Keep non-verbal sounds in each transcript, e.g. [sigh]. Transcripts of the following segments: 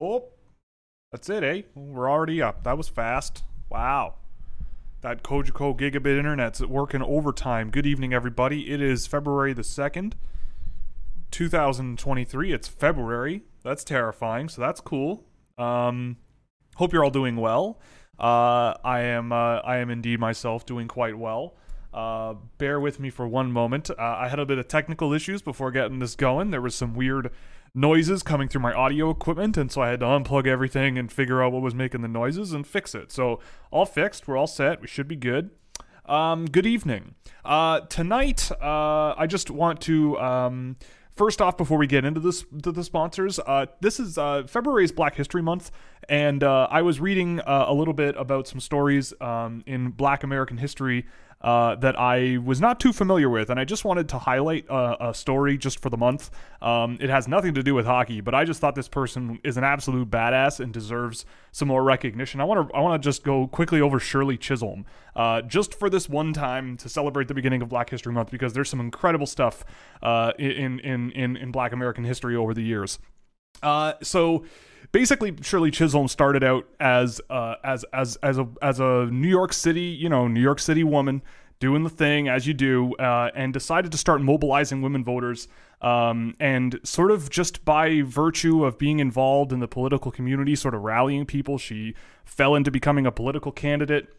Oh, that's it, eh? We're already up. That was fast. Wow. That Cogeco gigabit internet's working overtime. Good evening, everybody. It is February the 2nd, 2023. It's February. That's terrifying, so that's cool. Um, hope you're all doing well. Uh, I am. Uh, I am indeed myself doing quite well. Uh, bear with me for one moment. Uh, I had a bit of technical issues before getting this going. There was some weird noises coming through my audio equipment, and so I had to unplug everything and figure out what was making the noises and fix it. So all fixed. We're all set. We should be good. Um, good evening. Uh, tonight, uh, I just want to. Um, First off, before we get into this, to the sponsors, uh, this is uh, February's Black History Month, and uh, I was reading uh, a little bit about some stories um, in Black American history uh, that I was not too familiar with, and I just wanted to highlight a, a story just for the month. Um, it has nothing to do with hockey, but I just thought this person is an absolute badass and deserves some more recognition. I want to I want to just go quickly over Shirley Chisholm, uh, just for this one time to celebrate the beginning of Black History Month because there's some incredible stuff uh, in in in in Black American history over the years. Uh, so basically Shirley Chisholm started out as uh, as as as a as a New York City, you know, New York City woman doing the thing as you do, uh, and decided to start mobilizing women voters. Um, and sort of just by virtue of being involved in the political community, sort of rallying people, she fell into becoming a political candidate.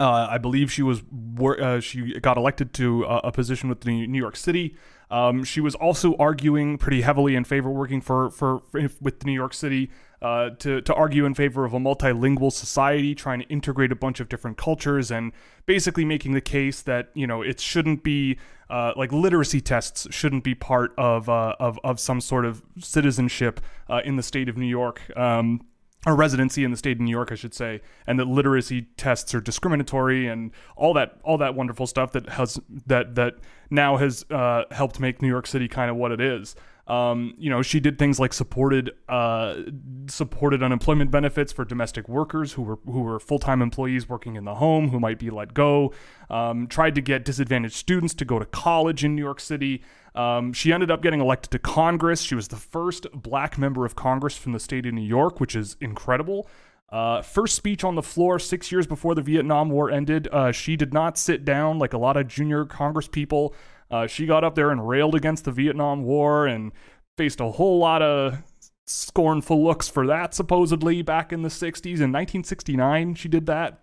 Uh, I believe she was uh, she got elected to a position with New York City. Um, she was also arguing pretty heavily in favor of working for, for, for with New York City uh, to to argue in favor of a multilingual society, trying to integrate a bunch of different cultures, and basically making the case that you know it shouldn't be uh, like literacy tests shouldn't be part of uh, of of some sort of citizenship uh, in the state of New York. Um, or residency in the state of New York, I should say, and that literacy tests are discriminatory and all that all that wonderful stuff that has that that now has uh, helped make New York City kind of what it is. Um, you know, she did things like supported uh, supported unemployment benefits for domestic workers who were who were full time employees working in the home who might be let go. Um, tried to get disadvantaged students to go to college in New York City. Um, she ended up getting elected to Congress. She was the first black member of Congress from the state of New York, which is incredible. Uh, first speech on the floor six years before the Vietnam War ended. Uh, she did not sit down like a lot of junior Congress people. Uh, she got up there and railed against the Vietnam War and faced a whole lot of scornful looks for that, supposedly, back in the 60s. In 1969, she did that.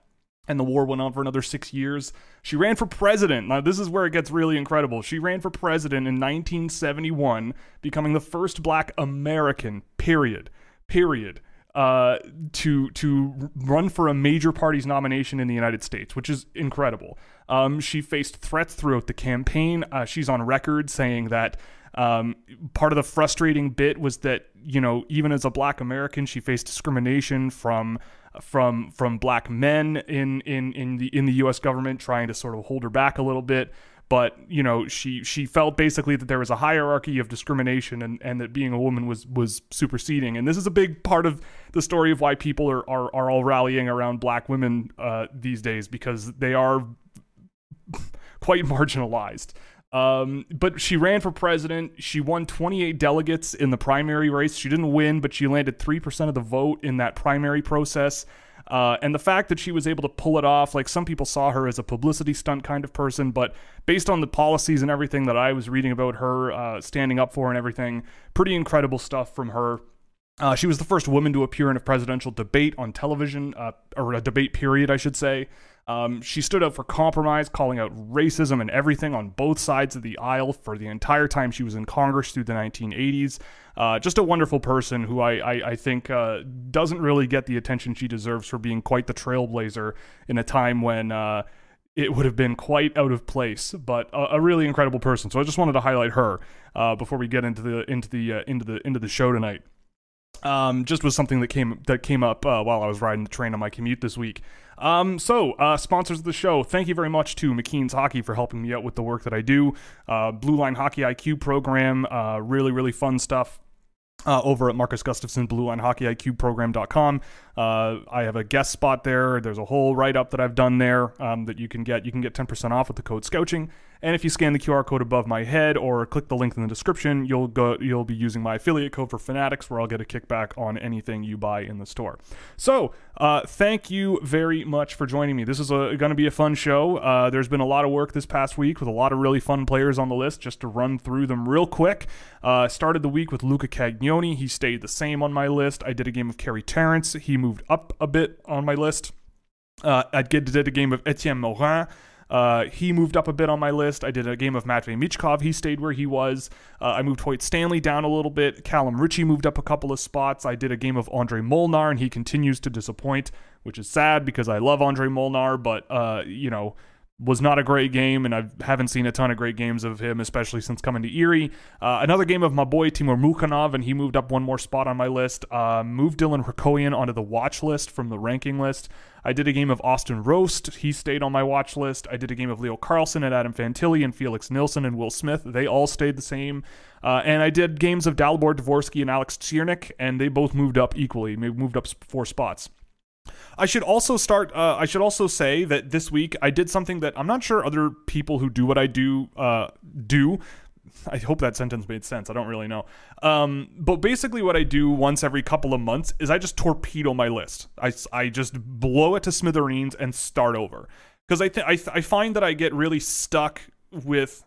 And the war went on for another six years. She ran for president. Now, this is where it gets really incredible. She ran for president in 1971, becoming the first black American, period, period, uh, to to run for a major party's nomination in the United States, which is incredible. Um, she faced threats throughout the campaign. Uh, she's on record saying that um, part of the frustrating bit was that you know even as a Black American, she faced discrimination from from from black men in in in the in the U.S. government, trying to sort of hold her back a little bit but you know she she felt basically that there was a hierarchy of discrimination and, and that being a woman was was superseding and this is a big part of the story of why people are are, are all rallying around black women uh, these days because they are [laughs] quite marginalized um, but she ran for president. She won 28 delegates in the primary race. She didn't win, but she landed 3% of the vote in that primary process. Uh, and the fact that she was able to pull it off, like some people saw her as a publicity stunt kind of person, but based on the policies and everything that I was reading about her uh, standing up for and everything, pretty incredible stuff from her. Uh, she was the first woman to appear in a presidential debate on television, uh, or a debate period, I should say. Um, she stood up for compromise, calling out racism and everything on both sides of the aisle for the entire time she was in Congress through the 1980s. Uh, just a wonderful person who I, I, I think uh, doesn't really get the attention she deserves for being quite the trailblazer in a time when uh, it would have been quite out of place, but a, a, really incredible person. So I just wanted to highlight her uh, before we get into the into the uh, into the into the show tonight. Um, just was something that came that came up uh, while I was riding the train on my commute this week. Um, so, uh, sponsors of the show, thank you very much to McKeen's Hockey for helping me out with the work that I do. Uh, Blue Line Hockey IQ program, uh, really, really fun stuff. Uh, over at Marcus Gustafson, Blue Line Hockey IQ program.com. Uh, I have a guest spot there. There's a whole write up that I've done there um, that you can get. You can get 10% off with the code Scouching And if you scan the QR code above my head or click the link in the description, you'll go you'll be using my affiliate code for Fanatics, where I'll get a kickback on anything you buy in the store. So uh, thank you very much for joining me. This is going to be a fun show. Uh, there's been a lot of work this past week with a lot of really fun players on the list. Just to run through them real quick. Uh, started the week with Luca Cagnoni. He stayed the same on my list. I did a game of Carey Terrance. He moved up a bit on my list. Uh, I did, did a game of Etienne Morin. Uh, he moved up a bit on my list. I did a game of Matvey Michkov. He stayed where he was. Uh, I moved Hoyt Stanley down a little bit. Callum Ritchie moved up a couple of spots. I did a game of Andre Molnar, and he continues to disappoint, which is sad because I love Andre Molnar, but, uh, you know, was not a great game, and I haven't seen a ton of great games of him, especially since coming to Erie. Uh, another game of my boy Timur Mukhanov, and he moved up one more spot on my list. Uh, moved Dylan Rakoyan onto the watch list from the ranking list. I did a game of Austin Roest. He stayed on my watch list. I did a game of Leo Carlsson and Adam Fantilli and Felix Nilsson and Will Smith. They all stayed the same. Uh, and I did games of Dalibor Dvorsky and Alex Ciernik, and they both moved up equally. They moved up four spots. I should also start. Uh, I should also say that this week I did something that I'm not sure other people who do what I do uh, do. [laughs] I hope that sentence made sense. I don't really know. Um, but basically, what I do once every couple of months is I just torpedo my list. I, I just blow it to smithereens and start over because I, th- I, th- I find that I get really stuck with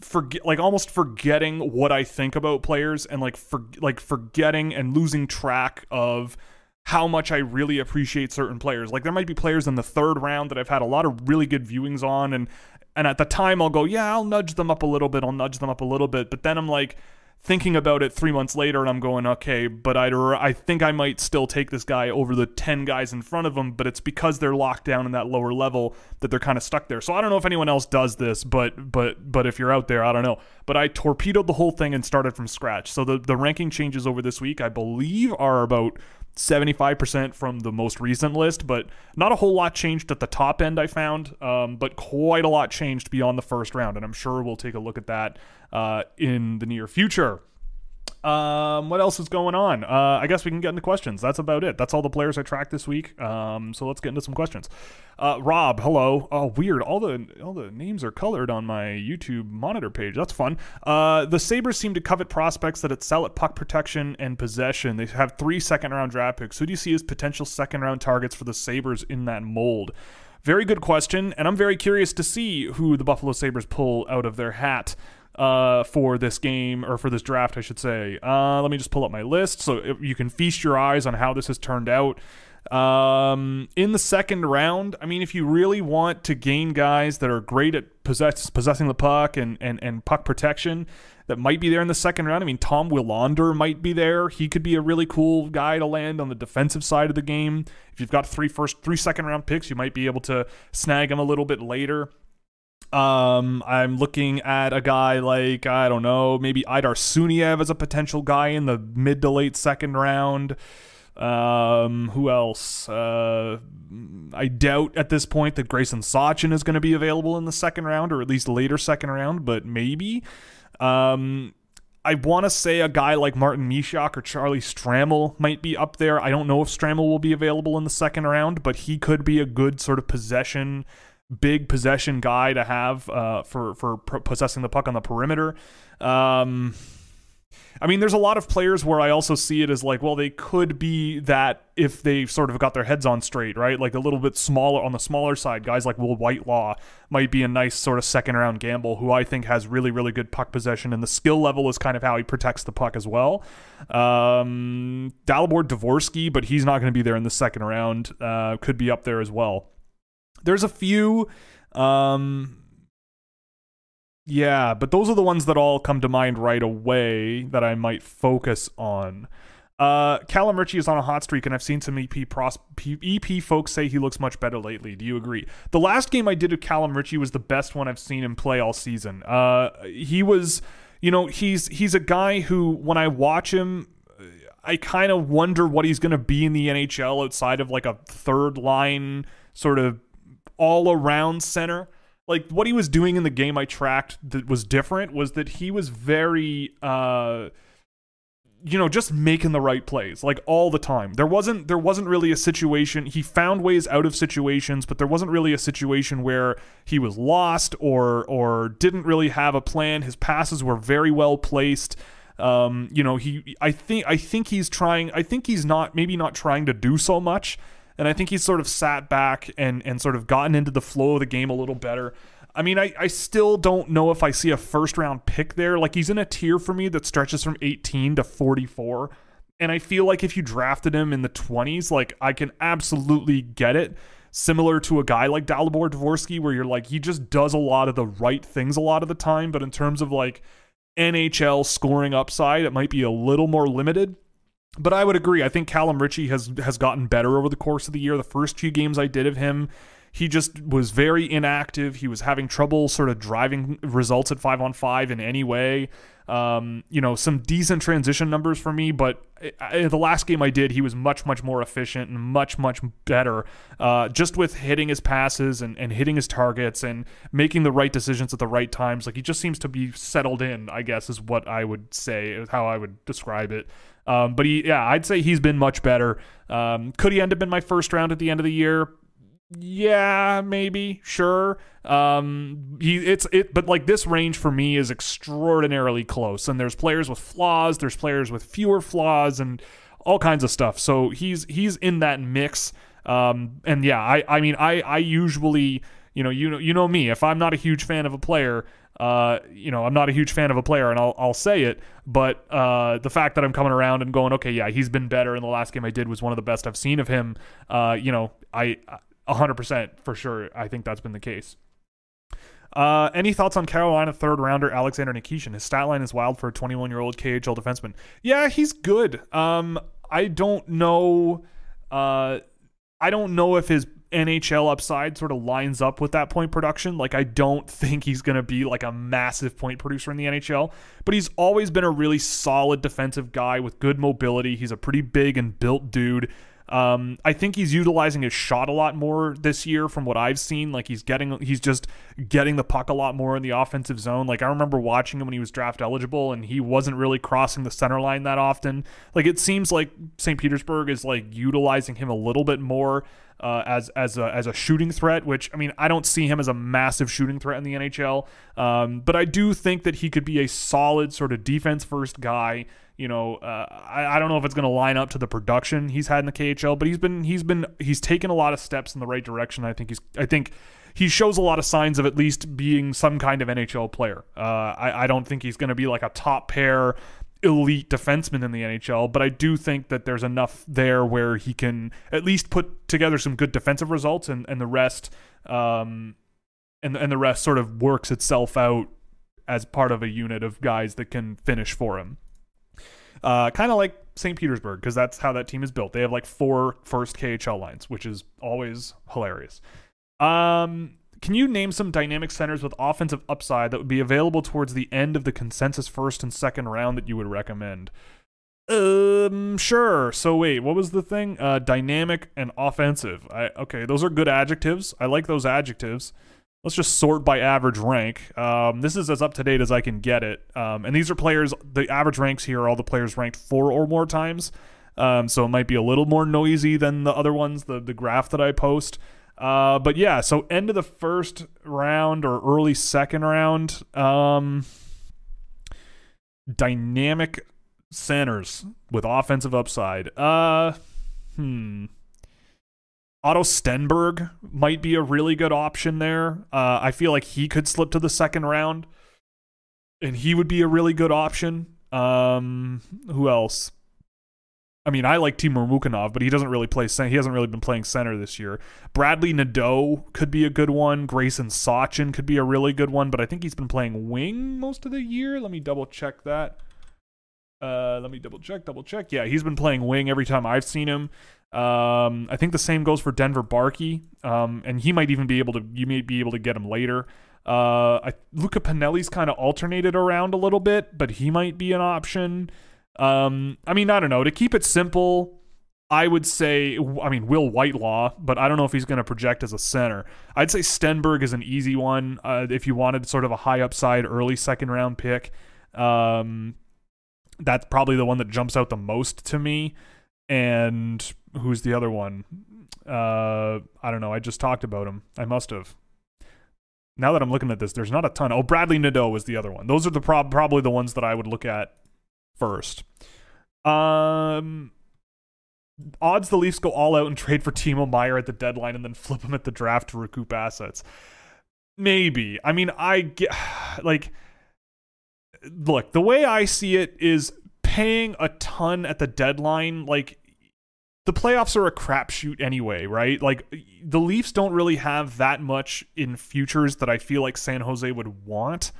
forget like almost forgetting what I think about players and like for like forgetting and losing track of how much I really appreciate certain players. Like there might be players in the third round that I've had a lot of really good viewings on and and at the time I'll go, yeah, I'll nudge them up a little bit, I'll nudge them up a little bit, but then I'm like thinking about it 3 months later and I'm going, okay, but I I think I might still take this guy over the 10 guys in front of him, but it's because they're locked down in that lower level that they're kind of stuck there. So I don't know if anyone else does this, but but but if you're out there, I don't know. But I torpedoed the whole thing and started from scratch. So the the ranking changes over this week I believe are about 75% from the most recent list, but not a whole lot changed at the top end, I found, um, but quite a lot changed beyond the first round. And I'm sure we'll take a look at that uh, in the near future. Um, what else is going on? Uh, I guess we can get into questions. That's about it. That's all the players I tracked this week. Um, so let's get into some questions. Uh, Rob, hello. Oh, weird. All the all the names are colored on my YouTube monitor page. That's fun. Uh, the Sabres seem to covet prospects that excel at puck protection and possession. They have three second round draft picks. Who do you see as potential second round targets for the Sabres in that mold? Very good question, and I'm very curious to see who the Buffalo Sabres pull out of their hat uh, for this game or for this draft, I should say. Uh, let me just pull up my list so you can feast your eyes on how this has turned out. Um, in the second round, I mean, if you really want to gain guys that are great at possess- possessing the puck and, and, and puck protection, that might be there in the second round. I mean, Tom Willander might be there. He could be a really cool guy to land on the defensive side of the game. If you've got three first, three second round picks, you might be able to snag him a little bit later. Um, I'm looking at a guy like I don't know, maybe Aydar Suniev as a potential guy in the mid to late second round. Um, who else? Uh, I doubt at this point that Gracyn Sawchyn is going to be available in the second round or at least later second round, but maybe. Um, I want to say a guy like Martin Misiak or Charlie Stramel might be up there. I don't know if Stramel will be available in the second round, but he could be a good sort of possession big possession guy to have uh, for for possessing the puck on the perimeter. Um, I mean, there's a lot of players where I also see it as like, well, they could be that if they sort of got their heads on straight, right? Like a little bit smaller on the smaller side, guys like Will Whitelaw might be a nice sort of second round gamble, who I think has really, really good puck possession, and the skill level is kind of how he protects the puck as well. Um, Dalibor Dvorsky, but he's not going to be there in the second round. Uh, could be up there as well. There's a few. Um, yeah, but those are the ones that all come to mind right away that I might focus on. Uh, Callum Ritchie is on a hot streak, and I've seen some EP pros- EP folks say he looks much better lately. Do you agree? The last game I did of Callum Ritchie was the best one I've seen him play all season. Uh, he was, you know, he's he's a guy who when I watch him, I kind of wonder what he's going to be in the NHL outside of like a third line sort of all around center. Like what he was doing in the game I tracked that was different was that he was very uh you know just making the right plays like all the time. There wasn't there wasn't really a situation he found ways out of situations but there wasn't really a situation where he was lost or or didn't really have a plan. His passes were very well placed. Um, you know he i think i think he's trying i think he's not maybe not trying to do so much and i think he's sort of sat back and and sort of gotten into the flow of the game a little better I mean, I, I still don't know if I see a first round pick there. Like, he's in a tier for me that stretches from 18 to 44. And I feel like if you drafted him in the 20s, like, I can absolutely get it. Similar to a guy like Dalibor Dvorsky, where you're like, he just does a lot of the right things a lot of the time. But in terms of like NHL scoring upside, it might be a little more limited. But I would agree. I think Callum Ritchie has has gotten better over the course of the year. The first few games I did of him, he just was very inactive. He was having trouble sort of driving results at five on five in any way. Um, you know, some decent transition numbers for me, but uh, the last game I did, he was much, much more efficient and much, much better uh, just with hitting his passes and, and hitting his targets and making the right decisions at the right times. Like he just seems to be settled in, I guess, is what I would say, is how I would describe it. Um, but he, yeah, I'd say he's been much better. Um, could he end up in my first round at the end of the year? yeah, maybe, sure. Um, he it's it, but like this range for me is extraordinarily close. And there's players with flaws, there's players with fewer flaws, and all kinds of stuff. So he's he's in that mix. Um, and yeah, I I mean I I usually you know you know you know me if I'm not a huge fan of a player. Uh, you know, I'm not a huge fan of a player, and I'll I'll say it. But uh, the fact that I'm coming around and going, okay, yeah, he's been better. And the last game I did was one of the best I've seen of him. Uh, you know, I 100% for sure. I think that's been the case. Uh, any thoughts on Carolina third rounder Alexander Nikishin? His stat line is wild for a 21 year old KHL defenseman. Yeah, he's good. Um, I don't know. Uh, I don't know if his NHL upside sort of lines up with that point production. Like, I don't think he's going to be like a massive point producer in the NHL, but he's always been a really solid defensive guy with good mobility. He's a pretty big and built dude. Um, I think he's utilizing his shot a lot more this year from what I've seen. Like he's getting, he's just getting the puck a lot more in the offensive zone. Like I remember watching him when he was draft eligible, and he wasn't really crossing the center line that often. Like it seems like St. Petersburg is like utilizing him a little bit more. Uh, as as a as a shooting threat, which I mean I don't see him as a massive shooting threat in the NHL, um, but I do think that he could be a solid sort of defense first guy you know, uh, I, I don't know if it's going to line up to the production he's had in the KHL, but he's been he's been he's taken a lot of steps in the right direction. I think he's I think he shows a lot of signs of at least being some kind of NHL player. Uh, I, I don't think he's going to be like a top pair elite defenseman in the NHL, but I do think that there's enough there where he can at least put together some good defensive results, and and the rest, um, and and the rest sort of works itself out as part of a unit of guys that can finish for him. Uh, kind of like St. Petersburg, because that's how that team is built. They have like four first KHL lines, which is always hilarious. Um, can you name some dynamic centers with offensive upside that would be available towards the end of the consensus first and second round that you would recommend? Um, sure. So wait, what was the thing? Uh, dynamic and offensive. I okay, those are good adjectives. I like those adjectives let's just sort by average rank. Um, this is as up to date as I can get it. Um, and these are players, the average ranks here are all the players ranked four or more times. Um, so it might be a little more noisy than the other ones, the, the graph that I post. Uh, but yeah, so end of the first round or early second round, um, dynamic centers with offensive upside. Uh, hmm. Otto Stenberg might be a really good option there. Uh, I feel like he could slip to the second round, and he would be a really good option. Um, who else? I mean, I like Timur Mukhanov, but he doesn't really play. He hasn't really been playing center this year. Bradley Nadeau could be a good one. Gracyn Sawchyn could be a really good one, but I think he's been playing wing most of the year. Let me double check that. Uh, let me double check, double check. Yeah, he's been playing wing every time I've seen him. Um, I think the same goes for Denver Barkey, um, and he might even be able to. You may be able to get him later. Uh, I, Luca Pinelli's kind of alternated around a little bit, but he might be an option. Um, I mean, I don't know. To keep it simple, I would say, I mean, Will Whitelaw, but I don't know if he's going to project as a center. I'd say Stenberg is an easy one uh, if you wanted sort of a high upside early second round pick. Um, That's probably the one that jumps out the most to me. And who's the other one? Uh, I don't know. I just talked about him. I must have. Now that I'm looking at this, there's not a ton. Oh, Bradley Nadeau was the other one. Those are the prob- probably the ones that I would look at first. Um, odds the Leafs go all out and trade for Timo Meier at the deadline and then flip him at the draft to recoup assets. Maybe. I mean, I get [sighs] like look, the way I see it is paying a ton at the deadline like the playoffs are a crapshoot anyway, right? Like the Leafs don't really have that much in futures that I feel like San Jose would want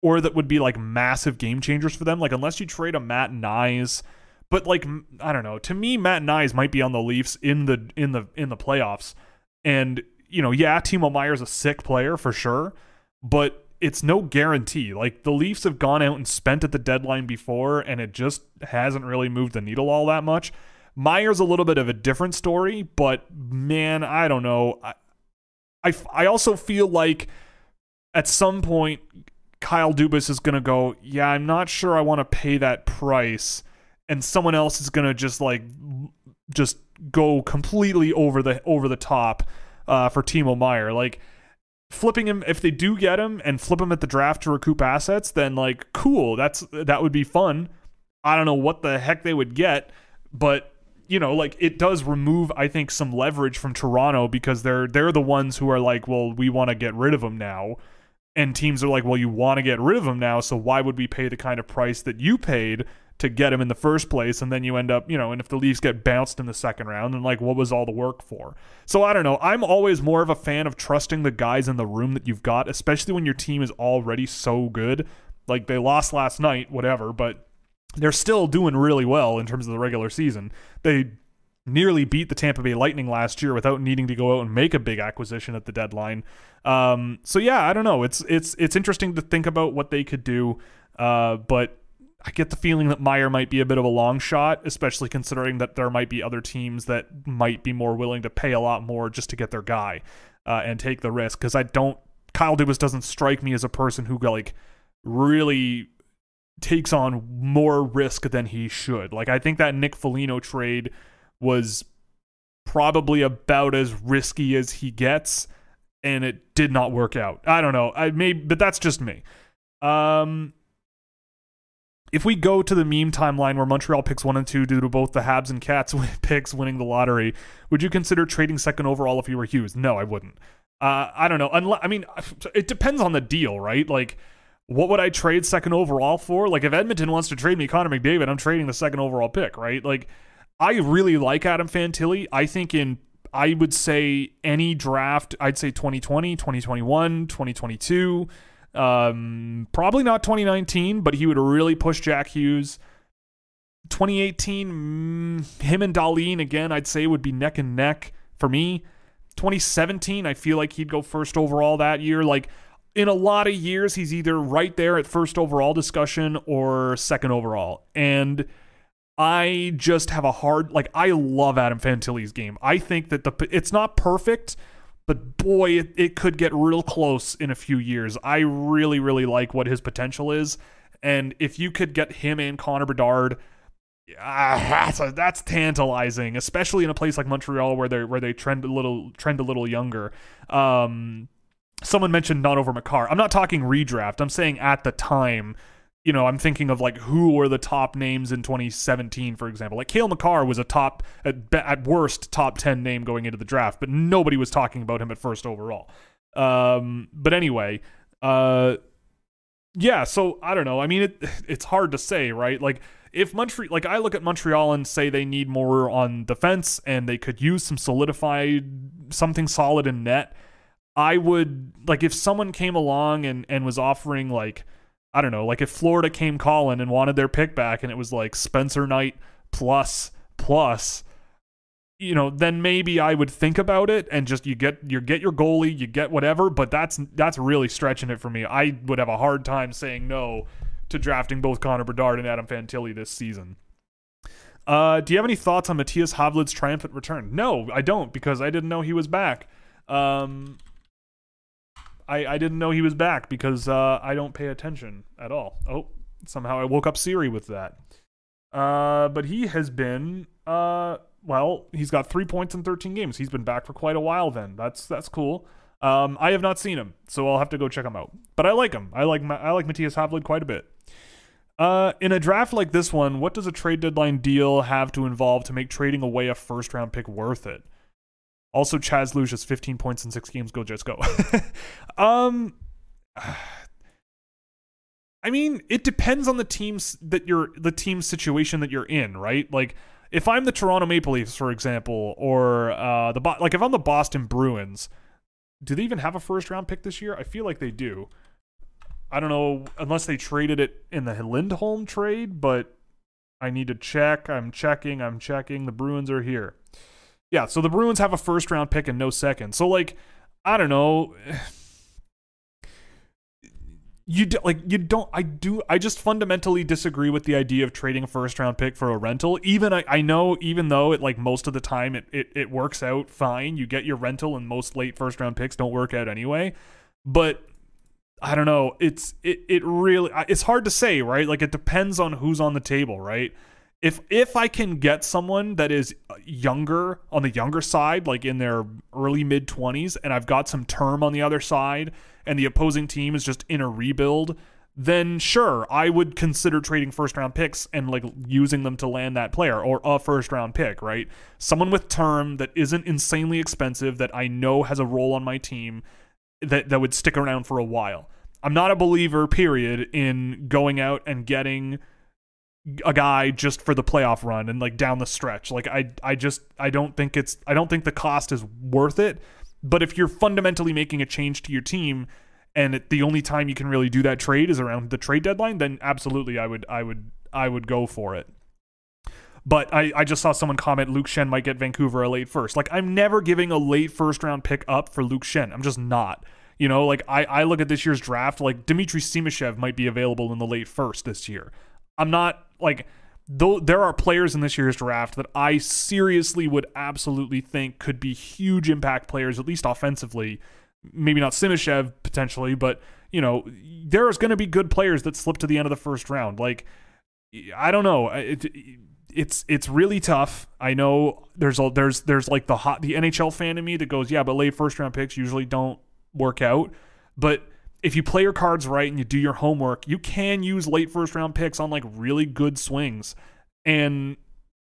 or that would be like massive game changers for them. Like unless you trade a Matt Knies, but like I don't know. To me, Matt Knies might be on the Leafs in the in the in the playoffs, and you know, yeah, Timo Meier's a sick player for sure, but it's no guarantee. Like the Leafs have gone out and spent at the deadline before, and it just hasn't really moved the needle all that much. Meier's a little bit of a different story, but man, I don't know. I, I, I also feel like at some point Kyle Dubas is going to go, yeah, I'm not sure I want to pay that price, and someone else is going to just like just go completely over the over the top uh, for Timo Meier, Like flipping him if they do get him and flip him at the draft to recoup assets, then like cool, that's that would be fun. I don't know what the heck they would get, but you know, like it does remove, I think, some leverage from Toronto because they're they're the ones who are like, well, we want to get rid of him now, and teams are like, well, you want to get rid of him now, so why would we pay the kind of price that you paid to get him in the first place and then you end up you know and if the leafs get bounced in the second round then like what was all the work for so i don't know i'm always more of a fan of trusting the guys in the room that you've got especially when your team is already so good like they lost last night whatever but they're still doing really well in terms of the regular season they nearly beat the Tampa Bay Lightning last year without needing to go out and make a big acquisition at the deadline. Um, so yeah, I don't know. It's it's it's interesting to think about what they could do, uh, but I get the feeling that Meier might be a bit of a long shot, especially considering that there might be other teams that might be more willing to pay a lot more just to get their guy uh, and take the risk. Because I don't, Kyle Dubas doesn't strike me as a person who like really takes on more risk than he should. Like I think that Nick Foligno trade was probably about as risky as he gets, and it did not work out. I don't know. I may, but that's just me. Um, if we go to the meme timeline where Montreal picks one and two due to both the Habs and Cats [laughs] picks winning the lottery, would you consider trading second overall if you were Hughes? No, I wouldn't. Uh, I don't know. Unless, I mean, it depends on the deal, right? Like, what would I trade second overall for? Like, if Edmonton wants to trade me Connor McDavid, I'm trading the second overall pick, right? Like, I really like Adam Fantilli. I think in I would say any draft, I'd say 2020, 2021, 2022 um, probably not 2019, but he would really push Jack Hughes. 2018, mm, him and Dahlin again, I'd say would be neck and neck for me. 2017, I feel like he'd go first overall that year. Like in a lot of years, he's either right there at first overall discussion or second overall. And I just have a hard like I love Adam Fantilli's game. I think that the it's not perfect, but boy, it, it could get real close in a few years. I really, really like what his potential is. And if you could get him and Connor Bedard, uh, that's a, that's tantalizing, especially in a place like Montreal where they where they trend a little trend a little younger. Um, someone mentioned not over Makar. I'm not talking redraft. I'm saying at the time you know, I'm thinking of like who were the top names in 2017, for example. Like Cale Makar was a top, at, at worst, top 10 name going into the draft, but nobody was talking about him at first overall. Um, but anyway, uh, yeah, so I don't know. I mean, it [sighs] it's hard to say, right? Like if Montreal, like I look at Montreal and say they need more on defense and they could use some solidified something solid in net. I would like if someone came along and and was offering like I don't know, like if Florida came calling and wanted their pick back and it was like Spencer Knight plus plus you know, then maybe I would think about it and just you get you get your goalie, you get whatever, but that's that's really stretching it for me. I would have a hard time saying no to drafting both Connor Bedard and Adam Fantilli this season. Uh, do you have any thoughts on Mattias Havelid's triumphant return? No, I don't because I didn't know he was back. Um, I, I didn't know he was back because uh, I don't pay attention at all. Oh, Somehow I woke up Siri with that. Uh, but he has been uh, well, he's got three points in 13 games. He's been back for quite a while. Then that's that's cool. Um, I have not seen him, so I'll have to go check him out. But I like him. I like I like Mattias Havelid quite a bit. Uh, in a draft like this one, what does a trade deadline deal have to involve to make trading away a first round pick worth it? Also, Chaz Lucius, 15 points in six games. Go Jets, go. [laughs] um, [sighs] I mean, it depends on the teams that you're, the team situation that you're in, right? Like, if I'm the Toronto Maple Leafs, for example, or uh, the like, if I'm the Boston Bruins, do they even have a first round pick this year? I feel like they do. I don't know unless they traded it in the Lindholm trade, but I need to check. I'm checking. I'm checking. The Bruins are here. Yeah, so the Bruins have a first round pick and no second. So like, I don't know. [sighs] You do, like you don't I do I just fundamentally disagree with the idea of trading a first round pick for a rental. Even I, I know even though it like most of the time it, it it works out fine. You get your rental and most late first round picks don't work out anyway. But I don't know. It's it it really it's hard to say, right? Like it depends on who's on the table, right? If if I can get someone that is younger on the younger side, like in their early mid 20s and I've got some term on the other side and the opposing team is just in a rebuild, then sure, I would consider trading first round picks and like using them to land that player or a first round pick, right? Someone with term that isn't insanely expensive that I know has a role on my team that that would stick around for a while. I'm not a believer, period, in going out and getting a guy just for the playoff run and like down the stretch. Like I I just I don't think it's I don't think the cost is worth it. But if you're fundamentally making a change to your team and the only time you can really do that trade is around the trade deadline, then absolutely I would I would I would go for it. But I, I just saw someone comment Luke Schenn might get Vancouver a late first. Like, I'm never giving a late first round pick up for Luke Schenn. I'm just not. You know, like I, I look at this year's draft, like Dmitry Simashev might be available in the late first this year. I'm not like though there are players in this year's draft that I seriously would absolutely think could be huge impact players, at least offensively. Maybe not Simashev potentially, but you know, there's going to be good players that slip to the end of the first round. Like, I don't know. It, it's it's really tough. I know there's a, there's there's like the hot the NHL fan in me that goes, yeah, but late first round picks usually don't work out. But if you play your cards right and you do your homework, you can use late first round picks on like really good swings, and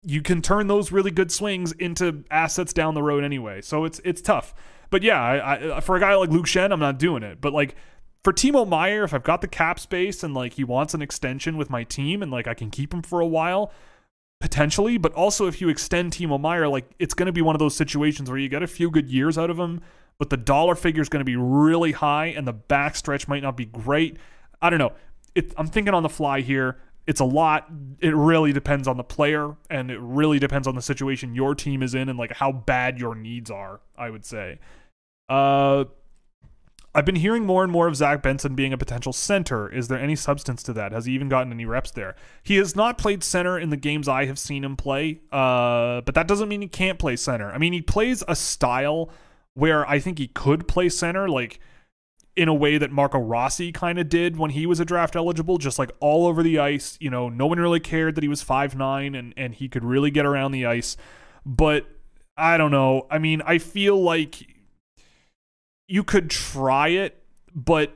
you can turn those really good swings into assets down the road anyway. So it's it's tough. But yeah, I, I, uh, for a guy like Luke Schenn, I'm not doing it. But like for Timo Meier, if I've got the cap space and like he wants an extension with my team and like I can keep him for a while, potentially, but also if you extend Timo Meier, like it's going to be one of those situations where you get a few good years out of him, but the dollar figure is going to be really high and the backstretch might not be great. I don't know. It, I'm thinking on the fly here. It's a lot. It really depends on the player and it really depends on the situation your team is in and like how bad your needs are, I would say. Uh I've been hearing more and more of Zach Benson being a potential center. Is there any substance to that? Has he even gotten any reps there? He has not played center in the games I have seen him play, uh, but that doesn't mean he can't play center. I mean, he plays a style where I think he could play center, like in a way that Marco Rossi kind of did when he was a draft eligible, just like all over the ice. You know, no one really cared that he was five nine and, and he could really get around the ice. But I don't know. I mean, I feel like you could try it, but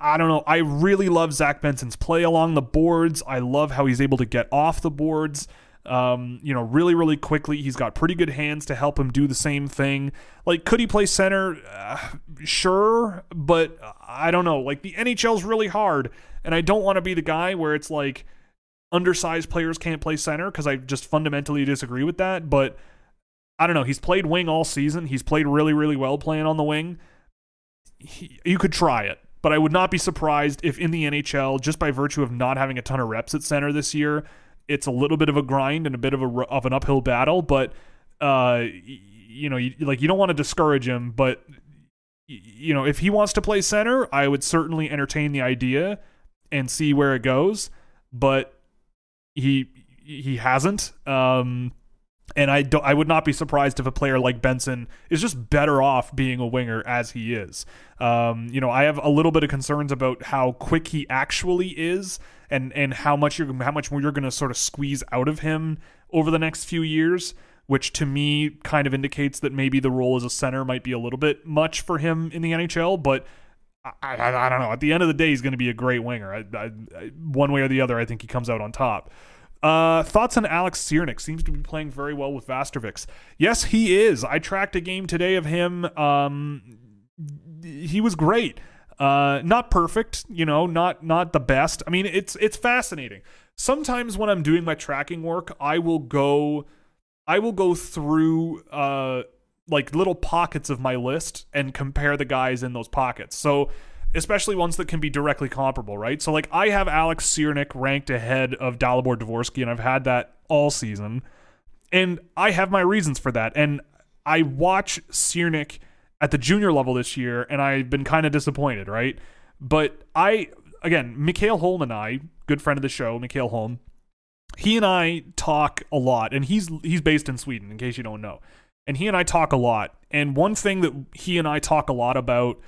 I don't know. I really love Zach Benson's play along the boards. I love how he's able to get off the boards. Um, you know, really, really quickly. He's got pretty good hands to help him do the same thing. Like, could he play center? Uh, sure, but I don't know. Like, the NHL's really hard, and I don't want to be the guy where it's like undersized players can't play center because I just fundamentally disagree with that. But I don't know. He's played wing all season. He's played really, really well playing on the wing. He, you could try it, but I would not be surprised if in the NHL, just by virtue of not having a ton of reps at center this year, it's a little bit of a grind and a bit of a of an uphill battle. But uh, you know, you, like you don't want to discourage him, but you know, if he wants to play center, I would certainly entertain the idea and see where it goes. But he he hasn't. Um, and I don't, I would not be surprised if a player like Benson is just better off being a winger as he is. Um, you know, I have a little bit of concerns about how quick he actually is, and and how much you're how much more you're going to sort of squeeze out of him over the next few years which to me kind of indicates that maybe the role as a center might be a little bit much for him in the NHL but I, I, I don't know. At the end of the day, he's going to be a great winger. I, one way or the other, I think he comes out on top. Uh, thoughts on Alex Ciernik? Seems to be playing very well with Vasterviks. Yes, he is. I tracked a game today of him. Um, he was great. Uh, not perfect, you know, not not the best. I mean, it's it's fascinating. Sometimes when I'm doing my tracking work, I will go, I will go through uh like little pockets of my list and compare the guys in those pockets. So especially ones that can be directly comparable, right? So like I have Alex Ciernik ranked ahead of Dalibor Dvorsky, and I've had that all season. And I have my reasons for that. And I watch Ciernik at the junior level this year, and I've been kind of disappointed, right? But I again, Mikhail Holm and I, good friend of the show, Mikhail Holm, he and I talk a lot, and he's he's based in Sweden, in case you don't know and he and I talk a lot. And one thing that he and I talk a lot about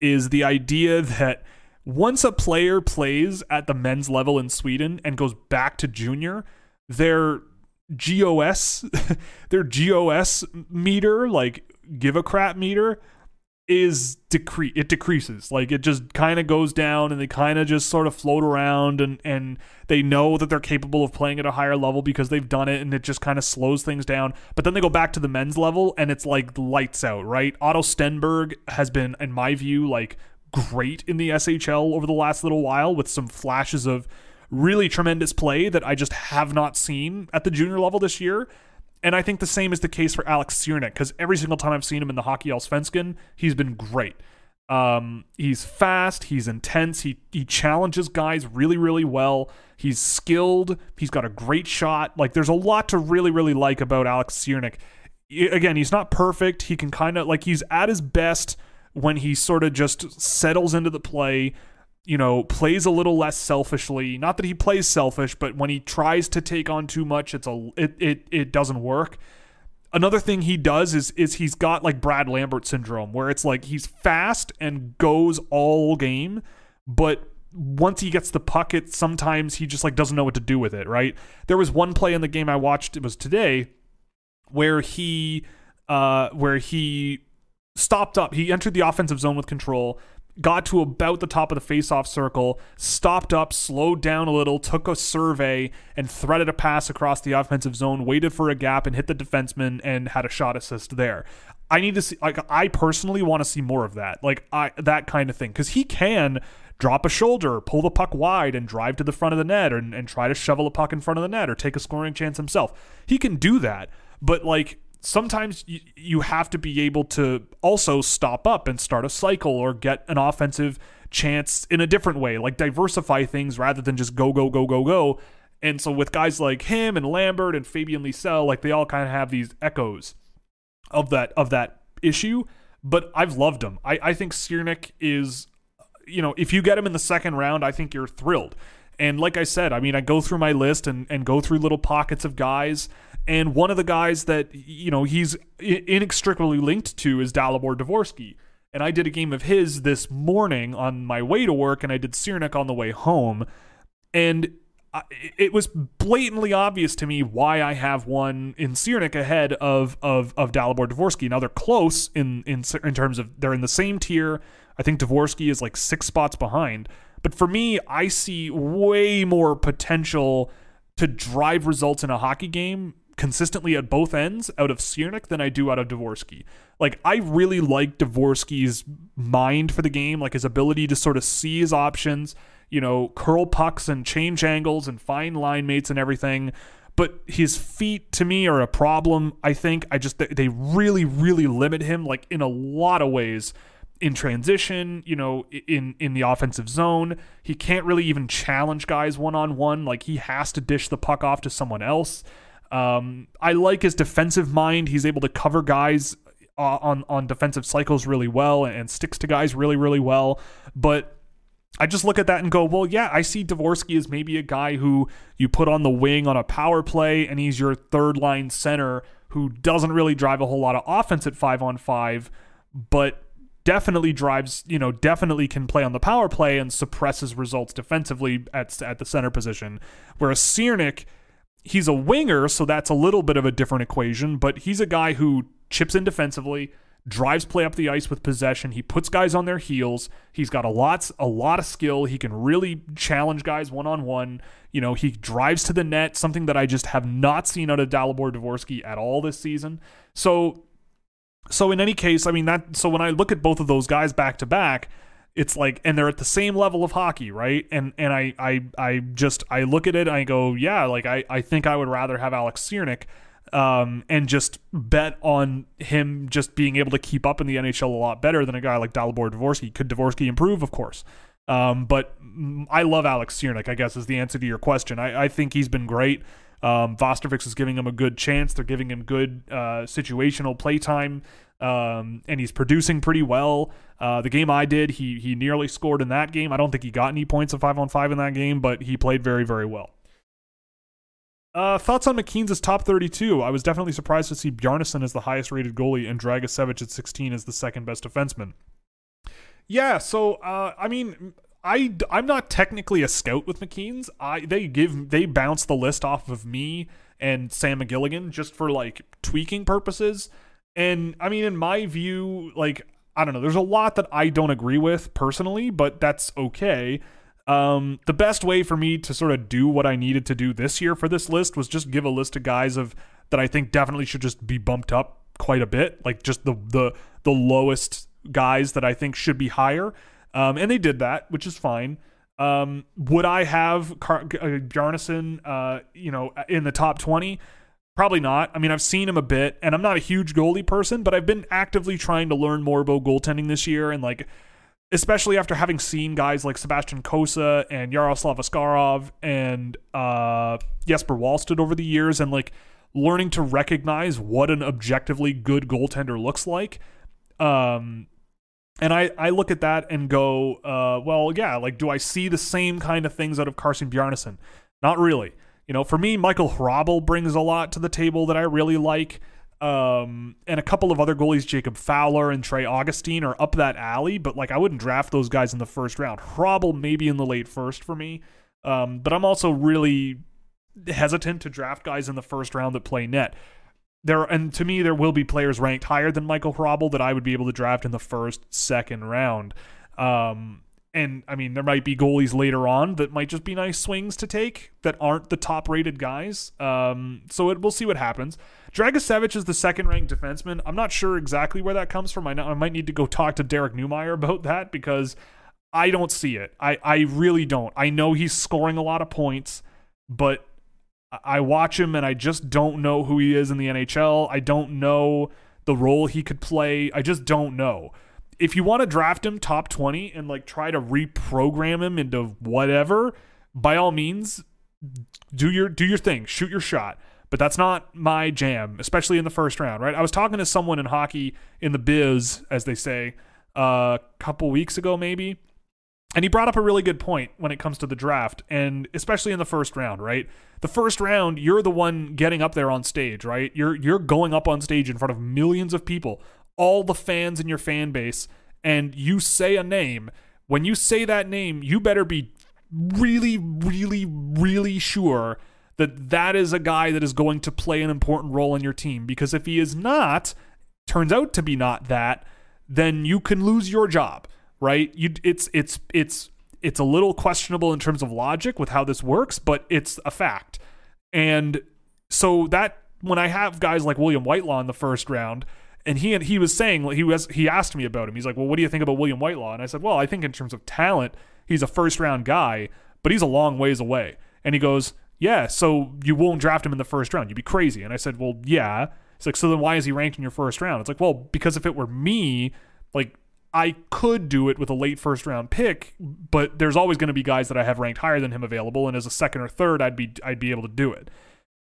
is the idea [laughs] that once a player plays at the men's level in Sweden and goes back to junior, their GOS, [laughs] their GOS meter, like give a crap meter, is decrease it decreases. Like it just kind of goes down and they kind of just sort of float around and and they know that they're capable of playing at a higher level because they've done it and it just kind of slows things down. But then they go back to the men's level and it's like lights out right? Otto stenberg has been in my view like great in the shl over the last little while with some flashes of really tremendous play that i just have not seen at the junior level this year and I think the same is the case for Alex Ciernik because every single time I've seen him in the Hockey Allsvenskan, he's been great. Um, he's fast, he's intense, he he challenges guys really really well. He's skilled, he's got a great shot. Like there's a lot to really really like about Alex Ciernik. Again, he's not perfect. He can kind of like he's at his best when he sort of just settles into the play you know, plays a little less selfishly. Not that he plays selfish, but when he tries to take on too much, it's a it it, it doesn't work. Another thing he does is is he's got like Brad Lambert syndrome, where it's like he's fast and goes all game, but once he gets the puck, it sometimes he just like doesn't know what to do with it. Right? There was one play in the game I watched. It was today, where he uh where he stopped up. He entered the offensive zone with control got to about the top of the face-off circle, stopped up, slowed down a little, took a survey, and threaded a pass across the offensive zone, waited for a gap, and hit the defenseman, and had a shot assist there. I need to see, like, I personally want to see more of that, like, I that kind of thing, because he can drop a shoulder, pull the puck wide, and drive to the front of the net, and, and try to shovel a puck in front of the net, or take a scoring chance himself. He can do that, but like sometimes you, you have to be able to also stop up and start a cycle or get an offensive chance in a different way, like diversify things rather than just go, go, go, go, go. And so with guys like him and Lambert and Fabian Lysell, like they all kind of have these echoes of that of that issue. But I've loved him. I, I think Ciernik is, you know, if you get him in the second round, I think you're thrilled. And like I said, I mean, I go through my list and, and go through little pockets of guys and one of the guys that, you know, he's inextricably linked to is Dalibor Dvorsky. And I did a game of his this morning on my way to work, and I did Ciernik on the way home. And it was blatantly obvious to me why I have one in Ciernik ahead of of of Dalibor Dvorsky. Now they're close in in in terms of they're in the same tier. I think Dvorsky is like six spots behind. But for me, I see way more potential to drive results in a hockey game consistently at both ends out of Ciernik than I do out of Dvorsky. Like I really like Dvorsky's mind for the game, like his ability to sort of see his options, you know, curl pucks and change angles and find line mates and everything. But his feet to me are a problem. I think I just they really really limit him like in a lot of ways in transition, you know, in in the offensive zone. He can't really even challenge guys one on one. Like he has to dish the puck off to someone else. Um, I like his defensive mind. He's able to cover guys uh, on on defensive cycles really well and sticks to guys really really well. But I just look at that and go, well, yeah, I see Dvorsky as maybe a guy who you put on the wing on a power play, and he's your third line center who doesn't really drive a whole lot of offense at five on five, but definitely drives, you know, definitely can play on the power play and suppresses results defensively at at the center position. Whereas Ciernik, he's a winger, so that's a little bit of a different equation, but he's a guy who chips in defensively, drives play up the ice with possession. He puts guys on their heels. He's got a lot a lot of skill. He can really challenge guys one on one. You know, he drives to the net, something that I just have not seen out of Dalibor Dvorsky at all this season. So so in any case, I mean that so when I look at both of those guys back to back, it's like and they're at the same level of hockey, right? And and I I I just I look at it I go, yeah, like I I think I would rather have Alex Ciernik um, and just bet on him just being able to keep up in the NHL a lot better than a guy like Dalibor Dvorsky. Could Dvorsky improve? Of course. Um, but I love Alex Ciernik, I guess, is the answer to your question. I, I think he's been great. Um, Vostrovich is giving him a good chance. They're giving him good uh, situational play time, um, and he's producing pretty well. Uh, the game I did, he he nearly scored in that game. I don't think he got any points of five on five in that game, but he played very very well. Uh, thoughts on McKeen's top 32? I was definitely surprised to see Bjarnason as the highest rated goalie and Dragicevic at 16 as the second best defenseman. Yeah, so uh, I mean, I I'm not technically a scout with McKeen's. I they give they bounce the list off of me and Sam McGilligan just for like tweaking purposes. And I mean, in my view, like I don't know, there's a lot that I don't agree with personally, but that's okay. Um, the best way for me to sort of do what I needed to do this year for this list was just give a list of guys of that I think definitely should just be bumped up quite a bit, like just the the the lowest guys that I think should be higher. Um, and they did that, which is fine. Um, would I have Car- uh, Bjarnason, uh, you know, in the top twenty? Probably not. I mean, I've seen him a bit, and I'm not a huge goalie person, but I've been actively trying to learn more about goaltending this year, and like especially after having seen guys like Sebastian Cossa and Yaroslav Askarov and uh, Jesper Wallstedt over the years and like learning to recognize what an objectively good goaltender looks like. Um, and I, I look at that and go, uh, well, yeah, like, do I see the same kind of things out of Carson Bjarnason? Not really. You know, for me, Michael Hrabal brings a lot to the table that I really like. Um, and a couple of other goalies, Jacob Fowler and Trey Augustine, are up that alley, but like I wouldn't draft those guys in the first round. Hrabal maybe in the late first for me. Um, but I'm also really hesitant to draft guys in the first round that play net. There and to me, there will be players ranked higher than Michael Hrabal that I would be able to draft in the first, second round. Um, and I mean, there might be goalies later on that might just be nice swings to take that aren't the top rated guys. Um, so it, we'll see what happens. Dragicevic is the second ranked defenseman. I'm not sure exactly where that comes from. I, I might need to go talk to Derek Neumeier about that because I don't see it. I, I really don't. I know he's scoring a lot of points, but I watch him and I just don't know who he is in the NHL. I don't know the role he could play. I just don't know if you want to draft him top 20 and like try to reprogram him into whatever, by all means, do your do your thing, shoot your shot. But that's not my jam, especially in the first round, right? I was talking to someone in hockey in the biz, as they say, a couple weeks ago, maybe, and he brought up a really good point when it comes to the draft, and especially in the first round, right? The first round, you're the one getting up there on stage, right? You're you're going up on stage in front of millions of people all the fans in your fan base and you say a name, when you say that name, you better be really, really, really sure that that is a guy that is going to play an important role in your team. Because if he is not, turns out to be not that, then you can lose your job, right? You, it's it's it's it's a little questionable in terms of logic with how this works, but it's a fact. And so that when I have guys like William Whitelaw in the first round, and he he was saying he was he asked me about him. He's like, "Well, what do you think about William Whitelaw?" And I said, "Well, I think in terms of talent, he's a first round guy, but he's a long ways away." And he goes, "Yeah, so you won't draft him in the first round? You'd be crazy." And I said, "Well, yeah." It's like, "So then why is he ranked in your first round?" It's like, "Well, because if it were me, like I could do it with a late first round pick, but there's always going to be guys that I have ranked higher than him available, and as a second or third, I'd be I'd be able to do it."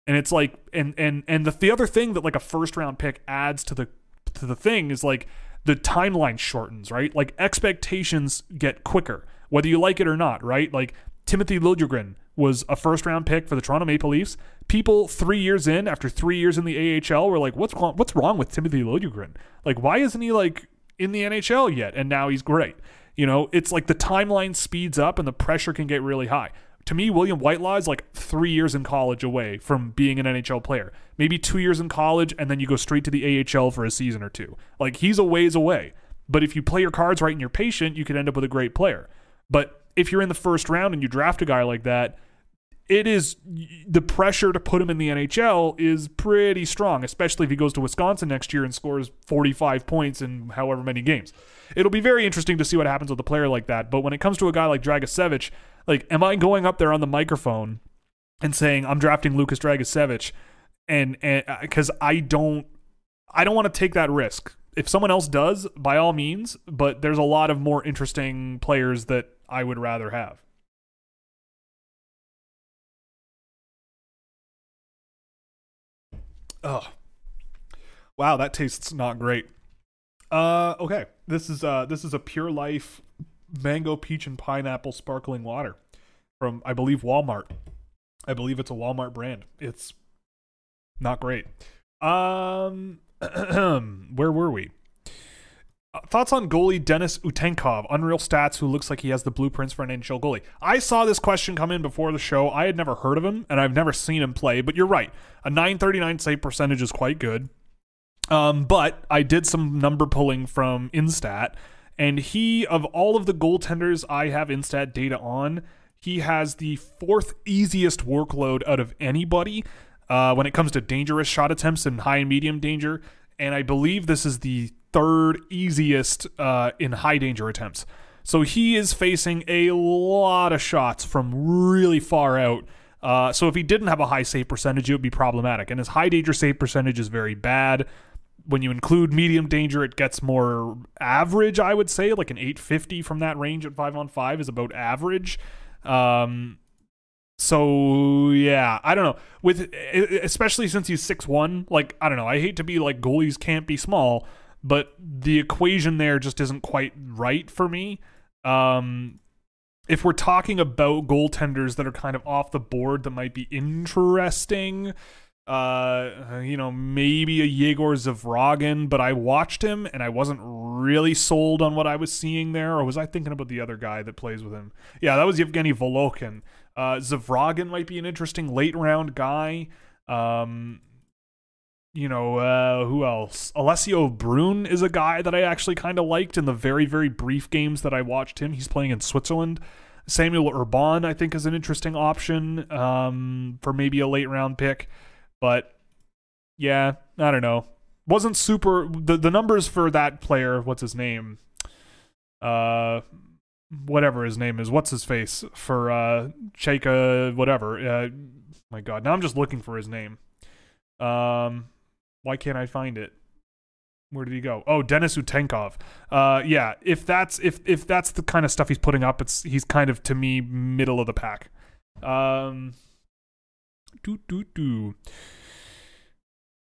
And it's like, and and and the the other thing that like a first round pick adds to the to the thing is like the timeline shortens, right? Like expectations get quicker, whether you like it or not, right? Like Timothy Liljegren was a first round pick for the Toronto Maple Leafs. People three years in, after three years in the AHL, were like, "What's wrong? What's wrong with Timothy Liljegren? Like, why isn't he like in the NHL yet, and now he's great. You know, it's like the timeline speeds up and the pressure can get really high. To me, William Whitelaw is like three years in college away from being an NHL player. Maybe two years in college, and then you go straight to the AHL for a season or two. Like he's a ways away. But if you play your cards right and you're patient, you could end up with a great player. But if you're in the first round and you draft a guy like that, it is the pressure to put him in the NHL is pretty strong, especially if he goes to Wisconsin next year and scores 45 points in however many games. It'll be very interesting to see what happens with a player like that. But when it comes to a guy like Dragicevic, like, am I going up there on the microphone and saying I'm drafting Lucas Dragicevic? and and because uh, I don't, I don't want to take that risk. If someone else does, by all means, but there's a lot of more interesting players that I would rather have. Oh, wow, that tastes not great. Uh, okay, this is uh, this is a Pure Life mango, peach, and pineapple sparkling water from I believe Walmart. I believe it's a Walmart brand. It's not great. Um, [clears throat] where were we? Thoughts on goalie Denis Utenkov, Unreal Stats, who looks like he has the blueprints for an NHL goalie. I saw this question come in before the show. I had never heard of him, and I've never seen him play. But you're right, a 939 save percentage is quite good. Um, but I did some number pulling from Instat, and he, of all of the goaltenders I have Instat data on, he has the fourth easiest workload out of anybody uh, when it comes to dangerous shot attempts and high and medium danger. And I believe this is the third easiest uh, in high danger attempts. So he is facing a lot of shots from really far out. Uh, so if he didn't have a high save percentage, it would be problematic. And his high danger save percentage is very bad. When you include medium danger, it gets more average, I would say. Like an 850 from that range at 5 on 5 is about average. Um, so yeah, I don't know. With especially since he's six one, like I don't know. I hate to be like goalies can't be small, but the equation there just isn't quite right for me. Um, if we're talking about goaltenders that are kind of off the board that might be interesting, uh, you know, maybe a Yegor Zavragin, but I watched him and I wasn't really sold on what I was seeing there. Or was I thinking about the other guy that plays with him? Yeah, that was Yevgeny Volokhin. Uh, Zvragin might be an interesting late round guy. Um, you know, uh, who else? Alessio Brun is a guy that I actually kind of liked in the very, very brief games that I watched him. He's playing in Switzerland. Samuel Urban, I think, is an interesting option um, for maybe a late round pick. But yeah, I don't know. Wasn't super. The, the numbers for that player, what's his name? Uh, whatever his name is. What's his face? For uh, Cheka, whatever. Uh, my God. Now I'm just looking for his name. Um, why can't I find it? Where did he go? Oh, Denis Utenkov. Uh, yeah. If that's if if that's the kind of stuff he's putting up, it's he's kind of to me middle of the pack. Um, do do do.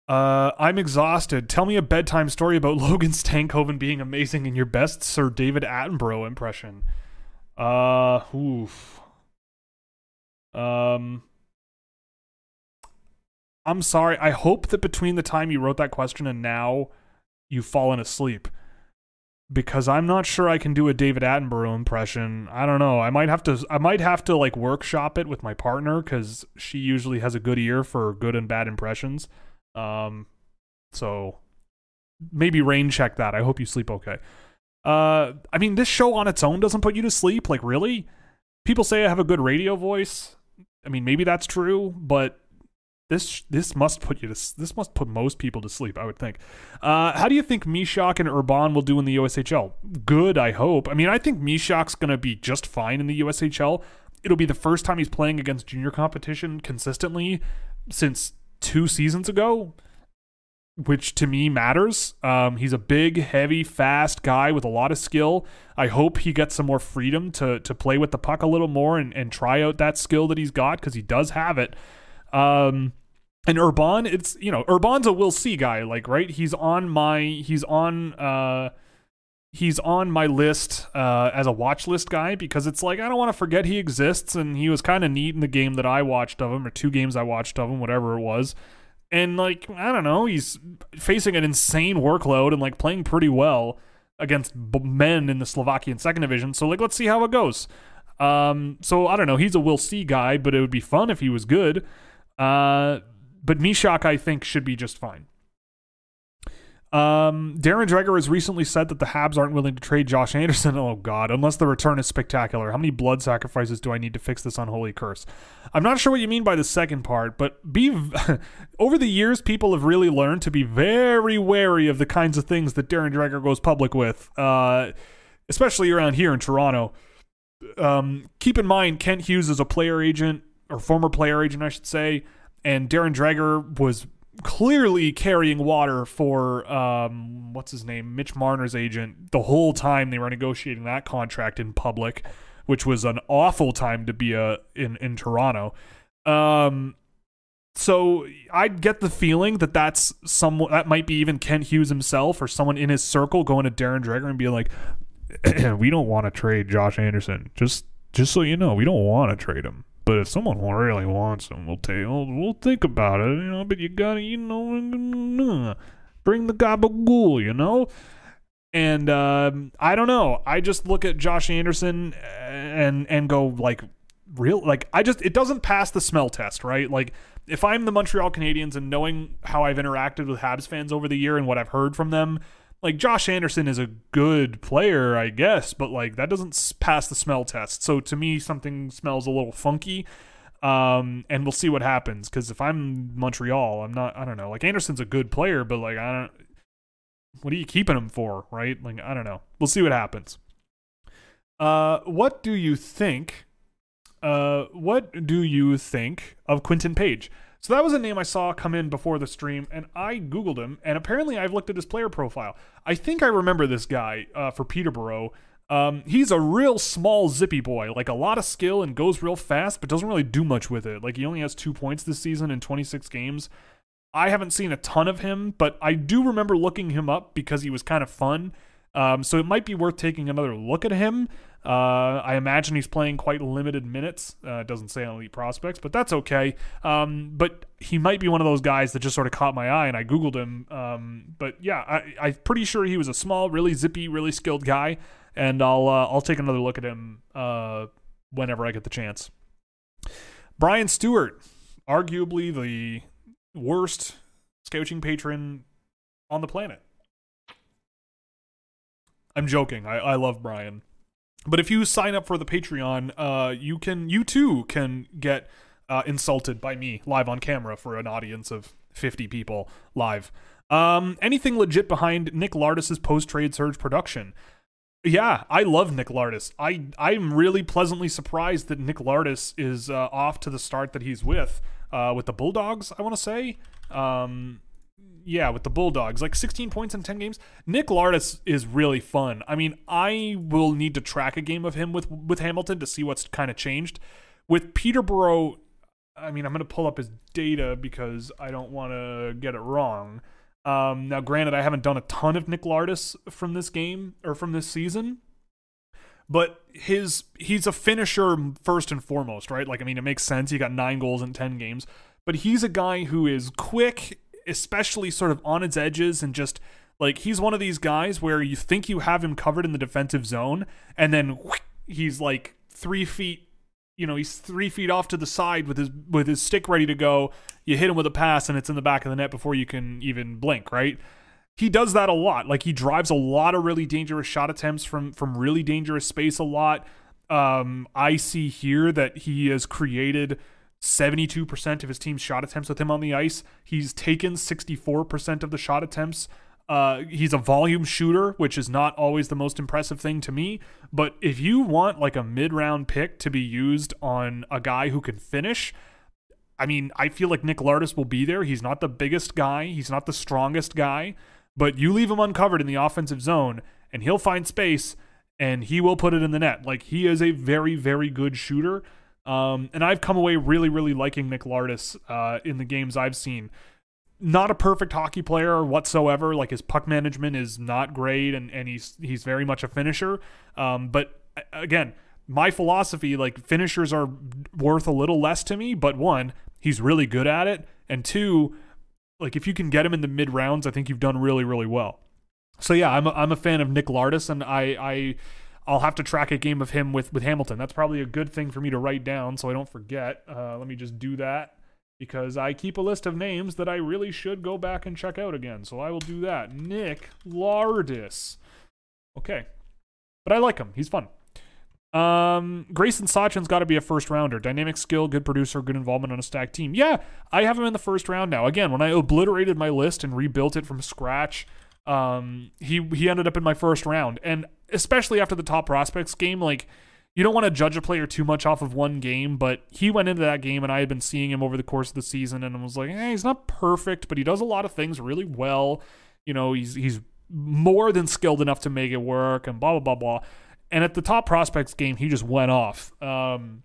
Uh, I'm exhausted. Tell me a bedtime story about [laughs] Logan Stankoven being amazing in your best Sir David Attenborough impression. Uh, oof. Um, I'm sorry. I hope that between the time you wrote that question and now, you've fallen asleep. Because I'm not sure I can do a David Attenborough impression. I don't know. I might have to. I might have to like workshop it with my partner because she usually has a good ear for good and bad impressions. Um, so maybe rain check that. I hope you sleep okay. Uh, I mean, this show on its own doesn't put you to sleep. Like, really? People say I have a good radio voice. I mean, maybe that's true, but this this must put you to this must put most people to sleep. I would think. Uh, how do you think Misiak and Urban will do in the USHL? Good, I hope. I mean, I think Misiak's gonna be just fine in the USHL. It'll be the first time he's playing against junior competition consistently since two seasons ago, which to me matters. Um, he's a big, heavy, fast guy with a lot of skill. I hope he gets some more freedom to to play with the puck a little more and, and try out that skill that he's got because he does have it. Um, and Urban, it's you know, Urban's a we'll see guy, like right. He's on my he's on uh he's on my list uh, as a watch list guy because it's like I don't want to forget he exists and he was kind of neat in the game that I watched of him or two games I watched of him, whatever it was. And like I don't know, he's facing an insane workload and like playing pretty well. against men in the Slovakian second division. So like, let's see how it goes. Um, so I don't know. He's a we'll see guy, but it would be fun if he was good. Uh, but Misiak, I think, should be just fine. Um, Darren Dreger has recently said that the Habs aren't willing to trade Josh Anderson. [laughs] Oh God, unless the return is spectacular. How many blood sacrifices do I need to fix this unholy curse? I'm not sure what you mean by the second part, but be [laughs] over the years, people have really learned to be very wary of the kinds of things that Darren Dreger goes public with, uh, especially around here in Toronto. Um, keep in mind, Kent Hughes is a player agent or former player agent, I should say, and Darren Dreger was clearly carrying water for um, what's his name, Mitch Marner's agent, the whole time they were negotiating that contract in public, which was an awful time to be a in in Toronto. Um, so I get the feeling that that's someone that might be even Kent Hughes himself or someone in his circle going to Darren Dreger and being like, [clears throat] "We don't want to trade Josh Anderson. Just just so you know, we don't want to trade him." But if someone really wants them, we'll take. We'll, we'll think about it, you know. But you gotta, you know, [laughs] bring the gabagool, you know. And um, I don't know. I just look at Josh Anderson and and go like, real like I just it doesn't pass the smell test, right? Like if I'm the Montreal Canadiens and knowing how I've interacted with Habs fans over the year and what I've heard from them, like Josh Anderson is a good player, I guess, but like that doesn't pass the smell test. So to me, something smells a little funky. Um, and we'll see what happens. Because if I'm Montreal, I'm not. I don't know. Like Anderson's a good player, but like I don't. What are you keeping him for, right? Like I don't know. We'll see what happens. Uh, what do you think? Uh, what do you think of Quinton Page? So that was a name I saw come in before the stream, and I Googled him, and apparently I've looked at his player profile. I think I remember this guy uh, for Peterborough. Um, he's a real small, zippy boy, like a lot of skill and goes real fast, but doesn't really do much with it. Like he only has two points this season in 26 games. I haven't seen a ton of him, but I do remember looking him up because he was kind of fun. Um, so it might be worth taking another look at him. Uh, I imagine he's playing quite limited minutes. Uh, doesn't say on Elite Prospects, but that's okay. Um, but he might be one of those guys that just sort of caught my eye, and I Googled him. Um, but yeah, I, I'm pretty sure he was a small, really zippy, really skilled guy, and I'll uh, I'll take another look at him uh, whenever I get the chance. Brian Stewart, arguably the worst scouting patron on the planet. I'm joking. I, I love Brian. But if you sign up for the Patreon, uh, you can you too can get uh, insulted by me live on camera for an audience of 50 people live. Um, anything legit behind Nick Lardis's post trade surge production? Yeah, I love Nick Lardis. I I'm really pleasantly surprised that Nick Lardis is uh, off to the start that he's with uh, with the Bulldogs. I want to say. Um, yeah, with the Bulldogs, like 16 points in 10 games. Nick Lardis is really fun. I mean, I will need to track a game of him with with Hamilton to see what's kind of changed. With Peterborough, I mean, I'm going to pull up his data because I don't want to get it wrong. Um, now, granted, I haven't done a ton of Nick Lardis from this game or from this season, but his he's a finisher first and foremost, right? Like, I mean, it makes sense. He got nine goals in 10 games, but he's a guy who is quick especially sort of on its edges and just like he's one of these guys where you think you have him covered in the defensive zone and then whoosh, he's like three feet you know he's three feet off to the side with his with his stick ready to go. You hit him with a pass and it's in the back of the net before you can even blink right? He does that a lot. Like he drives a lot of really dangerous shot attempts from from really dangerous space a lot. Um i see here that he has created 72% of his team's shot attempts with him on the ice. He's taken 64% of the shot attempts. Uh, he's a volume shooter, which is not always the most impressive thing to me. But if you want like a mid round pick to be used on a guy who can finish, I mean, I feel like Nick Lardis will be there. He's not the biggest guy, he's not the strongest guy, but you leave him uncovered in the offensive zone and he'll find space and he will put it in the net. Like he is a very, very good shooter. Um, and I've come away really, really liking Nick Lardis uh, in the games I've seen. Not a perfect hockey player whatsoever. Like his puck management is not great, and, and he's he's very much a finisher. Um, but again, my philosophy like finishers are worth a little less to me. But one, he's really good at it, and two, like if you can get him in the mid rounds, I think you've done really, really well. So yeah, I'm a, I'm a fan of Nick Lardis, and I I I'll have to track a game of him with with Hamilton. That's probably a good thing for me to write down so I don't forget. Uh, let me just do that because I keep a list of names that I really should go back and check out again. So I will do that. Nick Lardis. Okay, but I like him. He's fun. Um, Gracyn Sawchyn's got to be a first rounder. Dynamic skill, good producer, good involvement on a stacked team. Yeah, I have him in the first round now. Again, when I obliterated my list and rebuilt it from scratch, um, he he ended up in my first round, and especially after the top prospects game, like you don't want to judge a player too much off of one game, but he went into that game and I had been seeing him over the course of the season and I was like, hey, he's not perfect, but he does a lot of things really well. You know, he's he's more than skilled enough to make it work and blah blah blah blah. And at the top prospects game, he just went off. Um,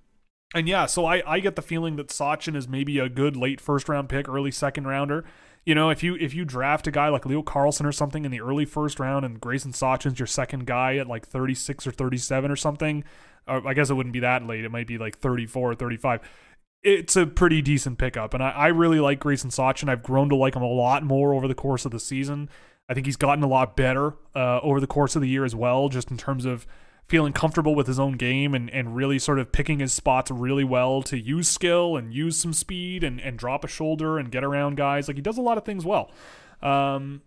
and yeah, so I, I get the feeling that Sawchyn is maybe a good late first round pick, early second rounder. You know, if you if you draft a guy like Leo Carlsson or something in the early first round and Gracyn Sawchyn's your second guy at like 36 or 37 or something, or I guess it wouldn't be that late. It might be like 34 or 35. It's a pretty decent pickup. And I, I really like Grayson Sachin. I've grown to like him a lot more over the course of the season. I think he's gotten a lot better uh, over the course of the year as well, just in terms of feeling comfortable with his own game and, and really sort of picking his spots really well to use skill and use some speed and, and drop a shoulder and get around guys. Like he does a lot of things well. Um,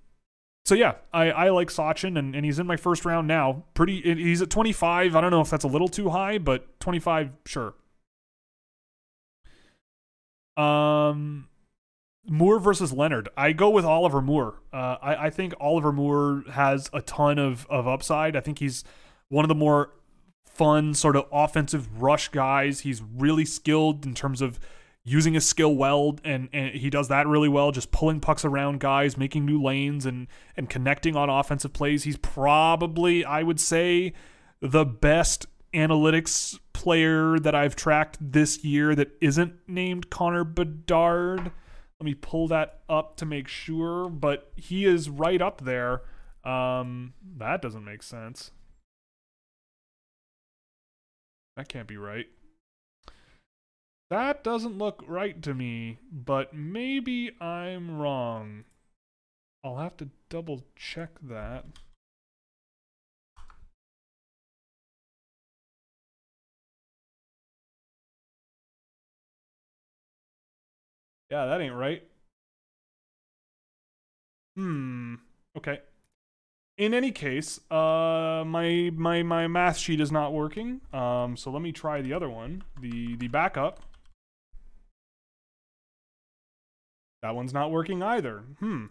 so yeah, I, I like Sawchyn and, and he's in my first round now. Pretty he's at 25. I don't know if that's a little too high, but 25, sure. Um Moore versus Leonard. I go with Oliver Moore. Uh, I, I think Oliver Moore has a ton of, of upside. I think he's one of the more fun sort of offensive rush guys. He's really skilled in terms of using his skill well and, and he does that really well just pulling pucks around guys making new lanes and and connecting on offensive plays. He's probably i would say the best analytics player that i've tracked this year that isn't named connor bedard. Let me pull that up to make sure but he is right up there. Um that doesn't make sense that can't be right. That doesn't look right to me, but maybe I'm wrong. I'll have to double check that. Yeah, that ain't right. Hmm. Okay in any case, uh, my my my math sheet is not working. Um, so let me try the other one, the the backup. That one's not working either. Hmm.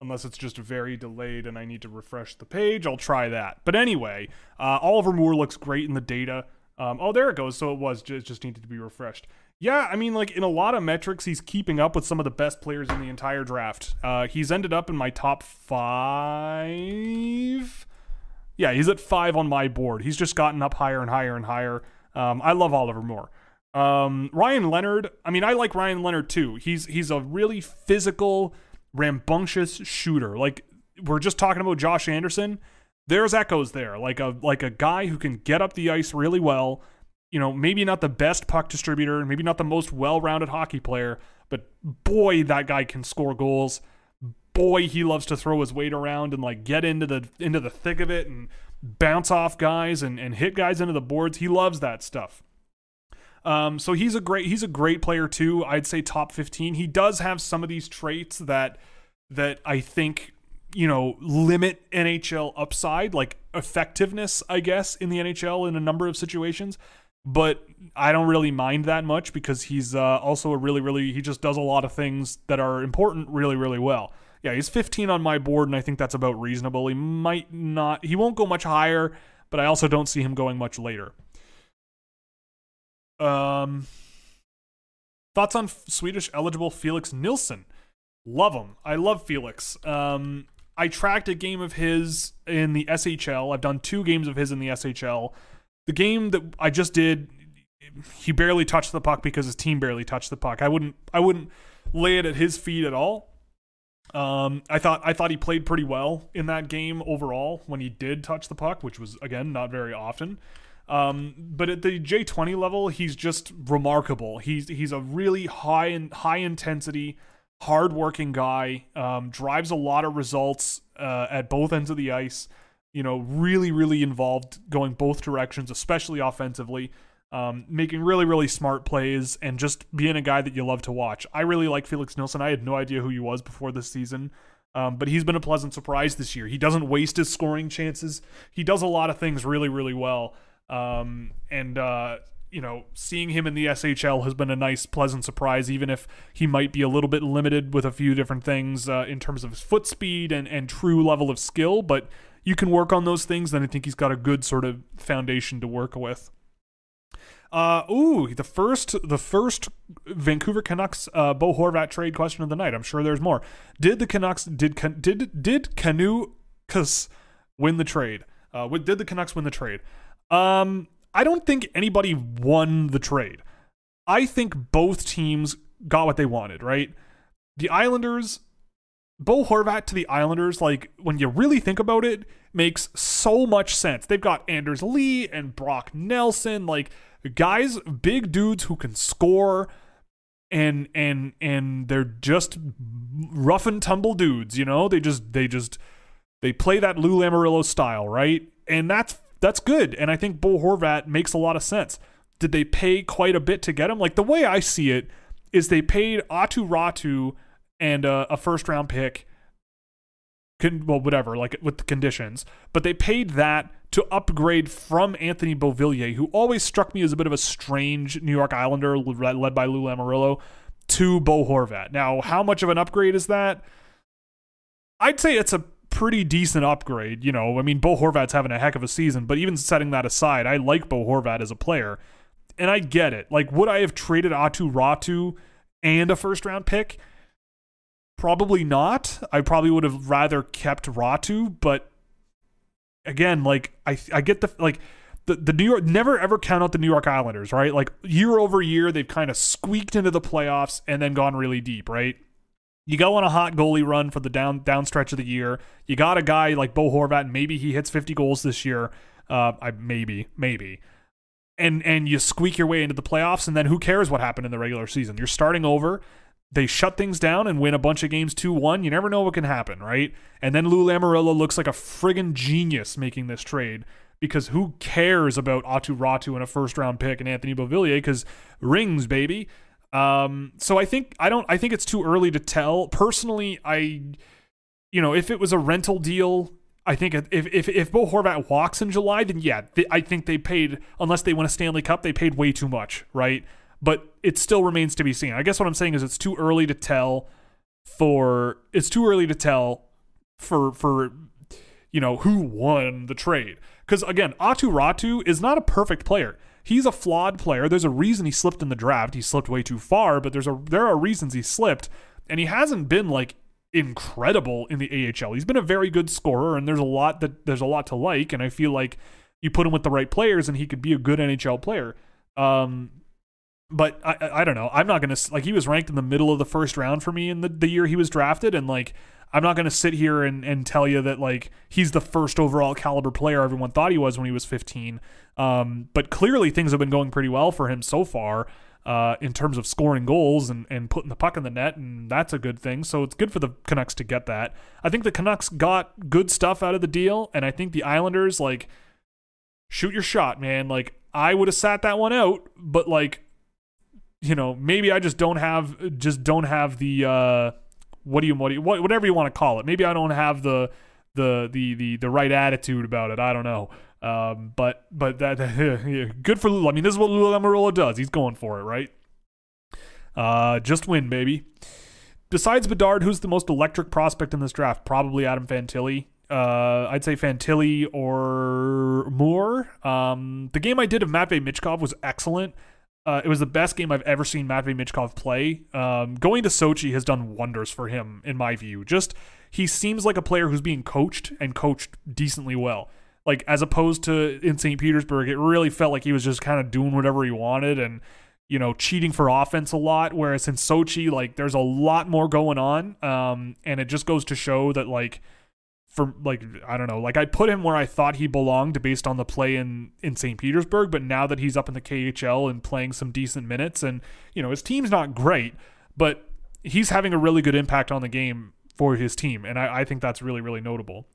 Unless it's just very delayed and I need to refresh the page, I'll try that. But anyway, uh, Oliver Moore looks great in the data. Um, oh, there it goes. So it was just, just needed to be refreshed. Yeah, I mean, like in a lot of metrics, he's keeping up with some of the best players in the entire draft. Uh, he's ended up in my top five. Yeah, he's at five on my board. He's just gotten up higher and higher and higher. Um, I love Oliver Moore. Um, Ryan Leonard. I mean, I like Ryan Leonard too. He's he's a really physical, rambunctious shooter. Like we're just talking about Josh Anderson. There's echoes there. Like a like a guy who can get up the ice really well you know, maybe not the best puck distributor, maybe not the most well-rounded hockey player, but boy, that guy can score goals. Boy, he loves to throw his weight around and like get into the into the thick of it and bounce off guys and, and hit guys into the boards. He loves that stuff. Um, so he's a great he's a great player too. I'd say top 15. He does have some of these traits that that I think you know limit NHL upside, like effectiveness, I guess, in the NHL in a number of situations but I don't really mind that much because he's uh, also a really, really, he just does a lot of things that are important really, really well. Yeah, he's 15 on my board, and I think that's about reasonable. He might not, he won't go much higher, but I also don't see him going much later. Um, thoughts on Swedish eligible Felix Nilsson? Love him. I love Felix. Um, I tracked a game of his in the SHL. I've done two games of his in the SHL the game that I just did, he barely touched the puck because his team barely touched the puck. I wouldn't I wouldn't lay it at his feet at all. Um, I thought I thought he played pretty well in that game overall when he did touch the puck, which was again not very often. Um, but at the J20 level, he's just remarkable. He's he's a really high and high intensity, hardworking guy, um, drives a lot of results uh, at both ends of the ice. You know, really, really involved, going both directions, especially offensively. Um, making really, really smart plays and just being a guy that you love to watch. I really like Felix Nilsson. I had no idea who he was before this season. Um, but he's been a pleasant surprise this year. He doesn't waste his scoring chances. He does a lot of things really, really well. Um, and uh, you know, seeing him in the SHL has been a nice, pleasant surprise, even if he might be a little bit limited with a few different things uh, in terms of his foot speed and, and true level of skill. But you can work on those things, then I think he's got a good sort of foundation to work with. Uh, ooh, the first the first Vancouver Canucks uh, Bo Horvat trade question of the night. I'm sure there's more. Did the Canucks did did did Canucks win the trade? Uh, did the Canucks win the trade? Um, I don't think anybody won the trade. I think both teams got what they wanted, right? The Islanders, Bo Horvat to the Islanders, like when you really think about it, makes so much sense. They've got Anders Lee and Brock Nelson, like guys, big dudes who can score and and and they're just rough and tumble dudes, you know? They just they just they play that Lou Lamoriello style, right? And that's that's good. And I think Bo Horvat makes a lot of sense. Did they pay quite a bit to get him? Like the way I see it is they paid Aatu Räty and a, a first round pick. Con, well, whatever, like with the conditions, but they paid that to upgrade from Anthony Beauvillier, who always struck me as a bit of a strange New York Islander led by Lou Lamoriello, to Bo Horvat. Now, how much of an upgrade is that? I'd say it's a pretty decent upgrade. You know, I mean, Bo Horvat's having a heck of a season, but even setting that aside, I like Bo Horvat as a player. And I get it. Like, would I have traded Aatu Räty and a first round pick? Probably not. I probably would have rather kept Räty, but again, like I I get the like the, the New York never ever count out the New York Islanders, right? Like year over year, they've kind of squeaked into the playoffs and then gone really deep, right? You go on a hot goalie run for the down down stretch of the year. You got a guy like Bo Horvat, and maybe he hits 50 goals this year. Uh, I maybe maybe, and and you squeak your way into the playoffs, and then who cares what happened in the regular season? You're starting over. They shut things down and win a bunch of games 2 1. You never know what can happen, right? And then Lou Lamoriello looks like a friggin' genius making this trade because who cares about Aatu Räty and a first round pick and Anthony Beauvillier? Because rings, baby. Um, so I think I don't. I think it's too early to tell. Personally, I, you know, if it was a rental deal, I think if if if Bo Horvat walks in July, then yeah, I think they paid unless they win a Stanley Cup, they paid way too much, right? But it still remains to be seen. I guess what I'm saying is it's too early to tell. For it's too early to tell for for you know who won the trade because again, Aatu Räty is not a perfect player he's a flawed player. There's a reason he slipped in the draft. He slipped way too far, but there's a there are reasons he slipped, and he hasn't been like incredible in the AHL. He's been a very good scorer, and there's a lot that there's a lot to like, and I feel like you put him with the right players, and he could be a good NHL player. Um, but I, I don't know. I'm not gonna like he was ranked in the middle of the first round for me in the, the year he was drafted, and like I'm not gonna sit here and, and tell you that like he's the first overall caliber player everyone thought he was when he was 15. Um, but clearly things have been going pretty well for him so far. Uh, in terms of scoring goals and, and putting the puck in the net, and that's a good thing. So it's good for the Canucks to get that. I think the Canucks got good stuff out of the deal, and I think the Islanders like shoot your shot, man. Like I would have sat that one out, but like you know maybe I just don't have just don't have the uh, what do you what do you, whatever you want to call it. Maybe I don't have the the the the the right attitude about it. I don't know. Um, but but that [laughs] yeah, good for Lou. I mean, this is what Lou Lamoriello does. He's going for it, right? Uh, just win, baby. Besides Bedard, who's the most electric prospect in this draft? Probably Adam Fantilli. Uh, I'd say Fantilli or Moore. Um, the game I did of Matvey Michkov was excellent. Uh, it was the best game I've ever seen Matvey Michkov play. Um, going to Sochi has done wonders for him, in my view. Just he seems like a player who's being coached and coached decently well. Like as opposed to in St. Petersburg, it really felt like he was just kind of doing whatever he wanted and you know cheating for offense a lot. Whereas in Sochi, like there's a lot more going on, um, and it just goes to show that like for like I don't know, like I put him where I thought he belonged based on the play in in St. Petersburg, but now that he's up in the KHL and playing some decent minutes, and you know his team's not great, but he's having a really good impact on the game for his team, and I, I think that's really really notable.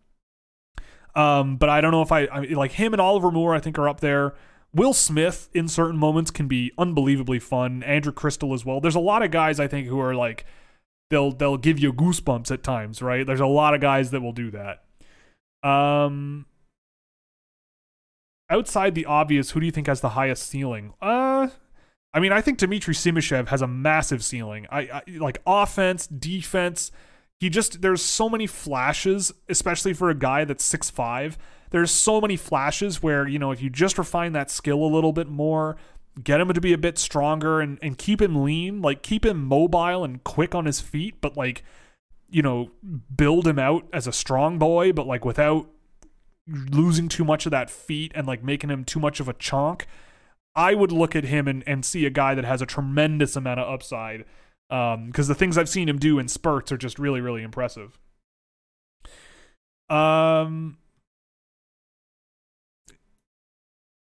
Um, but I don't know if I, I like him and Oliver Moore. I think are up there. Will Smith in certain moments can be unbelievably fun. Andrew Cristall as well. There's a lot of guys I think who are like they'll they'll give you goosebumps at times, right? There's a lot of guys that will do that. Um outside the obvious, who do you think has the highest ceiling? Uh I mean, I think Dmitry Simashev has a massive ceiling. I, I like offense, defense. He just there's so many flashes, especially for a guy that's six five. There's so many flashes where you know if you just refine that skill a little bit more, get him to be a bit stronger and and keep him lean, like keep him mobile and quick on his feet, but like you know build him out as a strong boy, but like without losing too much of that feet and like making him too much of a chonk I would look at him and, and see a guy that has a tremendous amount of upside because um, the things I've seen him do in spurts are just really, really impressive. Um,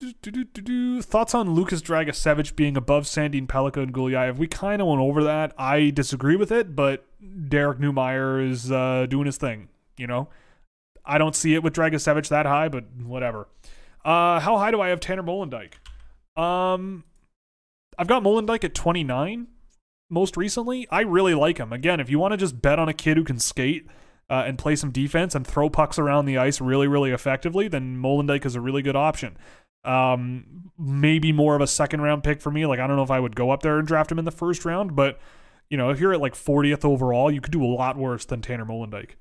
Thoughts on Lucas Dragicevic being above Sandin Pellikka and Gulyayev? We kind of went over that. I disagree with it, but Derek Neumeier is uh, doing his thing. You know, I don't see it with Dragicevic that high, but whatever. Uh, how high do I have Tanner Molendyk? Um, I've got Molendyk at 29 most recently. I really like him. Again, if you want to just bet on a kid who can skate uh, and play some defense and throw pucks around the ice really, really effectively, then Molendyk is a really good option. Um, maybe more of a second round pick for me. Like, I don't know if I would go up there and draft him in the first round, but, you know, if you're at like 40th overall, you could do a lot worse than Tanner Molendyk.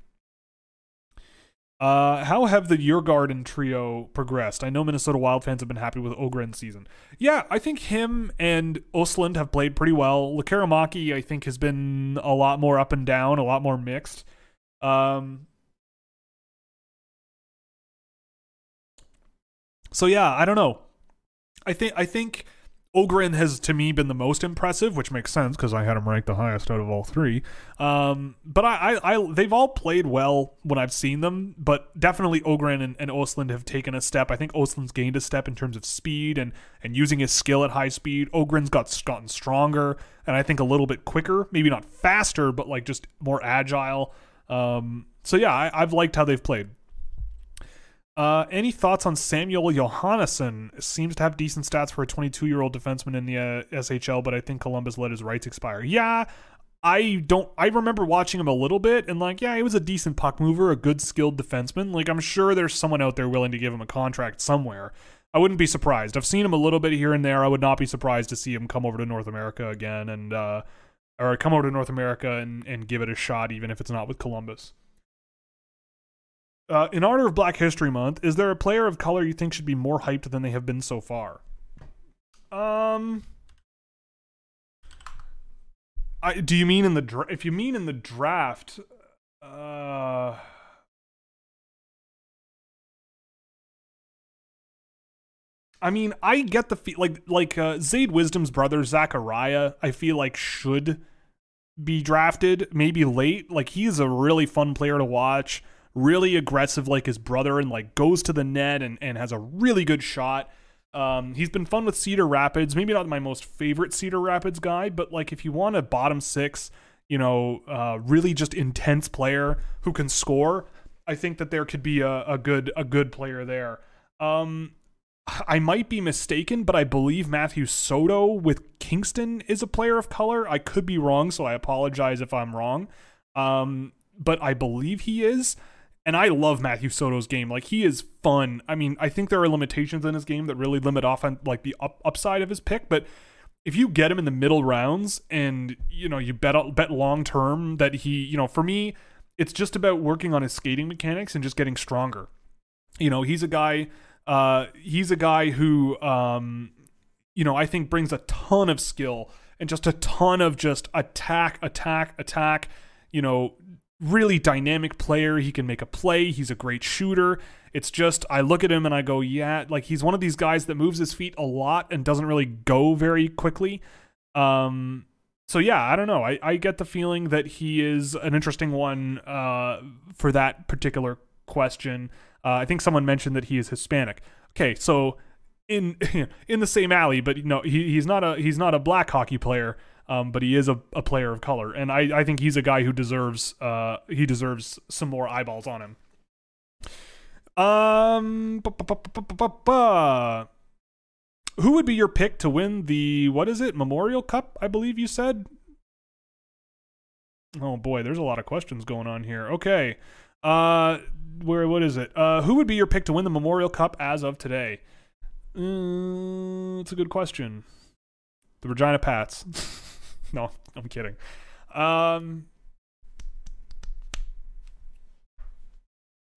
Uh, how have the Djurgården trio progressed? I know Minnesota Wild fans have been happy with Ogren's season. Yeah, I think him and Ostlund have played pretty well. Lekkerimaki, I think, has been a lot more up and down, a lot more mixed. Um, so yeah, I don't know. I think I think Ogren has to me been the most impressive, which makes sense because I had him ranked the highest out of all three. Um, but I, I, I, they've all played well when I've seen them, but definitely Ogren and, and Ostlund have taken a step. I think Ostlund's gained a step in terms of speed and and using his skill at high speed. Ogren's got gotten stronger and I think a little bit quicker, maybe not faster, but like just more agile. Um, so yeah, I, I've liked how they've played. Uh, any thoughts on Samuel Johannesson? Seems to have decent stats for a 22 year old defenseman in the uh, SHL, but I think Columbus let his rights expire. Yeah, I don't. I remember watching him a little bit and like, yeah, he was a decent puck mover, a good skilled defenseman. Like, I'm sure there's someone out there willing to give him a contract somewhere. I wouldn't be surprised. I've seen him a little bit here and there. I would not be surprised to see him come over to North America again and uh, or come over to North America and and give it a shot, even if it's not with Columbus. Uh, in honor of Black History Month, is there a player of color you think should be more hyped than they have been so far? Um, I, do you mean in the dra- if you mean in the draft? Uh, I mean, I get the feel like like uh, Zayde Wisdom's brother Zachariah. I feel like should be drafted maybe late. Like he's a really fun player to watch really aggressive like his brother and like goes to the net and, and has a really good shot. Um, he's been fun with Cedar Rapids. Maybe not my most favorite Cedar Rapids guy, but like if you want a bottom six, you know, uh, really just intense player who can score, I think that there could be a, a good a good player there. Um, I might be mistaken, but I believe Matthew Soto with Kingston is a player of color. I could be wrong, so I apologize if I'm wrong. Um, but I believe he is and I love Matthew Soto's game. Like he is fun. I mean, I think there are limitations in his game that really limit off on like the up, upside of his pick, but if you get him in the middle rounds and you know you bet bet long term that he, you know, for me, it's just about working on his skating mechanics and just getting stronger. You know, he's a guy. Uh, he's a guy who, um, you know, I think brings a ton of skill and just a ton of just attack, attack, attack. You know, really dynamic player. He can make a play. He's a great shooter. It's just I look at him and I go, yeah, like he's one of these guys that moves his feet a lot and doesn't really go very quickly. Um so yeah, I don't know. I, I get the feeling that he is an interesting one uh, for that particular question. Uh, I think someone mentioned that he is Hispanic. Okay, so in [laughs] in the same alley, but no, he, he's not a he's not a black hockey player. Um, but he is a, a player of color, and I, I think he's a guy who deserves uh he deserves some more eyeballs on him. Um, who would be your pick to win the what is it Memorial Cup? I believe you said. Oh boy, there's a lot of questions going on here. Okay, uh, where what is it? Uh, who would be your pick to win the Memorial Cup as of today? Mm, it's a good question. The Regina Pats. [laughs] [laughs] no, I'm kidding. Um,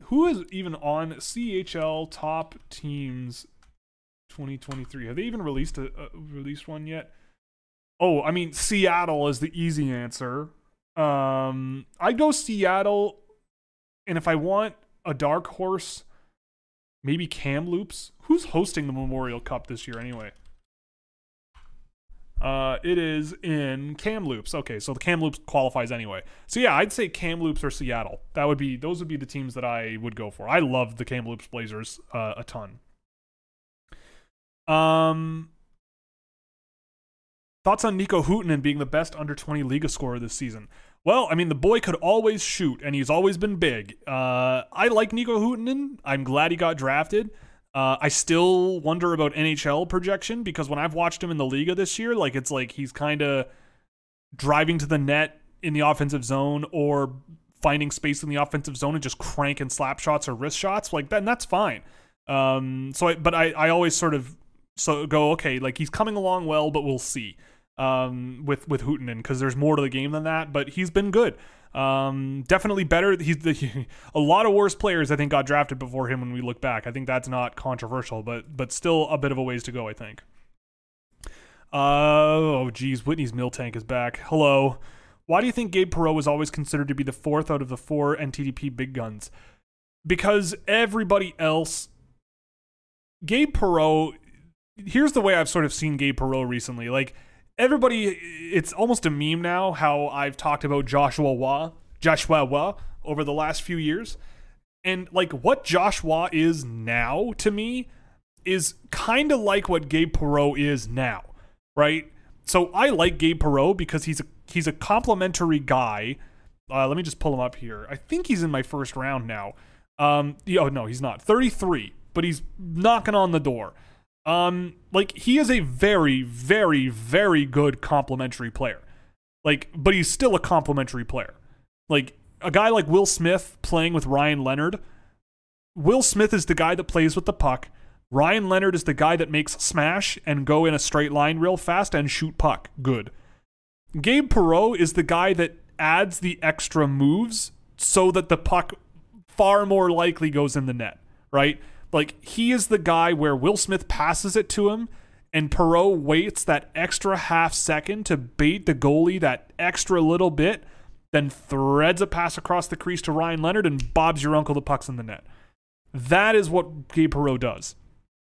who is even on CHL top teams 2023? Have they even released a, a released one yet? Oh, I mean Seattle is the easy answer. Um, I go Seattle, and if I want a dark horse, maybe Kamloops. Who's hosting the Memorial Cup this year anyway? Uh, it is in Kamloops. Okay, so the Kamloops qualifies anyway. So yeah, I'd say Kamloops or Seattle. That would be those would be the teams that I would go for. I love the Kamloops Blazers uh, a ton. Um, thoughts on Niko Huuhtanen being the best under twenty Liiga scorer this season? Well, I mean, the boy could always shoot, and he's always been big. Uh, I like Niko Huuhtanen. I'm glad he got drafted. Uh, I still wonder about NHL projection because when I've watched him in the Liiga this year, like it's like he's kind of driving to the net in the offensive zone or finding space in the offensive zone and just cranking slap shots or wrist shots like that. And that's fine. Um, so, I, but I, I always sort of so go okay, like he's coming along well, but we'll see. Um, with with Huuhtanen because there's more to the game than that, but he's been good. Um, definitely better. He's the, [laughs] a lot of worse players I think got drafted before him when we look back. I think that's not controversial, but but still a bit of a ways to go. I think. Uh, oh geez, Whitney's mill tank is back. Hello. Why do you think Gabe Perreault was always considered to be the fourth out of the four NTDP big guns? Because everybody else, Gabe Perreault. Here's the way I've sort of seen Gabe Perreault recently. Like everybody it's almost a meme now how I've talked about Joshua Roy, Joshua Roy over the last few years. And like what Joshua is now to me is kind of like what Gabe Perreault is now, right? So I like Gabe Perreault because he's a he's a complimentary guy. Uh, let me just pull him up here. I think he's in my first round now. Um, oh no, he's not. 33, but he's knocking on the door. Um, like he is a very, very, very good complementary player. Like, but he's still a complementary player. Like a guy like Will Smith playing with Ryan Leonard. Will Smith is the guy that plays with the puck. Ryan Leonard is the guy that makes smash and go in a straight line real fast and shoot puck. Good. Gabe Perreault is the guy that adds the extra moves so that the puck far more likely goes in the net, right? Like he is the guy where Will Smith passes it to him and Perreault waits that extra half second to bait the goalie that extra little bit, then threads a pass across the crease to Ryan Leonard and bobs your uncle the pucks in the net. That is what Gabe Perreault does.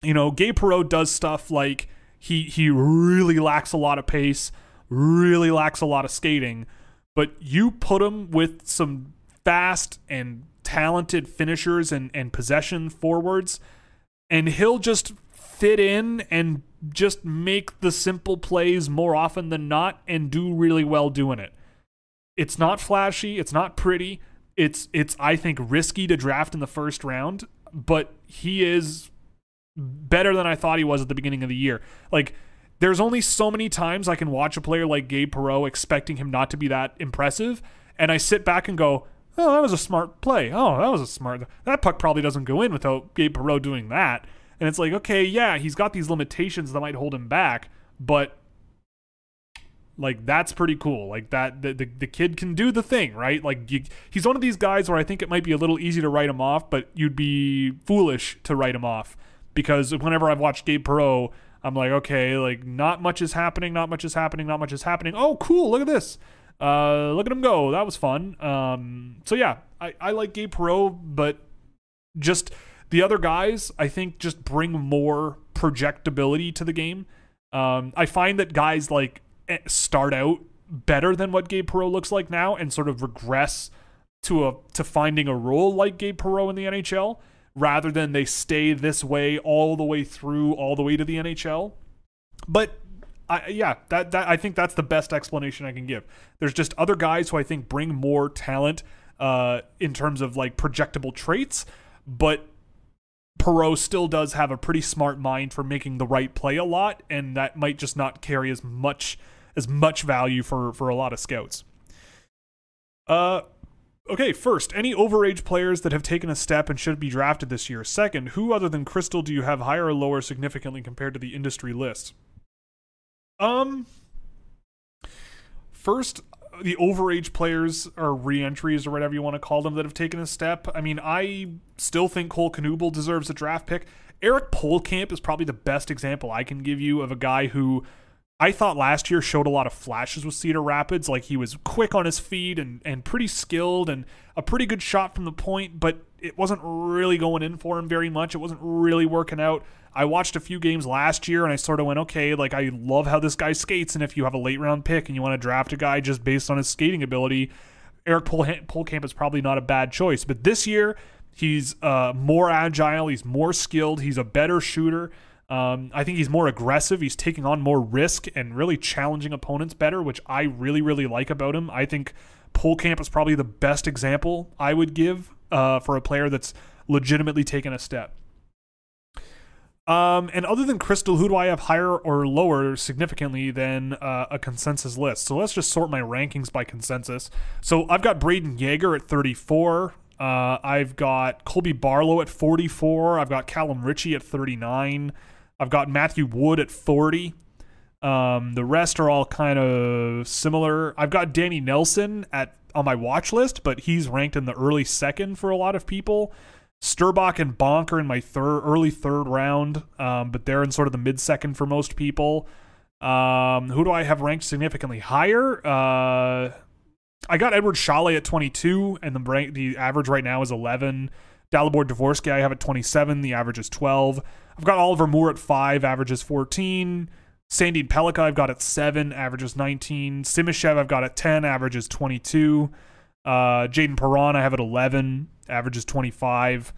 You know, Gabe Perreault does stuff like he he really lacks a lot of pace, really lacks a lot of skating, but you put him with some fast and talented finishers and, and possession forwards, and he'll just fit in and just make the simple plays more often than not and do really well doing it. It's not flashy, it's not pretty. It's it's I think risky to draft in the first round, but he is better than I thought he was at the beginning of the year. Like there's only so many times I can watch a player like Gabe Perreault expecting him not to be that impressive, and I sit back and go, oh, that was a smart play. Oh, that was a smart. That puck probably doesn't go in without Gabe Perreault doing that. And it's like, okay, yeah, he's got these limitations that might hold him back, but like that's pretty cool. Like that, the the, the kid can do the thing, right? Like you, he's one of these guys where I think it might be a little easy to write him off, but you'd be foolish to write him off because whenever I've watched Gabe Perreault, I'm like, okay, like not much is happening, not much is happening, not much is happening. Oh, cool! Look at this. Uh, look at him go. That was fun. Um, so yeah, I, I like Gabe Perreault, but just the other guys, I think, just bring more projectability to the game. Um, I find that guys like eh, start out better than what Gabe Perreault looks like now, and sort of regress to a to finding a role like Gabe Perreault in the NHL, rather than they stay this way all the way through, all the way to the NHL. But I, yeah, that, that I think that's the best explanation I can give. There's just other guys who I think bring more talent uh, in terms of like projectable traits, but Perreault still does have a pretty smart mind for making the right play a lot, and that might just not carry as much as much value for for a lot of scouts. Uh, okay. First, any overage players that have taken a step and should be drafted this year. Second, who other than Cristall do you have higher or lower significantly compared to the industry list? Um, first, the overage players or re-entries or whatever you want to call them that have taken a step. I mean, I still think Cole Knuble deserves a draft pick. Eric Pohlkamp is probably the best example I can give you of a guy who I thought last year showed a lot of flashes with Cedar Rapids. Like he was quick on his feet and, and pretty skilled and a pretty good shot from the point, but it wasn't really going in for him very much. It wasn't really working out. I watched a few games last year and I sort of went, okay, like I love how this guy skates. And if you have a late round pick and you want to draft a guy just based on his skating ability, Eric Pohlkamp is probably not a bad choice. But this year, he's uh, more agile, he's more skilled, he's a better shooter. Um, I think he's more aggressive. He's taking on more risk and really challenging opponents better, which I really, really like about him. I think Pohlkamp is probably the best example I would give uh, for a player that's legitimately taken a step. Um, and other than Cristall, who do I have higher or lower significantly than uh, a consensus list? So let's just sort my rankings by consensus. So I've got Brayden Yager at 34. Uh, I've got Colby Barlow at 44. I've got Calum Ritchie at 39. I've got Matthew Wood at 40. Um, the rest are all kind of similar. I've got Danny Nelson at on my watch list, but he's ranked in the early second for a lot of people. Sturbach and Bonk are in my third, early third round, um, but they're in sort of the mid second for most people. Um, who do I have ranked significantly higher? Uh, I got Eduard Šalé at 22, and the rank, the average right now is 11. Dalibor Dvorsky I have at 27, the average is 12. I've got Oliver Moore at 5, average is 14. Sandin Pellikka I've got at 7, average is 19. Simashev I've got at 10, average is 22. Uh, Jayden Perron I have at 11, average is 25.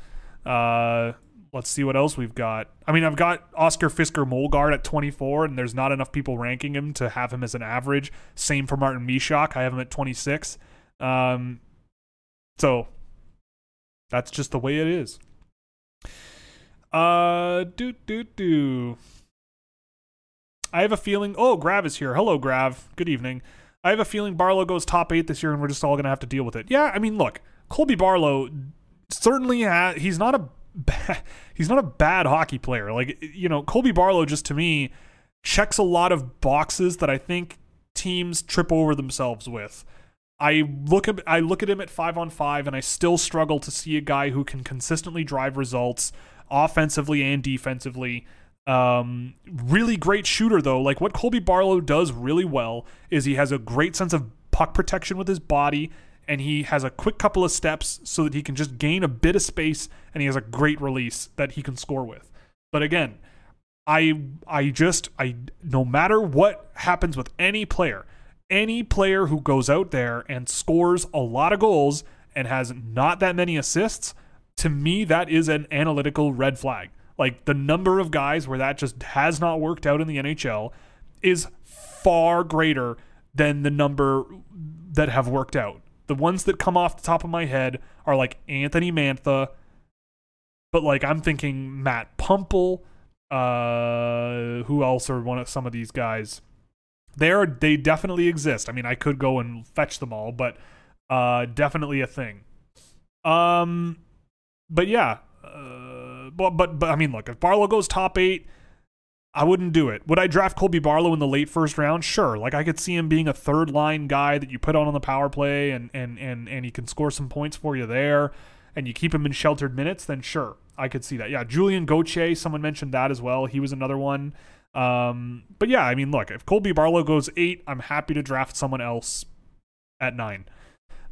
Uh, let's see what else we've got. I mean, I've got Oscar Fisker Molgaard at 24, and there's not enough people ranking him to have him as an average. Same for Martin Misiak. I have him at 26. Um, so that's just the way it is. Uh, do do do. I have a feeling. Oh, Grav is here. Hello, Grav. Good evening. I have a feeling Barlow goes top eight this year, and we're just all to have to deal with it. Yeah, I mean, look, Colby Barlow certainly has. He's not a bad, [laughs] he's not a bad hockey player. Like you know, Colby Barlow just to me checks a lot of boxes that I think teams trip over themselves with. I look at I look at him at five on five, and I still struggle to see a guy who can consistently drive results offensively and defensively. Um, really great shooter though. Like what Colby Barlow does really well is he has a great sense of puck protection with his body and he has a quick couple of steps so that he can just gain a bit of space and he has a great release that he can score with. But again, I I just I no matter what happens with any player, any player who goes out there and scores a lot of goals and has not that many assists, to me that is an analytical red flag. Like the number of guys where that just has not worked out in the NHL is far greater than the number that have worked out. The ones that come off the top of my head are like Anthony Mantha, but like I'm thinking Matt Puempel, uh, who else are one of some of these guys? They are they definitely exist. I mean, I could go and fetch them all, but uh, definitely a thing. Um, but yeah, uh, but but but I mean, look, if Barlow goes top eight, I wouldn't do it. Would I draft Colby Barlow in the late first round? Sure. Like I could see him being a third line guy that you put on on the power play and and and and he can score some points for you there and you keep him in sheltered minutes, then sure. I could see that. Yeah, Julien Gauthier, someone mentioned that as well. He was another one. Um, but yeah, I mean, look, if Colby Barlow goes 8, I'm happy to draft someone else at 9.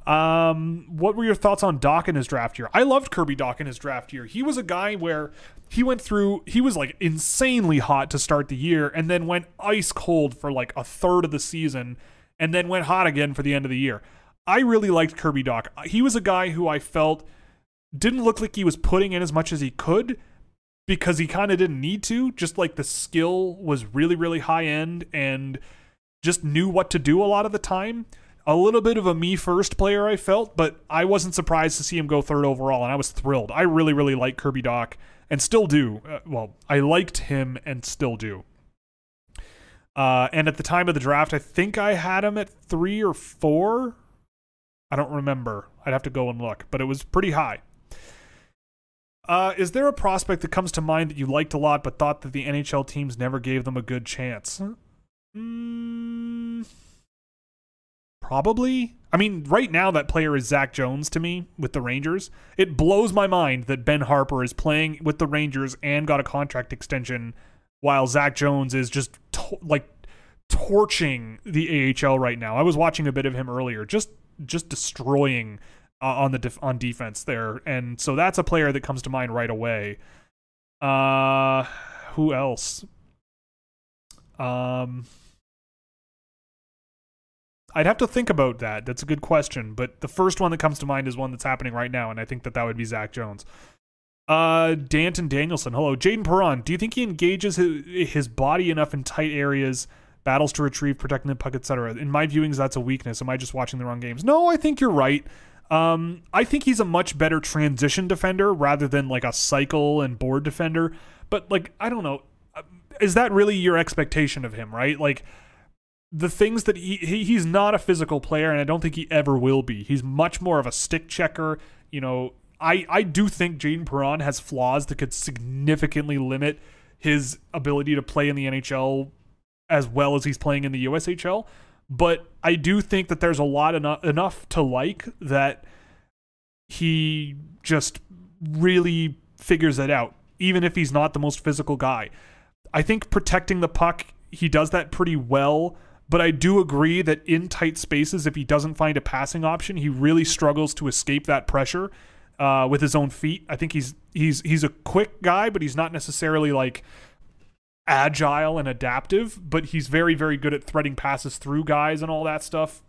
Um, what were your thoughts on Dach in his draft year? I loved Kirby Dach in his draft year. He was a guy where he went through, he was like insanely hot to start the year and then went ice cold for like a third of the season and then went hot again for the end of the year. I really liked Kirby Dach. He was a guy who I felt didn't look like he was putting in as much as he could, because he kind of didn't need to. Just like the skill was really, really high end and just knew what to do a lot of the time. A little bit of a me first player, I felt, but I wasn't surprised to see him go third overall, and I was thrilled. I really, really like Kirby Dach and still do. Uh, well, I liked him and still do. Uh, and at the time of the draft, I think I had him at three or four. I don't remember. I'd have to go and look, but it was pretty high. Uh, is there a prospect that comes to mind that you liked a lot but thought that the NHL teams never gave them a good chance? Mm, probably. I mean, right now that player is Zach Jones to me with the Rangers. It blows my mind that Ben Harpur is playing with the Rangers and got a contract extension while Zach Jones is just to- like torching the AHL right now. I was watching a bit of him earlier, just just destroying uh, on the def- on defense there, and so that's a player that comes to mind right away. Uh, who else? Um, I'd have to think about that. That's a good question, but the first one that comes to mind is one that's happening right now, and I think that that would be Zach Jones. Uh, Danton Danielson. Hello, Jayden Perron. Do you think he engages his, body enough in tight areas? battles to retrieve, protecting the puck, etc. In my viewings, that's a weakness. Am I just watching the wrong games? No, I think you're right. Um, I think he's a much better transition defender rather than like a cycle and board defender. But like, I don't know, is that really your expectation of him? Right? Like the things that he, he he's not a physical player, and I don't think he ever will be. He's much more of a stick checker. You know, I I do think Jayden Perron has flaws that could significantly limit his ability to play in the NHL as well as he's playing in the USHL. But I do think that there's a lot enough enough to like that he just really figures it out, even if he's not the most physical guy. I think protecting the puck, he does that pretty well. But I do agree that in tight spaces, if he doesn't find a passing option, he really struggles to escape that pressure uh, with his own feet. I think he's he's he's a quick guy, but he's not necessarily like agile and adaptive, but he's very, very good at threading passes through guys and all that stuff.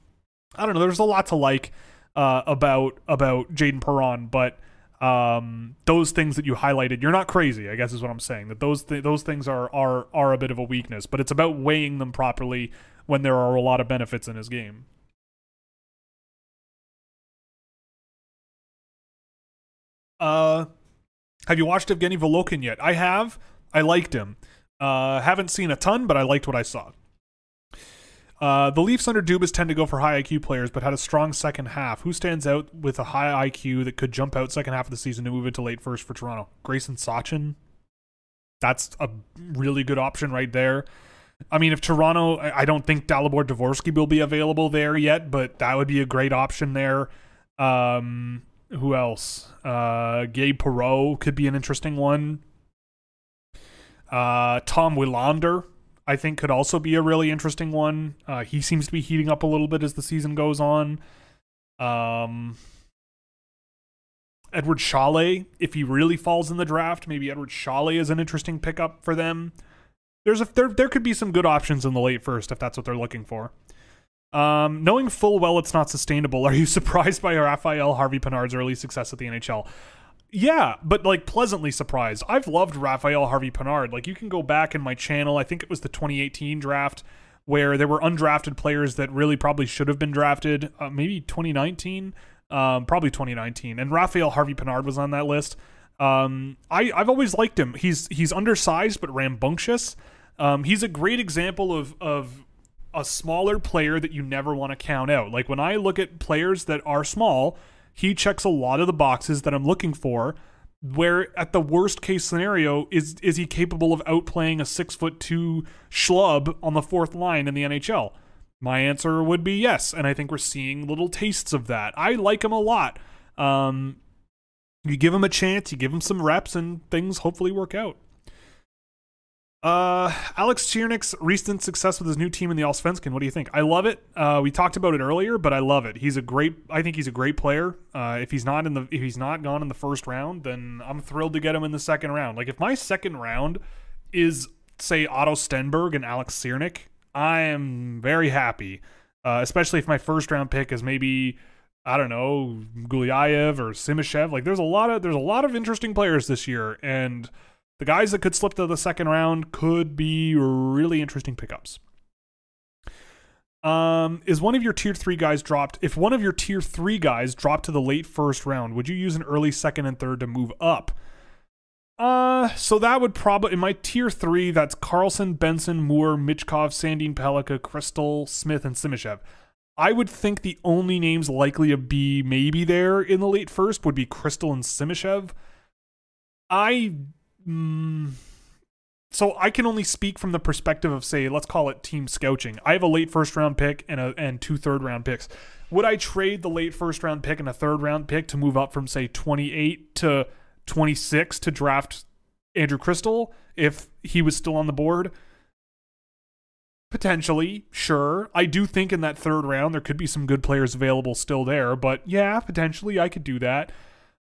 I don't know. There's a lot to like uh, about about Jayden Perron, but um, those things that you highlighted, you're not crazy. I guess is what I'm saying. That those th- those things are are are a bit of a weakness, but it's about weighing them properly when there are a lot of benefits in his game. Uh, have you watched Evgeny Volokhin yet? I have. I liked him. Uh, haven't seen a ton, but I liked what I saw. Uh, the Leafs under Dubas tend to go for high IQ players, but had a strong second half. Who stands out with a high IQ that could jump out second half of the season to move into late first for Toronto? Gracyn Sawchyn. That's a really good option right there. I mean, if Toronto, I don't think Dalibor Dvorsky will be available there yet, but that would be a great option there. Um, who else? Uh, Gabe Perreault could be an interesting one. Uh, Tom Willander, I think, could also be a really interesting one. Uh, he seems to be heating up a little bit as the season goes on. Um, Eduard Šalé, if he really falls in the draft, maybe Eduard Šalé is an interesting pickup for them. There's a there there could be some good options in the late first if that's what they're looking for. Um, knowing full well it's not sustainable, are you [laughs] surprised by Raphael Harvey Pinard's early success at the NHL? Yeah, but like pleasantly surprised. I've loved Raphael Harvey Pinard. Like you can go back in my channel. I think it was the 2018 draft where there were undrafted players that really probably should have been drafted. Uh, maybe 2019, um, probably 2019, and Raphael Harvey Pinard was on that list. Um, I I've always liked him. He's he's undersized but rambunctious. Um, he's a great example of of a smaller player that you never want to count out. Like when I look at players that are small he checks a lot of the boxes that I'm looking for. Where at the worst case scenario is is he capable of outplaying a six foot two schlub on the fourth line in the NHL? My answer would be yes, and I think we're seeing little tastes of that. I like him a lot. Um, you give him a chance, you give him some reps, and things hopefully work out. Uh, Alex Ciernik's recent success with his new team in the Allsvenskan. What do you think? I love it. Uh, we talked about it earlier, but I love it. He's a great. I think he's a great player. Uh, if he's not in the if he's not gone in the first round, then I'm thrilled to get him in the second round. Like if my second round is say Otto Stenberg and Alex Ciernik, I am very happy. Uh, especially if my first round pick is maybe I don't know Gulyayev or Simashev. Like there's a lot of there's a lot of interesting players this year, and The guys that could slip to the second round could be really interesting pickups. Um, is one of your tier three guys dropped? If one of your tier three guys dropped to the late first round, would you use an early second and third to move up? Uh, so that would probably in my tier three. That's Carlsson, Benson, Moore, Michkov, Sandin, Pellikka, Cristall, Smith, and Simashev. I would think the only names likely to be maybe there in the late first would be Cristall and Simashev. I. Mm, so I can only speak from the perspective of say, let's call it team scouting. I have a late first round pick and a and two third round picks. Would I trade the late first round pick and a third round pick to move up from say 28 to 26 to draft Andrew Cristall if he was still on the board? Potentially, sure. I do think in that third round there could be some good players available still there, but yeah, potentially I could do that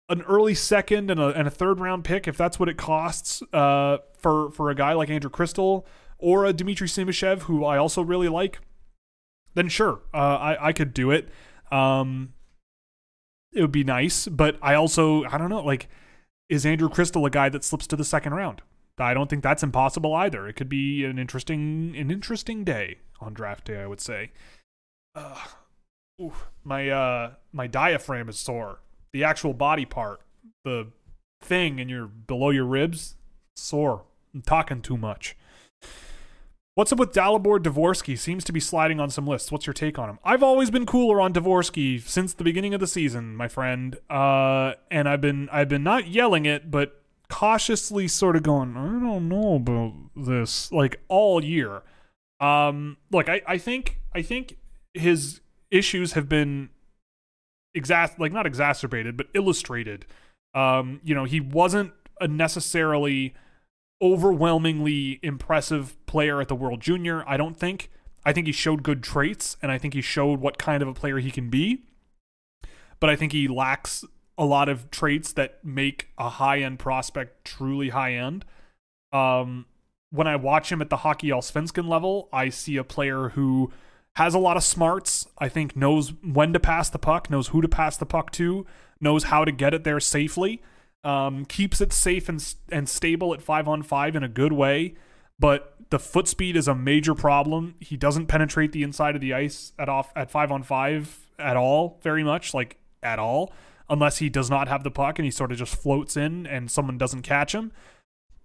an early second and a, and a third round pick, if that's what it costs uh, for for a guy like Andrew Cristall or a Dmitry Simashev, who I also really like, then sure, uh, I I could do it. Um, it would be nice, but I also I don't know, like, is Andrew Cristall a guy that slips to the second round? I don't think that's impossible either. It could be an interesting an interesting day on draft day, I would say. Uh, ooh, my uh my diaphragm is sore the actual body part, the thing in your below your ribs, sore. I'm talking too much. What's up with Dalibor Dvorsky? Seems to be sliding on some lists. What's your take on him? I've always been cooler on Dvorsky since the beginning of the season, my friend. Uh, and I've been I've been not yelling it, but cautiously sort of going, I don't know about this, like all year. Um, look, I, I think I think his issues have been exas like not exacerbated but illustrated. Um you know he wasn't a necessarily overwhelmingly impressive player at the world junior i don't think. I think he showed good traits and i think he showed what kind of a player he can be. But i think he lacks a lot of traits that make a high end prospect truly high end um when i watch him at the hockey allsvenskan level i see a player who has a lot of smarts. I think knows when to pass the puck, knows who to pass the puck to, knows how to get it there safely. Um, keeps it safe and and stable at five on five in a good way, but the foot speed is a major problem. He doesn't penetrate the inside of the ice at off at five on five at all, very much like at all, unless he does not have the puck and he sort of just floats in and someone doesn't catch him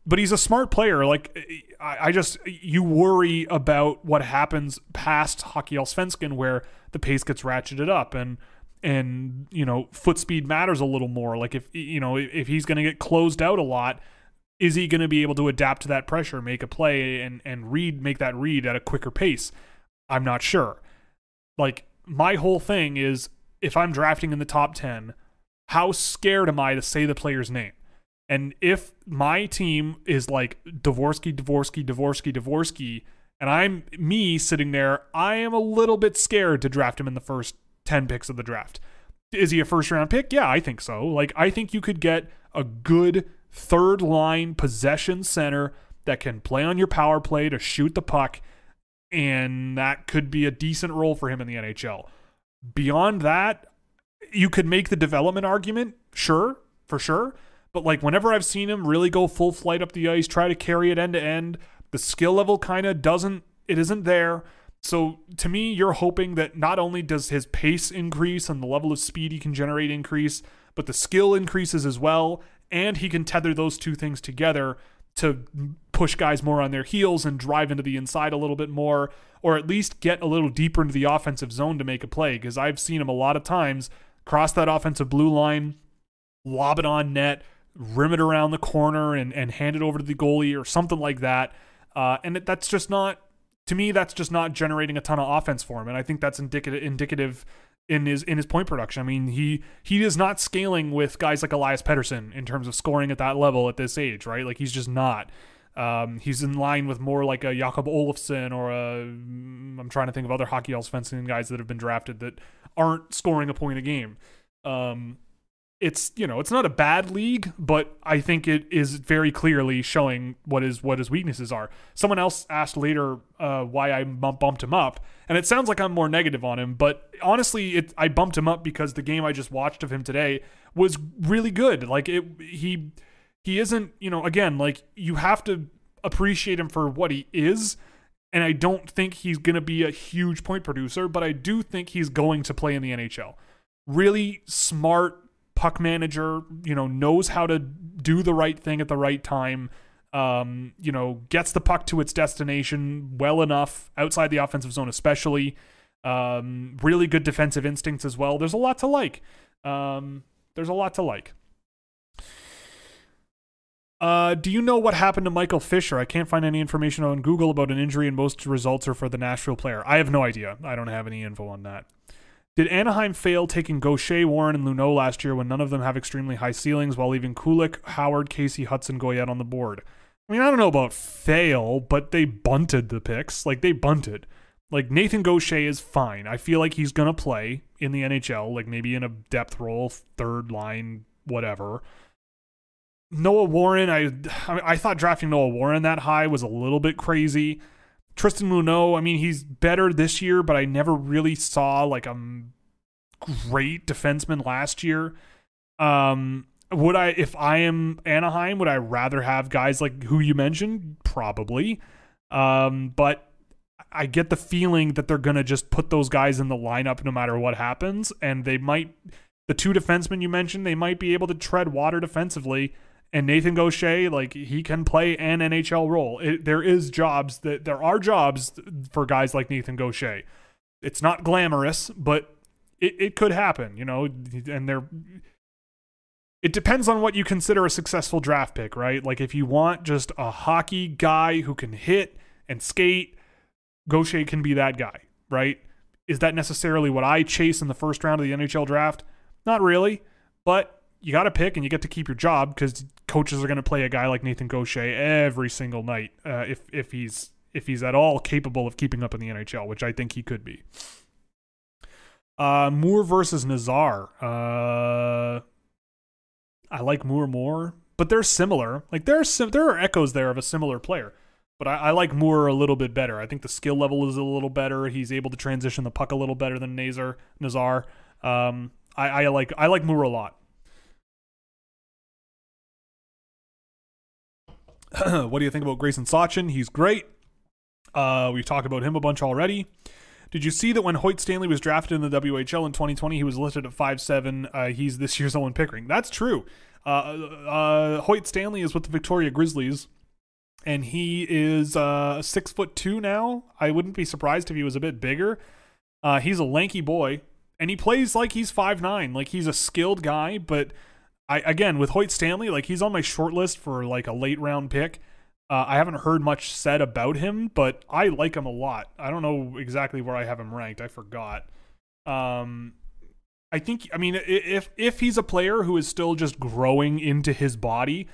but he's a smart player. Like I, I, just you worry about what happens past Hockey Allsvenskan where the pace gets ratcheted up and and you know foot speed matters a little more. Like if you know if he's going to get closed out a lot, is he going to be able to adapt to that pressure, make a play, and and read make that read at a quicker pace? I'm not sure. Like my whole thing is if I'm drafting in the top ten, how scared am I to say the player's name? And if my team is like Dvorsky, Dvorsky, Dvorsky, Dvorsky, and I'm me sitting there, I am a little bit scared to draft him in the first 10 picks of the draft. Is he a first round pick? Yeah, I think so. Like, I think you could get a good third line possession center that can play on your power play to shoot the puck, and that could be a decent role for him in the NHL. Beyond that, you could make the development argument, sure, for sure. But like whenever I've seen him really go full flight up the ice, try to carry it end to end, the skill level kind of doesn't it isn't there. So to me, you're hoping that not only does his pace increase and the level of speed he can generate increase, but the skill increases as well, and he can tether those two things together to push guys more on their heels and drive into the inside a little bit more, or at least get a little deeper into the offensive zone to make a play. Because I've seen him a lot of times cross that offensive blue line, lob it on net, rim it around the corner and, and hand it over to the goalie or something like that. Uh, and that's just not, to me, that's just not generating a ton of offense for him. And I think that's indicative indicative in his in his point production. I mean, he he is not scaling with guys like Elias Pettersson in terms of scoring at that level at this age, right? Like he's just not. Um, he's in line with more like a Jakob Olofsson or a I'm trying to think of other hockey fencing guys that have been drafted that aren't scoring a point a game. Um, it's you know it's not a bad league, but I think it is very clearly showing what is what his weaknesses are. Someone else asked later uh, why I bumped him up, and it sounds like I'm more negative on him, but honestly, it I bumped him up because the game I just watched of him today was really good. Like it, he he isn't, you know, again, like you have to appreciate him for what he is. And I don't think he's going to be a huge point producer, but I do think he's going to play in the NHL. Really smart puck manager, you know, knows how to do the right thing at the right time. Um, you know, gets the puck to its destination well enough outside the offensive zone, especially. Um, really good defensive instincts as well. There's a lot to like. Um, there's a lot to like. Uh, do you know what happened to Michael Fisher? I can't find any information on Google about an injury, and most results are for the Nashville player. I have no idea. I don't have any info on that. Did Anaheim fail taking Gaucher, Warren, and Luneau last year when none of them have extremely high ceilings while leaving Kulich, Howard, Casey, Hutson, Goyette on the board? I mean, I don't know about fail, but they bunted the picks. Like, they bunted. Like, Nathan Gaucher is fine. I feel like he's going to play in the NHL, like maybe in a depth role, third line, whatever. Noah Warren, I I thought drafting Noah Warren that high was a little bit crazy. Tristan Luneau, I mean, he's better this year, but I never really saw like a great defenseman last year. Um, would I, if I am Anaheim, would I rather have guys like who you mentioned? Probably. Um, but I get the feeling that they're going to just put those guys in the lineup no matter what happens. And they might, the two defensemen you mentioned, they might be able to tread water defensively and Nathan Gaucher, like he can play an NHL role. It, there is jobs that there are jobs for guys like Nathan Gaucher. It's not glamorous, but it, it could happen, you know. And there, it depends on what you consider a successful draft pick, right? Like if you want just a hockey guy who can hit and skate, Gaucher can be that guy, right? Is that necessarily what I chase in the first round of the NHL draft? Not really, but you got to pick and you get to keep your job because coaches are going to play a guy like Nathan Gaucher every single night uh, if if he's if he's at all capable of keeping up in the NHL, which I think he could be. Uh, Moore versus Nazar. Uh, I like Moore more, but they're similar. Like there are sim- there are echoes there of a similar player, but I, I like Moore a little bit better. I think the skill level is a little better. He's able to transition the puck a little better than Nazar. Nazar. Um, I, I like I like Moore a lot. [clears throat] what do you think about Gracyn Sawchyn? He's great. Uh, we've talked about him a bunch already. Did you see that when Hoyt Stanley was drafted in the WHL in 2020, he was listed at 5'7"? Uh, he's this year's Owen Pickering. That's true. Uh, uh, Hoyt Stanley is with the Victoria Grizzlies, and he is uh, six foot two now. I wouldn't be surprised if he was a bit bigger. Uh, he's a lanky boy, and he plays like he's five nine. Like he's a skilled guy, but I again with Hoyt Stanley, like he's on my short list for like a late round pick. Uh, I haven't heard much said about him, but I like him a lot. I don't know exactly where I have him ranked. I forgot. Um, I think I mean if if he's a player who is still just growing into his body,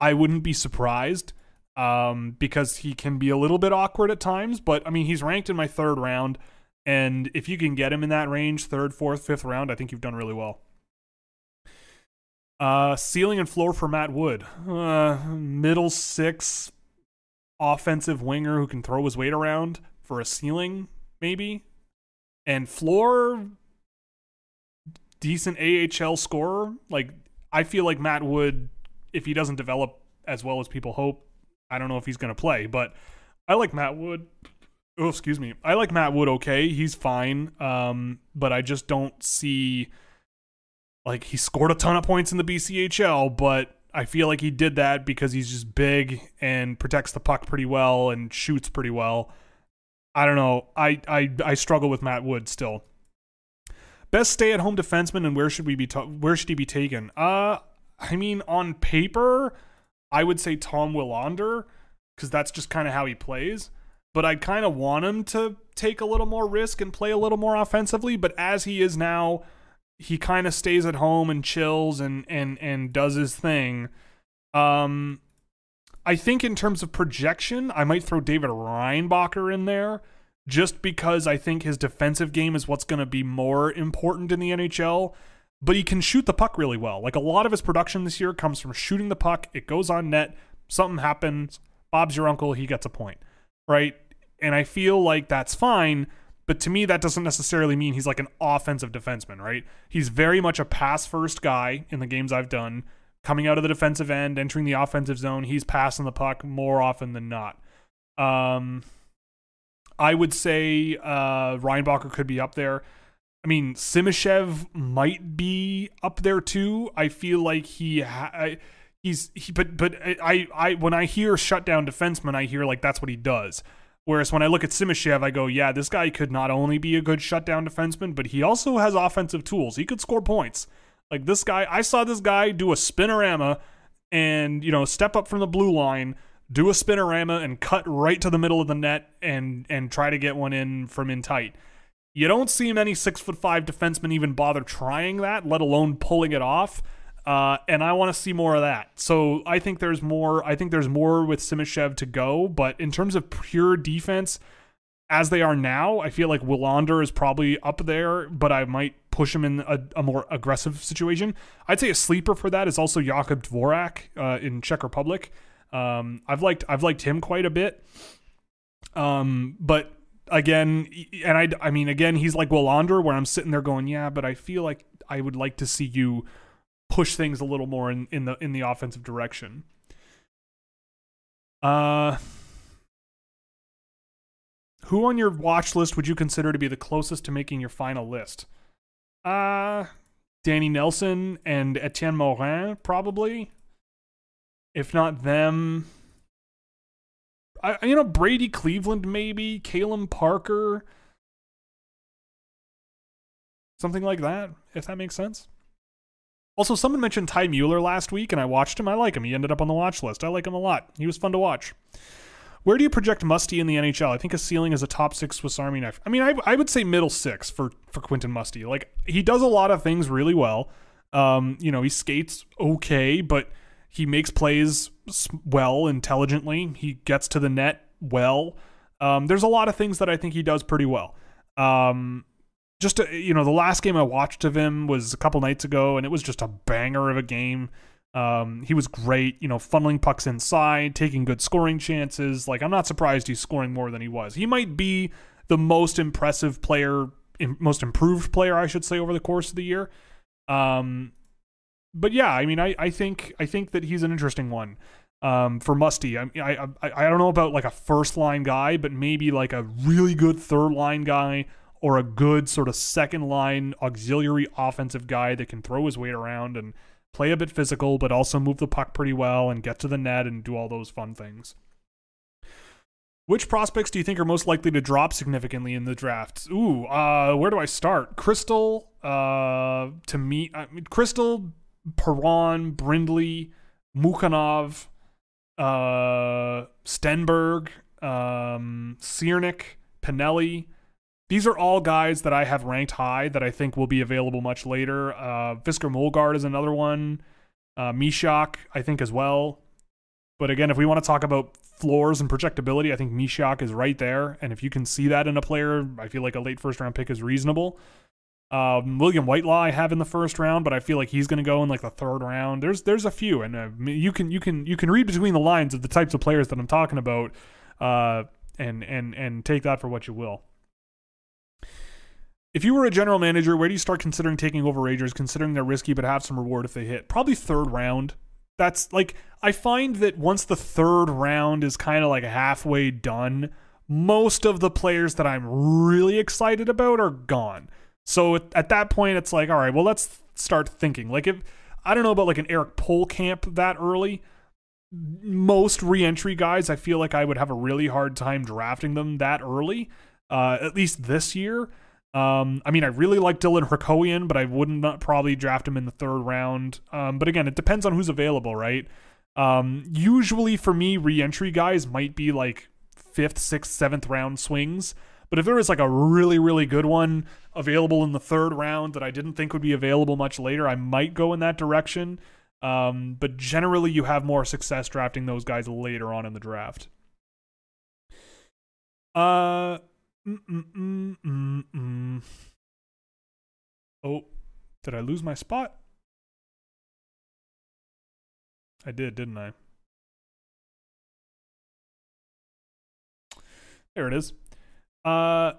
I wouldn't be surprised. Um, because he can be a little bit awkward at times, but I mean he's ranked in my third round, and if you can get him in that range, third, fourth, fifth round, I think you've done really well. Uh, ceiling and floor for Matt Wood. Uh, middle six offensive winger who can throw his weight around for a ceiling, maybe. And floor, decent AHL scorer. Like, I feel like Matt Wood, if he doesn't develop as well as people hope, I don't know if he's going to play, but I like Matt Wood. Oh, excuse me. I like Matt Wood okay. He's fine. Um, but I just don't see like he scored a ton of points in the BCHL, but I feel like he did that because he's just big and protects the puck pretty well and shoots pretty well. I don't know. I I I struggle with Matt Wood still. Best stay-at-home defenseman and where should we be ta- where should he be taken? Uh I mean on paper, I would say Tom Willander cuz that's just kind of how he plays. But I'd kind of want him to take a little more risk and play a little more offensively, but as he is now, he kind of stays at home and chills and and and does his thing. Um, I think in terms of projection, I might throw David Reinbacher in there just because I think his defensive game is what's going to be more important in the NHL. But he can shoot the puck really well. Like a lot of his production this year comes from shooting the puck. It goes on net. Something happens. Bob's your uncle. He gets a point, right? And I feel like that's fine but to me, that doesn't necessarily mean he's like an offensive defenseman, right? He's very much a pass first guy in the games I've done. coming out of the defensive end, entering the offensive zone. He's passing the puck more often than not. Um, I would say uh, Reinbacher could be up there. I mean, Simashev might be up there too. I feel like he ha- he's he, but but I I when I hear shutdown defenseman, I hear like that's what he does. Whereas when I look at Simashev, I go, yeah, this guy could not only be a good shutdown defenseman, but he also has offensive tools. He could score points. Like this guy, I saw this guy do a spinorama and you know step up from the blue line, do a spinorama and cut right to the middle of the net and and try to get one in from in tight. You don't see many six foot five defensemen even bother trying that, let alone pulling it off. Uh, and I want to see more of that. So I think there's more. I think there's more with Simashev to go. But in terms of pure defense, as they are now, I feel like Willander is probably up there. But I might push him in a, a more aggressive situation. I'd say a sleeper for that is also Jakub Dvorak uh, in Czech Republic. Um, I've liked I've liked him quite a bit. Um, but again, and I, I mean, again, he's like Willander, where I'm sitting there going, yeah, but I feel like I would like to see you push things a little more in, in the in the offensive direction. Uh, who on your watch list would you consider to be the closest to making your final list? Uh, Danny Nelson and Etienne Morin, probably. If not them, I, you know, Brady Cleveland, maybe Caleb Parker, something like that. If that makes sense. Also, someone mentioned Ty Mueller last week, and I watched him. I like him. He ended up on the watch list. I like him a lot. He was fun to watch. Where do you project Musty in the NHL? I think his ceiling is a top six Swiss Army knife. I mean, I, I would say middle six for for Quentin Musty. Like he does a lot of things really well. Um, you know, he skates okay, but he makes plays well, intelligently. He gets to the net well. Um, there's a lot of things that I think he does pretty well. Um, just to, you know, the last game I watched of him was a couple nights ago, and it was just a banger of a game. Um, he was great, you know, funneling pucks inside, taking good scoring chances. Like, I'm not surprised he's scoring more than he was. He might be the most impressive player, most improved player, I should say, over the course of the year. Um, but yeah, I mean, I, I think I think that he's an interesting one um, for Musty. I, I I I don't know about like a first line guy, but maybe like a really good third line guy or a good sort of second line auxiliary offensive guy that can throw his weight around and play a bit physical, but also move the puck pretty well and get to the net and do all those fun things. Which prospects do you think are most likely to drop significantly in the draft? Ooh, uh, where do I start? Cristall, uh, to me, I mean, Cristall, Perron, Brindley, Mukhanov, uh, Stenberg, um, Ciernik, Pinelli. These are all guys that I have ranked high that I think will be available much later. Uh, Fisker Molgaard is another one. Uh, Misiak, I think, as well. But again, if we want to talk about floors and projectability, I think Misiak is right there. And if you can see that in a player, I feel like a late first round pick is reasonable. Um, William Whitelaw I have in the first round, but I feel like he's going to go in like the third round. There's there's a few, and uh, you can you can you can read between the lines of the types of players that I'm talking about, uh, and and and take that for what you will. If you were a general manager, where do you start considering taking overagers, considering they're risky but have some reward if they hit? Probably third round. That's like I find that once the third round is kind of like halfway done, most of the players that I'm really excited about are gone. So at, at that point, it's like, all right, well, let's start thinking. Like, if I don't know about like an Eric Pohlkamp that early, most reentry guys, I feel like I would have a really hard time drafting them that early, uh, at least this year. Um, I mean, I really like Dylan Hryckowian, but I wouldn't probably draft him in the third round. Um, but again, it depends on who's available, right? Um, usually for me, reentry guys might be like fifth, sixth, seventh round swings. But if there was like a really, really good one available in the third round that I didn't think would be available much later, I might go in that direction. Um, but generally, you have more success drafting those guys later on in the draft. Uh, mm, mm, mm, oh, did I lose my spot? I did, didn't I? There it is. Uh,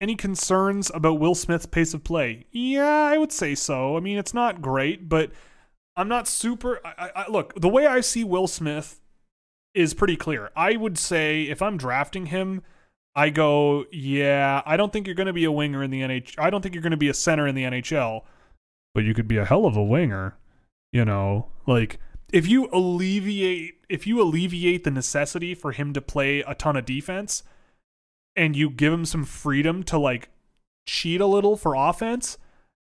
any concerns about Will Smith's pace of play? Yeah, I would say so. I mean, it's not great, but I'm not super. I, I, look, the way I see Will Smith is pretty clear. I would say if I'm drafting him, I go, yeah, I don't think you're going to be a winger in the NHL. I don't think you're going to be a center in the NHL, but you could be a hell of a winger. You know, like if you alleviate if you alleviate the necessity for him to play a ton of defense and you give him some freedom to like cheat a little for offense,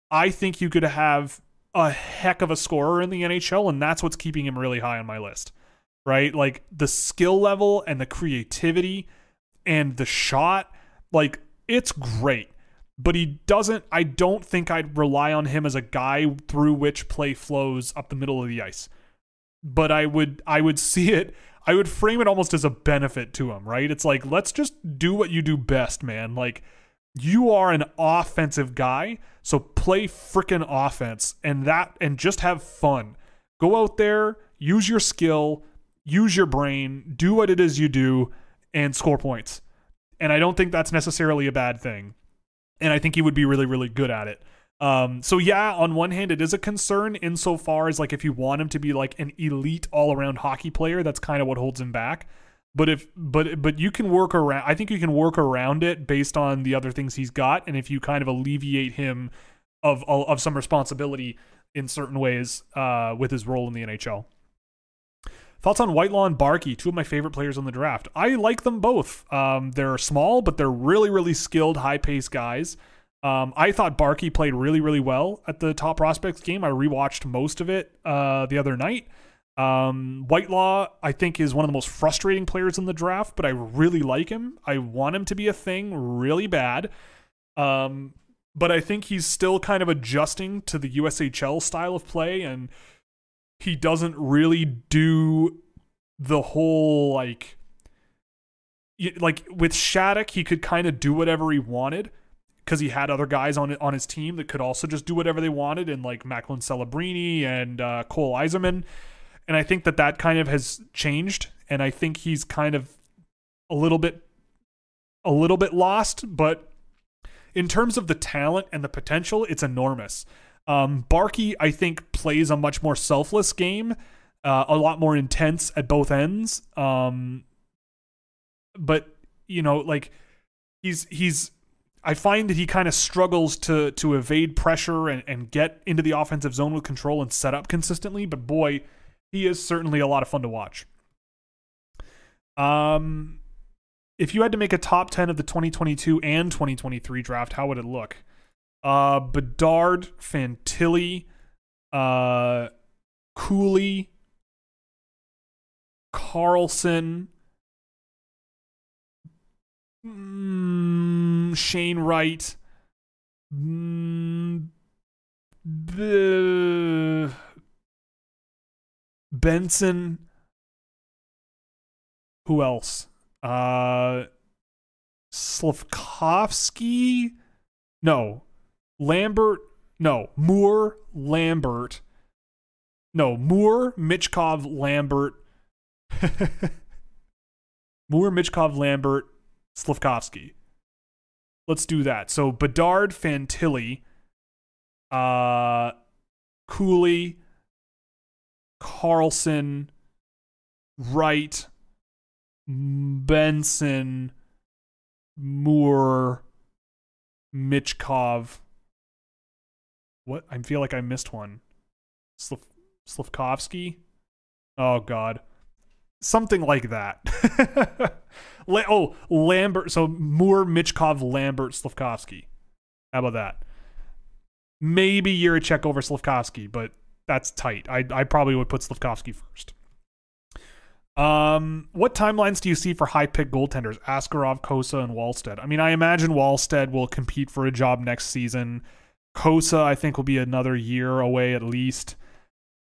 I think you could have a heck of a scorer in the NHL and that's what's keeping him really high on my list. Right? Like the skill level and the creativity and the shot, like it's great. But he doesn't I don't think I'd rely on him as a guy through which play flows up the middle of the ice. But I would I would see it I would frame it almost as a benefit to him, right? It's like let's just do what you do best, man. Like you are an offensive guy, so play freaking offense and that and just have fun. Go out there, use your skill, use your brain, do what it is you do and score points. And I don't think that's necessarily a bad thing. And I think he would be really, really good at it. Um, so yeah, on one hand, it is a concern insofar as like if you want him to be like an elite all around hockey player, that's kind of what holds him back. But if but but you can work around I think you can work around it based on the other things he's got. And if you kind of alleviate him of of some responsibility in certain ways uh, with his role in the NHL. Thoughts on Whitelaw and Barkey, two of my favorite players in the draft. I like them both. Um, they're small, but they're really, really skilled, high paced guys. Um, I thought Barkey played really, really well at the top prospects game. I rewatched most of it uh, the other night. Um, Whitelaw, I think, is one of the most frustrating players in the draft, but I really like him. I want him to be a thing really bad. Um, but I think he's still kind of adjusting to the USHL style of play and he doesn't really do the whole like like with Shattuck, he could kind of do whatever he wanted because he had other guys on on his team that could also just do whatever they wanted, and like Macklin Celebrini and uh, Cole Eiserman. And I think that that kind of has changed, and I think he's kind of a little bit a little bit lost, but in terms of the talent and the potential, it's enormous. Um, Barkey, I think, plays a much more selfless game, uh, a lot more intense at both ends. Um, but you know, like he's he's. I find that he kind of struggles to to evade pressure and, and get into the offensive zone with control and set up consistently. But boy, he is certainly a lot of fun to watch. Um, if you had to make a top 10 of the 2022 and 2023 draft, how would it look? Uh, Bedard, Fantilli, uh, Cooley, Carlsson, mm, Shane Wright, mm, Benson. Who else? Uh, Slavkovsky? No, Lambert, no, Moore, Lambert, no, Moore, Michkov, Lambert, [laughs] Moore, Michkov, Lambert, Slavkovsky. Let's do that. So Bedard, Fantilli, uh, Cooley, Carlsson, Wright, Benson, Moore, Michkov, what? I feel like I missed one. Slavkovsky? Oh God, something like that. [laughs] La- oh, Lambert. So Moore, Michkov, Lambert, Slavkovsky. How about that? Maybe Jiricek over Slavkovsky, but that's tight. I I probably would put Slavkovsky first. Um, what timelines do you see for high pick goaltenders? Askarov, Cossa, and Wallstedt. I mean, I imagine Wallstedt will compete for a job next season. Cossa, I think, will be another year away at least.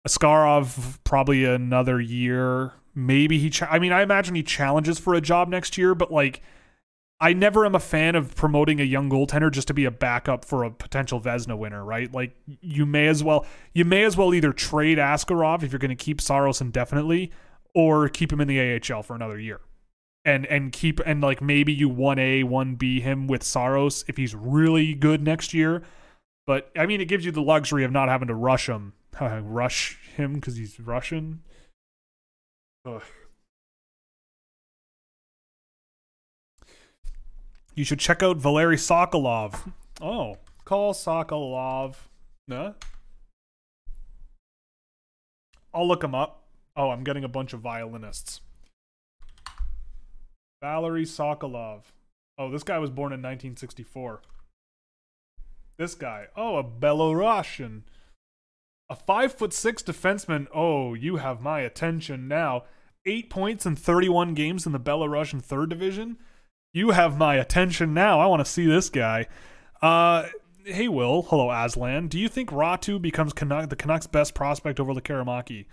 Askarov, probably another year. Maybe he. Cha- I mean, I imagine he challenges for a job next year, but like, I never am a fan of promoting a young goaltender just to be a backup for a potential Vezina winner, right? Like, you may as well you may as well either trade Askarov if you're going to keep Saros indefinitely, or keep him in the AHL for another year and and keep and like maybe you 1A 1B him with Saros if he's really good next year but I mean, it gives you the luxury of not having to rush him [laughs] rush him because he's Russian. Ugh. You should check out Valery Sokolov. Oh, call Sokolov. No. I'll look him up. Oh, I'm getting a bunch of violinists. Valery Sokolov. Oh, this guy was born in 1964. This guy. Oh, a Belarusian. A five foot six defenseman. Oh, you have my attention now. Eight points in 31 games in the Belarusian third division. You have my attention now. I want to see this guy. Uh, hey, Will. Hello, Aslan. Do you think Räty becomes the Canucks' best prospect over Lekkerimaki?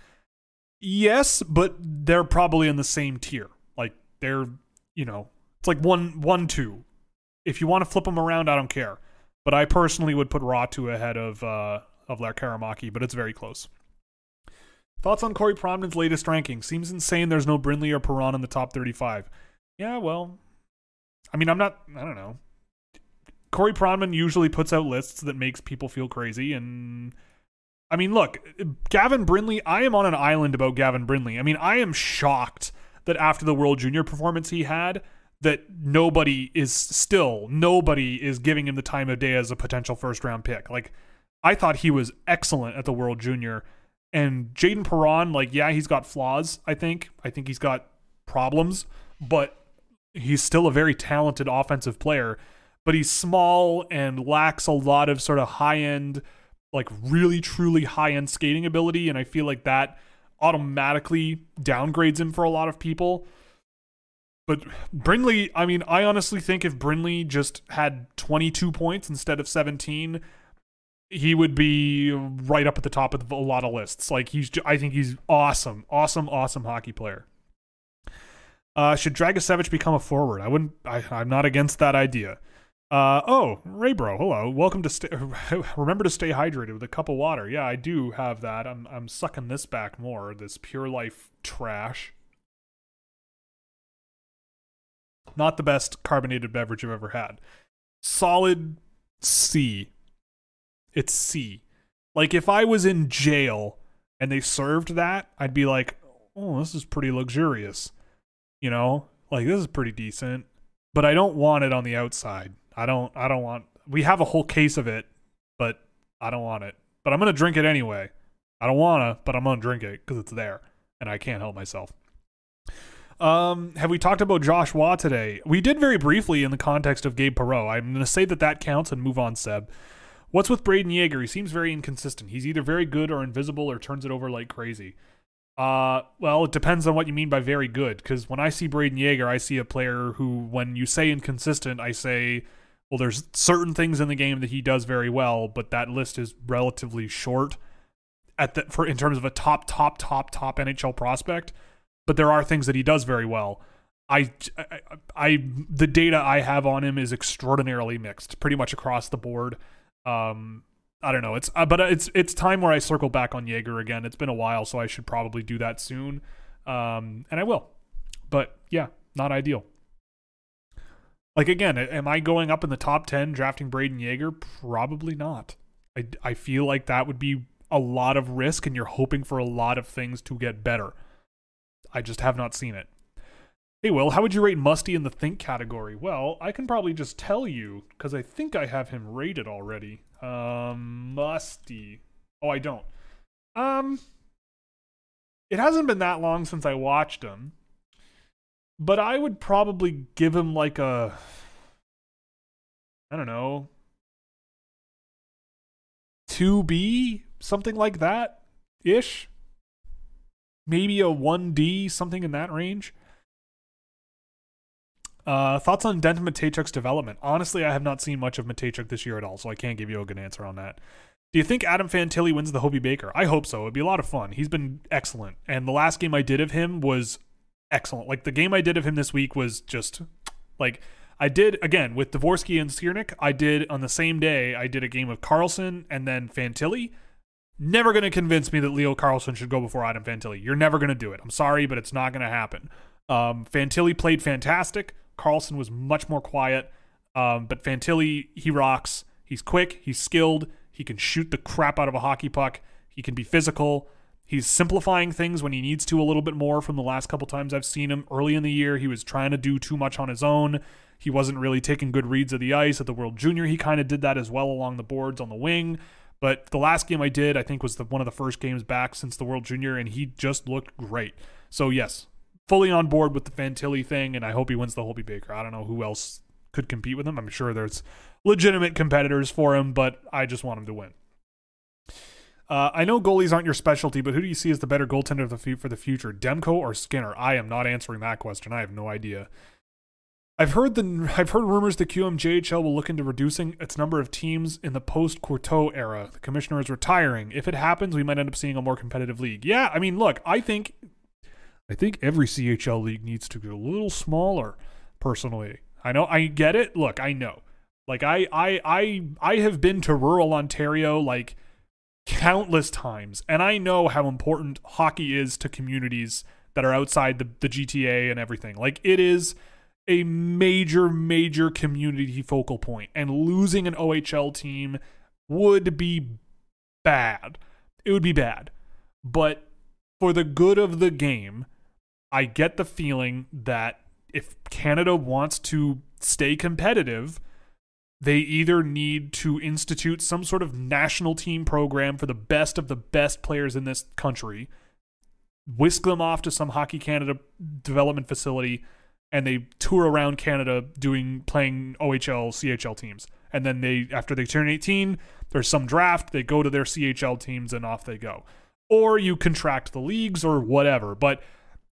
Yes, but they're probably in the same tier. Like they're, you know, it's like one, one, two. If you want to flip them around, I don't care. But I personally would put Räty ahead of uh, of Lekkerimaki, but it's very close. Thoughts on Corey Pronman's latest ranking? Seems insane there's no Brindley or Perron in the top 35. Yeah, well, I mean, I'm not, I don't know. Corey Pronman usually puts out lists that makes people feel crazy. And I mean, look, Gavin Brindley, I am on an island about Gavin Brindley. I mean, I am shocked that after the World Junior performance he had, that nobody is still, nobody is giving him the time of day as a potential first round pick. Like, I thought he was excellent at the World Junior. And Jayden Perron, like, yeah, he's got flaws, I think. I think he's got problems, but he's still a very talented offensive player. But he's small and lacks a lot of sort of high end, like really, truly high end skating ability. And I feel like that automatically downgrades him for a lot of people. But Brindley, I mean, I honestly think if Brindley just had 22 points instead of 17, he would be right up at the top of a lot of lists. Like he's, I think he's awesome, awesome, awesome hockey player. Uh, should Dragicevic become a forward? I wouldn't. I, I'm not against that idea. Uh, oh, Raybro, hello. Welcome to stay. [laughs] remember to stay hydrated with a cup of water. Yeah, I do have that. I'm I'm sucking this back more. This pure life trash. Not the best carbonated beverage I've ever had. Solid C it's C. Like if I was in jail and they served that, I'd be like, "Oh, this is pretty luxurious." You know? Like this is pretty decent. But I don't want it on the outside. I don't I don't want we have a whole case of it, but I don't want it. But I'm going to drink it anyway. I don't want to, but I'm going to drink it cuz it's there and I can't help myself. Um, have we talked about Josh Waugh today? We did very briefly in the context of Gabe Perreault. I'm going to say that that counts and move on, Seb. What's with Brayden Yager? He seems very inconsistent. He's either very good or invisible or turns it over like crazy. Uh, well, it depends on what you mean by very good. Because when I see Brayden Yager, I see a player who, when you say inconsistent, I say, well, there's certain things in the game that he does very well, but that list is relatively short at the for in terms of a top, top, top, top NHL prospect. But there are things that he does very well. I, I, I, the data I have on him is extraordinarily mixed, pretty much across the board. Um, I don't know. It's uh, but it's it's time where I circle back on Yager again. It's been a while, so I should probably do that soon. Um, and I will. But yeah, not ideal. Like again, am I going up in the top ten drafting Brayden Yager? Probably not. I I feel like that would be a lot of risk, and you're hoping for a lot of things to get better. I just have not seen it. Hey, Will, how would you rate Musty in the think category? Well, I can probably just tell you because I think I have him rated already. Um, Musty. Oh, I don't. Um, it hasn't been that long since I watched him, but I would probably give him like a, I don't know, 2B, something like that ish. Maybe a 1D, something in that range. Uh, thoughts on Denton Mateychuk's development? Honestly, I have not seen much of Mateychuk this year at all, so I can't give you a good answer on that. Do you think Adam Fantilli wins the Hobey Baker? I hope so. It'd be a lot of fun. He's been excellent, and the last game I did of him was excellent. Like the game I did of him this week was just like I did again with Dvorsky and Ciernik. I did on the same day. I did a game of Carlsson and then Fantilli. Never going to convince me that Leo Carlsson should go before Adam Fantilli. You're never going to do it. I'm sorry, but it's not going to happen. Um, Fantilli played fantastic. Carlsson was much more quiet. Um, but Fantilli, he rocks. He's quick. He's skilled. He can shoot the crap out of a hockey puck. He can be physical. He's simplifying things when he needs to a little bit more from the last couple times I've seen him. Early in the year, he was trying to do too much on his own. He wasn't really taking good reads of the ice. At the World Junior, he kind of did that as well along the boards on the wing. But the last game I did, I think, was the, one of the first games back since the World Junior, and he just looked great. So, yes, fully on board with the Fantilli thing, and I hope he wins the Hobey Baker. I don't know who else could compete with him. I'm sure there's legitimate competitors for him, but I just want him to win. Uh, I know goalies aren't your specialty, but who do you see as the better goaltender for the future, Demko or Skinner? I am not answering that question. I have no idea. I've heard the I've heard rumors the QMJHL will look into reducing its number of teams in the post Courteau era. The commissioner is retiring. If it happens, we might end up seeing a more competitive league. Yeah, I mean, look, I think I think every CHL league needs to get a little smaller. Personally, I know I get it. Look, I know. Like I I I I have been to rural Ontario like countless times. And I know how important hockey is to communities that are outside the, the GTA and everything. Like, it is a major, major community focal point, and losing an OHL team would be bad. It would be bad. But for the good of the game, I get the feeling that if Canada wants to stay competitive, they either need to institute some sort of national team program for the best of the best players in this country, whisk them off to some Hockey Canada development facility, and they tour around Canada doing playing OHL, CHL teams. And then they after they turn 18, there's some draft, they go to their CHL teams and off they go. Or you contract the leagues or whatever. But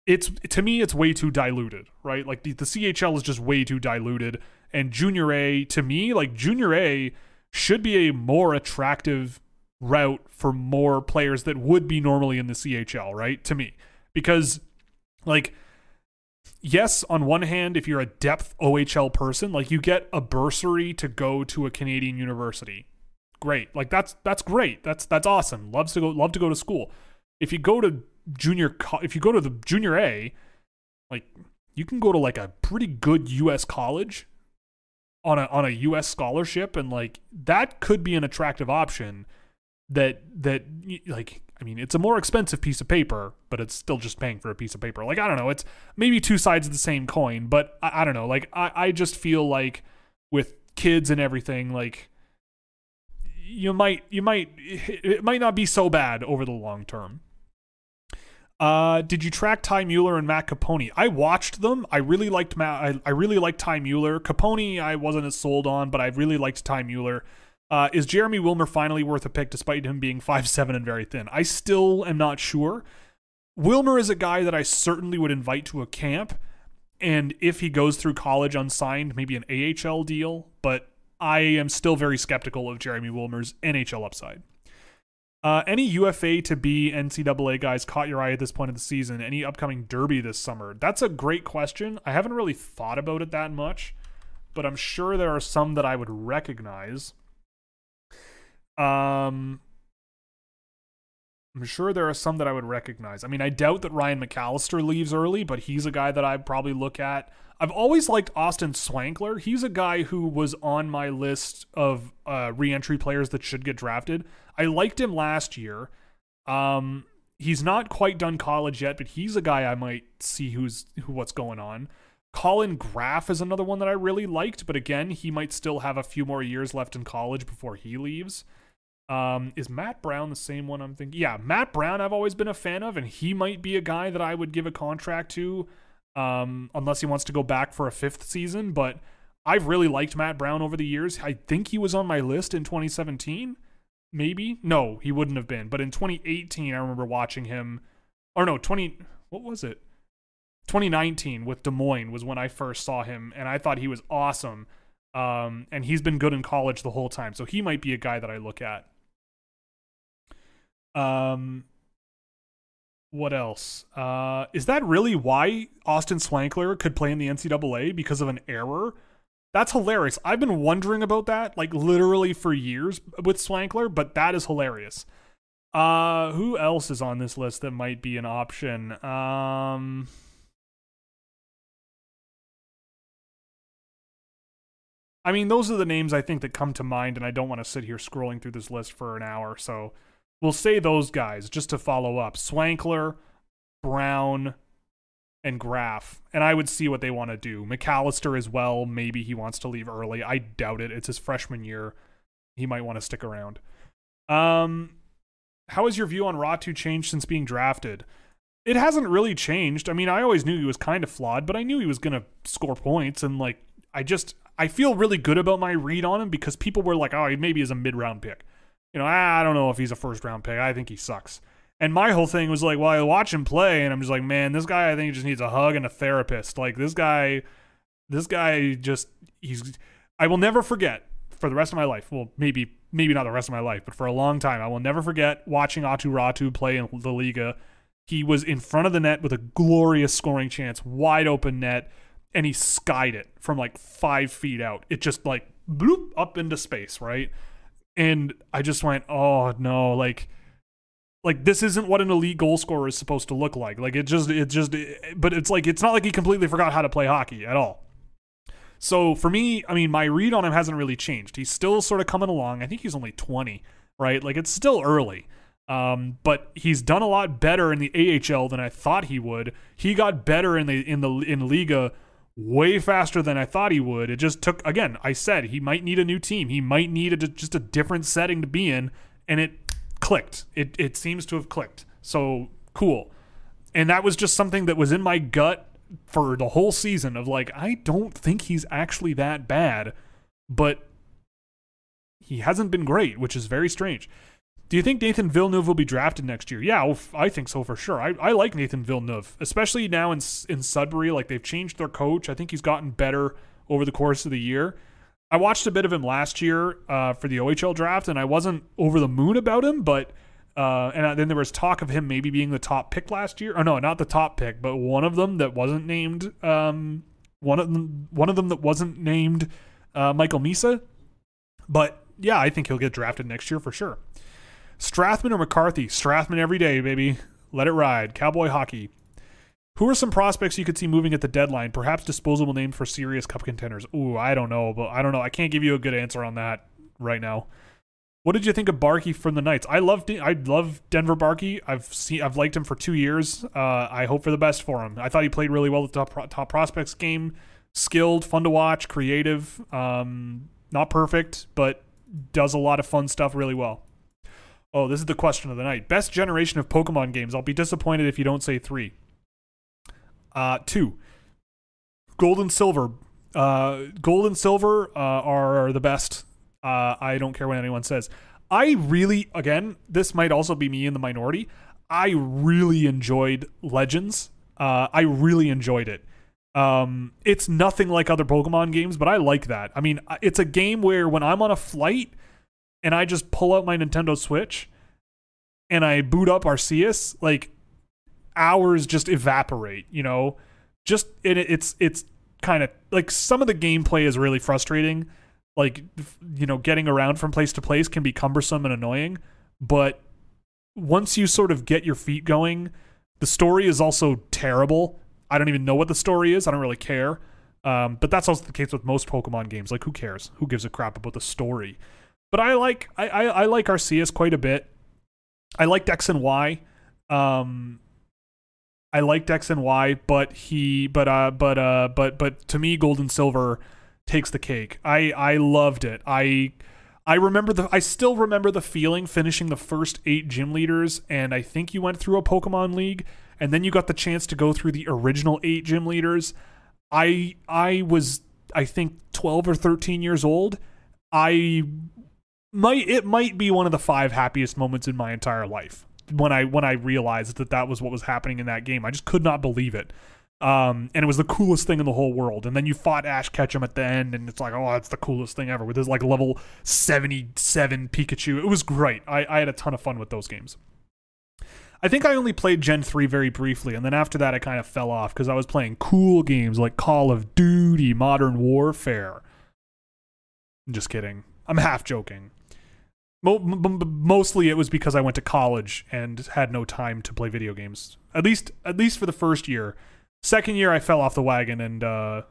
it's to me it's way too diluted, right? Like the, the CHL is just way too diluted and junior A to me like junior A should be a more attractive route for more players that would be normally in the CHL, right? To me. Because like yes, on one hand, if you're a depth OHL person, like you get a bursary to go to a Canadian university. Great. Like that's that's great. That's that's awesome. Loves to go love to go to school. If you go to junior if you go to the junior A, like you can go to like a pretty good US college on a on a US scholarship and like that could be an attractive option that that like I mean it's a more expensive piece of paper but it's still just paying for a piece of paper like I don't know it's maybe two sides of the same coin but I, I don't know like I, I just feel like with kids and everything like you might you might it might not be so bad over the long term uh, did you track Ty Mueller and Matt Capone? I watched them. I really liked Matt. I, I really liked Ty Mueller. Capone, I wasn't as sold on, but I really liked Ty Mueller. Uh, is Jeremy Wilmer finally worth a pick despite him being five seven and very thin? I still am not sure. Wilmer is a guy that I certainly would invite to a camp. And if he goes through college unsigned, maybe an AHL deal, but I am still very skeptical of Jeremy Wilmer's NHL upside. Uh, any UFA to be NCAA guys caught your eye at this point of the season? Any upcoming derby this summer? That's a great question. I haven't really thought about it that much, but I'm sure there are some that I would recognize. Um, I'm sure there are some that I would recognize. I mean, I doubt that Ryan McAllister leaves early, but he's a guy that I'd probably look at. I've always liked Austin Swankler. He's a guy who was on my list of uh, reentry players that should get drafted. I liked him last year. Um, he's not quite done college yet, but he's a guy I might see who's who what's going on. Colin Graf is another one that I really liked, but again, he might still have a few more years left in college before he leaves. Um, is Matt Brown the same one I'm thinking? Yeah, Matt Brown I've always been a fan of, and he might be a guy that I would give a contract to um, unless he wants to go back for a fifth season. But I've really liked Matt Brown over the years. I think he was on my list in 2017. Maybe no, he wouldn't have been. But in 2018, I remember watching him. Or no, 20. What was it? 2019 with Des Moines was when I first saw him, and I thought he was awesome. Um, and he's been good in college the whole time, so he might be a guy that I look at. Um, what else? Uh, is that really why Austin Swankler could play in the NCAA because of an error? That's hilarious. I've been wondering about that, like literally for years with Swankler, but that is hilarious. Uh, who else is on this list that might be an option? Um, I mean, those are the names I think that come to mind, and I don't want to sit here scrolling through this list for an hour. So, we'll say those guys just to follow up Swankler, Brown, and Graf. And I would see what they want to do. McAllister as well. Maybe he wants to leave early. I doubt it. It's his freshman year. He might want to stick around. Um, how has your view on Räty changed since being drafted? It hasn't really changed. I mean, I always knew he was kind of flawed, but I knew he was going to score points. And, like, I just, I feel really good about my read on him because people were like, oh, maybe he's a mid round pick. You know, I don't know if he's a first round pick. I think he sucks. And my whole thing was like, well, I watch him play, and I'm just like, man, this guy, I think, he just needs a hug and a therapist. Like this guy, this guy just, he's. I will never forget for the rest of my life. Well, maybe, maybe not the rest of my life, but for a long time, I will never forget watching Aatu Räty play in the Liga. He was in front of the net with a glorious scoring chance, wide open net, and he skied it from like five feet out. It just like bloop up into space, right? And I just went, oh no, like like this isn't what an elite goal scorer is supposed to look like. Like it just it just but it's like it's not like he completely forgot how to play hockey at all. So for me, I mean, my read on him hasn't really changed. He's still sort of coming along. I think he's only 20, right? Like it's still early. Um, but he's done a lot better in the AHL than I thought he would. He got better in the in the in Liga way faster than I thought he would. It just took again, I said he might need a new team. He might need a, just a different setting to be in and it clicked. It it seems to have clicked. So cool. And that was just something that was in my gut for the whole season of like I don't think he's actually that bad, but he hasn't been great, which is very strange. Do you think Nathan Villeneuve will be drafted next year? Yeah, well, I think so for sure. I, I like Nathan Villeneuve, especially now in in Sudbury. Like they've changed their coach. I think he's gotten better over the course of the year. I watched a bit of him last year uh, for the OHL draft, and I wasn't over the moon about him. But uh, and then there was talk of him maybe being the top pick last year. Oh no, not the top pick, but one of them that wasn't named. Um, one of them, one of them that wasn't named uh, Michael Misa. But yeah, I think he'll get drafted next year for sure. Strathman or McCarthy? Strathman every day, baby. Let it ride. Cowboy hockey. Who are some prospects you could see moving at the deadline? Perhaps disposable names for serious cup contenders. Ooh, I don't know, but I don't know. I can't give you a good answer on that right now. What did you think of Barkey from the Knights? I love I love Denver Barkey. I've seen I've liked him for two years. Uh, I hope for the best for him. I thought he played really well at the top, top prospects game. Skilled, fun to watch, creative. Um, not perfect, but does a lot of fun stuff really well. Oh, this is the question of the night. Best generation of Pokemon games. I'll be disappointed if you don't say three. Uh, two. Gold and silver. Uh, gold and silver uh, are the best. Uh, I don't care what anyone says. I really, again, this might also be me in the minority. I really enjoyed Legends. Uh, I really enjoyed it. Um, it's nothing like other Pokemon games, but I like that. I mean, it's a game where when I'm on a flight and I just pull out my Nintendo Switch and I boot up Arceus, like hours just evaporate, you know? Just it, it's it's kind of like some of the gameplay is really frustrating. Like you know, getting around from place to place can be cumbersome and annoying, but once you sort of get your feet going, the story is also terrible. I don't even know what the story is. I don't really care. Um, but that's also the case with most Pokemon games. Like, who cares? Who gives a crap about the story? But I like I, I, I like Arceus quite a bit. I liked X and Y. Um, I liked X and Y, but he but uh but uh but but to me, Gold and Silver takes the cake. I I loved it. I I remember the I still remember the feeling finishing the first eight gym leaders, and I think you went through a Pokemon League, and then you got the chance to go through the original eight gym leaders. I I was I think twelve or thirteen years old. I might it might be one of the five happiest moments in my entire life when I when I realized that that was what was happening in that game. I just could not believe it. Um, and it was the coolest thing in the whole world. And then you fought Ash Ketchum at the end, and it's like, oh, that's the coolest thing ever with his like level seventy seven Pikachu. It was great. I, I had a ton of fun with those games. I think I only played Gen 3 very briefly, and then after that, I kind of fell off because I was playing cool games like Call of Duty, Modern Warfare. I'm just kidding. I'm half joking. Mostly it was because I went to college and had no time to play video games. At least at least for the first year. Second year I fell off the wagon and uh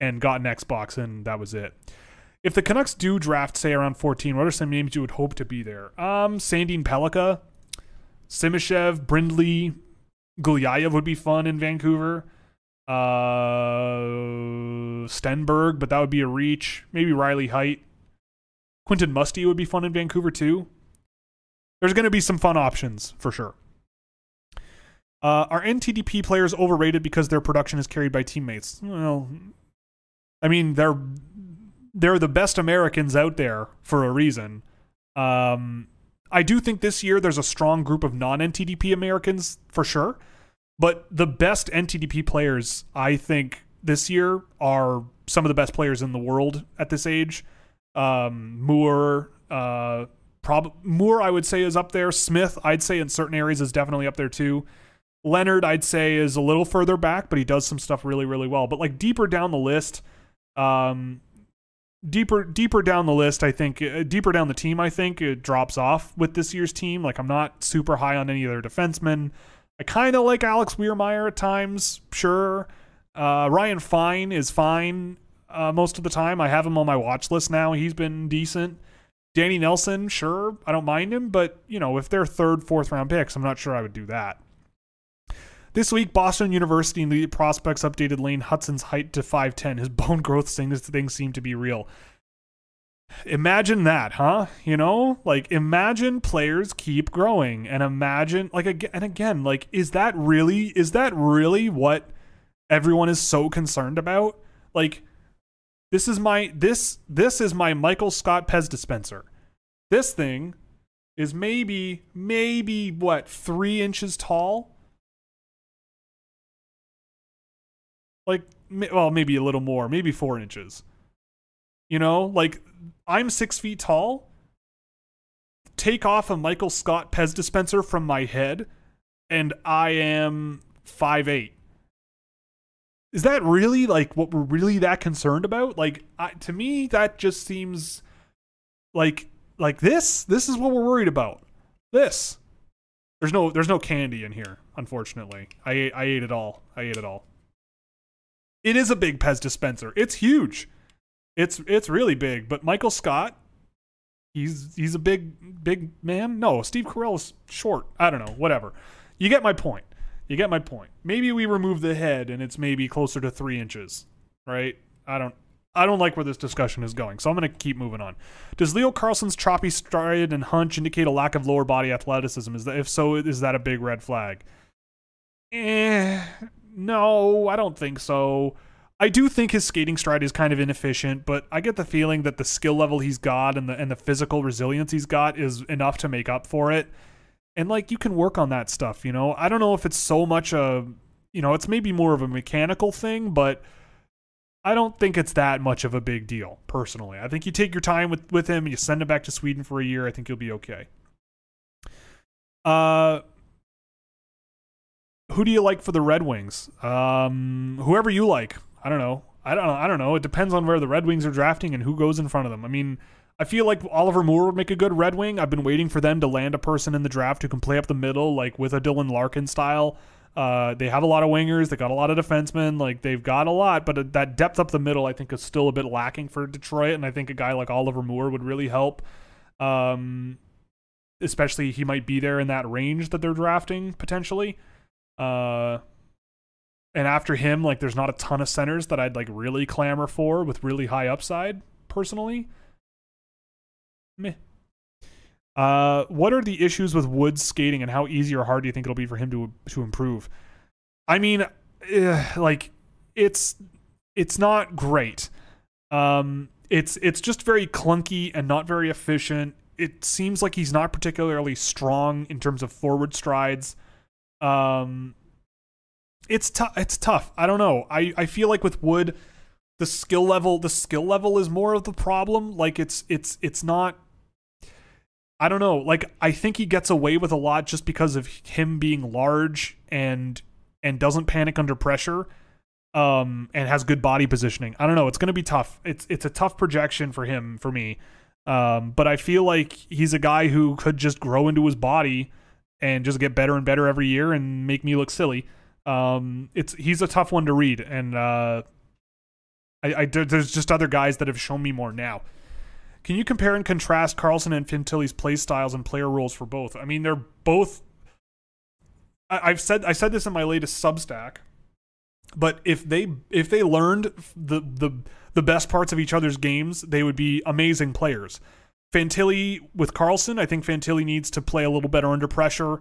and got an Xbox and that was it. if the Canucks do draft, say around 14, what are some names you would hope to be there? Um, Sandin Pellikka, Simashev, Brindley, Gulyayev would be fun in Vancouver. Uh, Stenberg, but that would be a reach. Maybe Riley Heidt. Quentin Musty would be fun in Vancouver too. There's going to be some fun options for sure. Uh, are NTDP players overrated because their production is carried by teammates? Well, I mean they're they're the best Americans out there for a reason. Um, I do think this year there's a strong group of non NTDP Americans for sure, but the best NTDP players I think this year are some of the best players in the world at this age. Um, Moore, uh, prob- Moore, I would say is up there. Smith, I'd say in certain areas is definitely up there too. Leonard, I'd say is a little further back, but he does some stuff really, really well. But like deeper down the list, um, deeper deeper down the list, I think uh, deeper down the team, I think it drops off with this year's team. Like I'm not super high on any of their defensemen. I kind of like Alex Wiermeier at times, sure. Uh, Ryan Fine is fine uh, most of the time. I have him on my watch list now. He's been decent. Danny Nelson, sure, I don't mind him, but you know, if they're third, fourth round picks, I'm not sure I would do that. This week, Boston University and the prospects updated Lane Hutson's height to 5'10. His [laughs] bone growth things seem to be real. Imagine that, huh? You know, like imagine players keep growing and imagine like again and again, like is that really is that really what everyone is so concerned about? Like this is my this this is my Michael Scott Pez dispenser. This thing is maybe maybe what three inches tall? Like well maybe a little more maybe four inches. You know like i'm six feet tall. Take off a michael scott pez dispenser from my head and i am five eight is that really like what we're really that concerned about like I, to me that just seems like like this this is what we're worried about this there's no there's no candy in here unfortunately i i ate it all i ate it all it is a big Pez dispenser. It's huge. It's it's really big. But Michael Scott, he's he's a big big man. No, Steve Carell is short. I don't know. Whatever. You get my point. You get my point. Maybe we remove the head and it's maybe closer to three inches, right? I don't. I don't like where this discussion is going, so I'm going to keep moving on. Does Leo Carlsson's choppy stride and hunch indicate a lack of lower body athleticism? Is that if so, is that a big red flag? Eh, no, I don't think so. I do think his skating stride is kind of inefficient, but I get the feeling that the skill level he's got and the and the physical resilience he's got is enough to make up for it. And like you can work on that stuff, you know. I don't know if it's so much a, you know, it's maybe more of a mechanical thing, but I don't think it's that much of a big deal personally. I think you take your time with with him and you send him back to Sweden for a year, I think you'll be okay. Uh who do you like for the Red Wings? Um, whoever you like. I don't know. I don't know. I don't know. It depends on where the Red Wings are drafting and who goes in front of them. I mean, I feel like Oliver Moore would make a good Red Wing. I've been waiting for them to land a person in the draft who can play up the middle, like with a Dylan Larkin style. Uh, they have a lot of wingers. They got a lot of defensemen. Like they've got a lot, but that depth up the middle, I think, is still a bit lacking for Detroit. And I think a guy like Oliver Moore would really help. Um, especially he might be there in that range that they're drafting potentially. Uh, and after him, like there's not a ton of centers that I'd like really clamor for with really high upside personally. Meh. Uh, what are the issues with Woods skating, and how easy or hard do you think it'll be for him to to improve? I mean, uh, like it's it's not great. Um, it's it's just very clunky and not very efficient. It seems like he's not particularly strong in terms of forward strides. Um, it's tough. It's tough. I don't know. I I feel like with Wood, the skill level the skill level is more of the problem. Like it's it's it's not. I don't know. Like I think he gets away with a lot just because of him being large and and doesn't panic under pressure. Um, and has good body positioning. I don't know. It's going to be tough. It's it's a tough projection for him for me. Um, but I feel like he's a guy who could just grow into his body and just get better and better every year and make me look silly. Um, it's he's a tough one to read, and uh, I, I there's just other guys that have shown me more now. Can you compare and contrast Carlsson and Fantilli's play styles and player roles for both? I mean, they're both. I, I've said I said this in my latest Substack, but if they if they learned the the the best parts of each other's games, they would be amazing players. Fantilli with Carlsson, I think Fantilli needs to play a little better under pressure.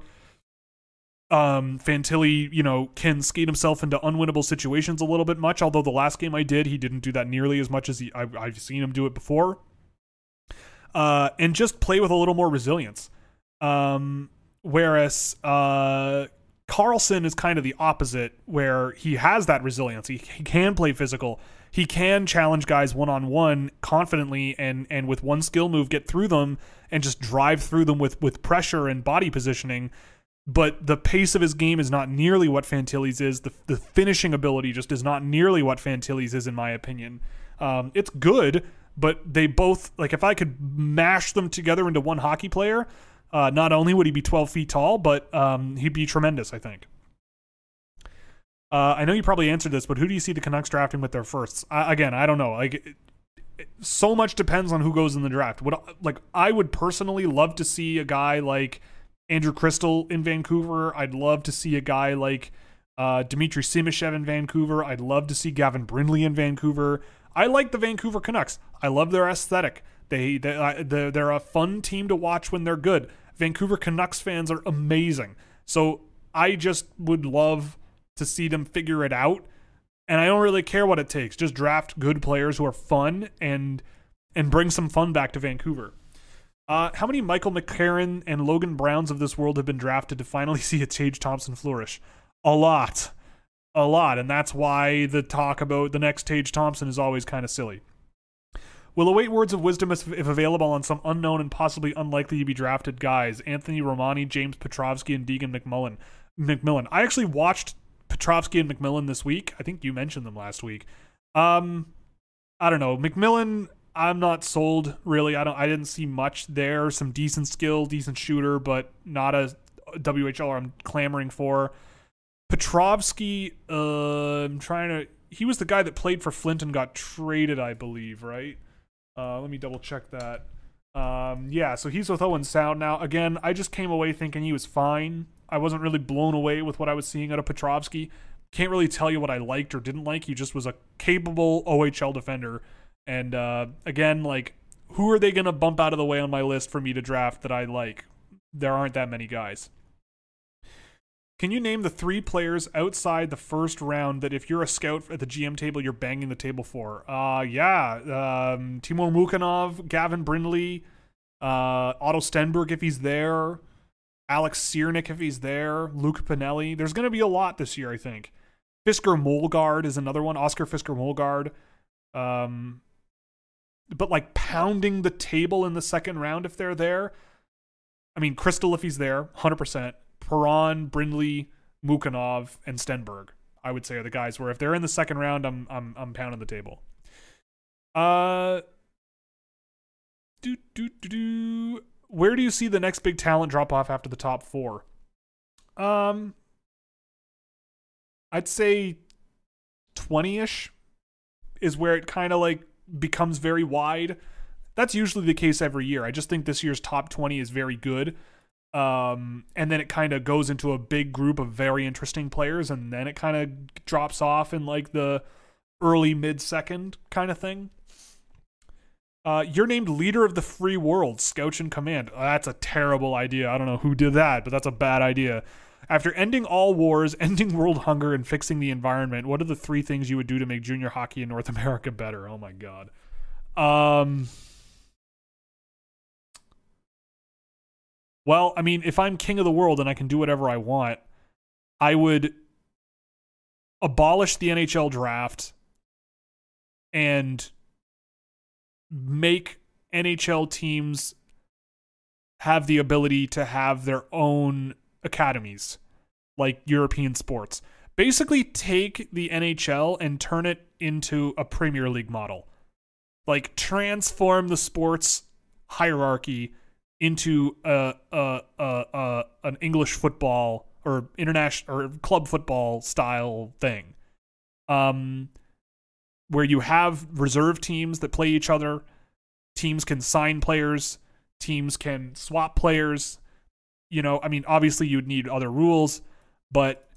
Um, Fantilli, you know, can skate himself into unwinnable situations a little bit much. Although the last game I did, he didn't do that nearly as much as he, I, I've seen him do it before. Uh, and just play with a little more resilience. Um, whereas uh, Carlsson is kind of the opposite, where he has that resilience. He, he can play physical. He can challenge guys one on one confidently and and with one skill move get through them and just drive through them with with pressure and body positioning but the pace of his game is not nearly what Fantilli's is. The, the finishing ability just is not nearly what Fantilli's is, in my opinion. Um, it's good, but they both, like, if I could mash them together into one hockey player, uh, not only would he be 12 feet tall, but um, he'd be tremendous, I think. Uh, I know you probably answered this, but who do you see the Canucks drafting with their firsts? I, again, I don't know. Like, it, it, so much depends on who goes in the draft. What, like, I would personally love to see a guy like Andrew Cristall in Vancouver. I'd love to see a guy like uh, Dmitry Simashev in Vancouver. I'd love to see Gavin Brindley in Vancouver. I like the Vancouver Canucks. I love their aesthetic. They, they they're a fun team to watch when they're good. Vancouver Canucks fans are amazing. So I just would love to see them figure it out. And I don't really care what it takes. Just draft good players who are fun and and bring some fun back to Vancouver. Uh, how many Michael McCarron and Logan Browns of this world have been drafted to finally [laughs] see a Tage Thompson flourish? A lot. A lot. And that's why the talk about the next Tage Thompson is always kind of silly. We'll await words of wisdom if, available on some unknown and possibly unlikely to be drafted guys. Anthony Romani, James Petrovsky, and Deegan McMullen. McMillan. I actually watched Petrovsky and McMillan this week. I think you mentioned them last week. Um, I don't know. McMillan I'm not sold really. I don't. I didn't see much there. Some decent skill, decent shooter, but not a WHL I'm clamoring for. Petrovsky, uh, I'm trying to. He was the guy that played for Flint and got traded, I believe, right? Uh, let me double check that. Um, yeah, so he's with Owen Sound now. Again, I just came away thinking he was fine. I wasn't really blown away with what I was seeing out of Petrovsky. Can't really tell you what I liked or didn't like. He just was a capable OHL defender and uh, again, like, who are they going to bump out of the way on my list for me to draft that I like? There aren't that many guys. Can you name the three players outside the first round that if you're a scout at the GM table, you're banging the table for? Uh, yeah. Um, Timur Mukhanov, Gavin Brindley, uh, Otto Stenberg if he's there, Alex Ciernik if he's there, Luke Pinelli. There's going to be a lot this year, I think. Fisker Molgaard is another one. Oscar Fisker Molgaard. Um, but like pounding the table in the second round if they're there. I mean, Cristall if he's there, hundred percent. Perron, Brindley, Mukhanov, and Stenberg, I would say are the guys where if they're in the second round, I'm I'm I'm pounding the table. Uh, do do do do. Where do you see the next big talent drop off after the top four? Um, I'd say twenty ish is where it kind of like becomes very wide. That's usually the case every year. I just think this year's top 20 is very good. Um, and then it kind of goes into a big group of very interesting players, and then it kind of drops off in like the early mid second kind of thing. Uh, you're named leader of the free world, Scouch in Command. that's a terrible idea. I don't know who did that, but that's a bad idea. After ending all wars, [laughs] ending world hunger, and fixing the environment, what are the three things you would do to make junior hockey in North [laughs] America better? Oh my god. Um. Well, I mean, if I'm king of the world and I can do whatever I want, I would abolish the NHL draft and make NHL teams have the ability to have their own academies like European sports. Basically, take the NHL and turn it into a Premier League model. Like, transform the sports hierarchy into a, a, a, a an English football or international or club football style thing. Um, where you have reserve teams that play each other teams can sign players, teams can swap players. You know, I mean, obviously you'd need other rules, but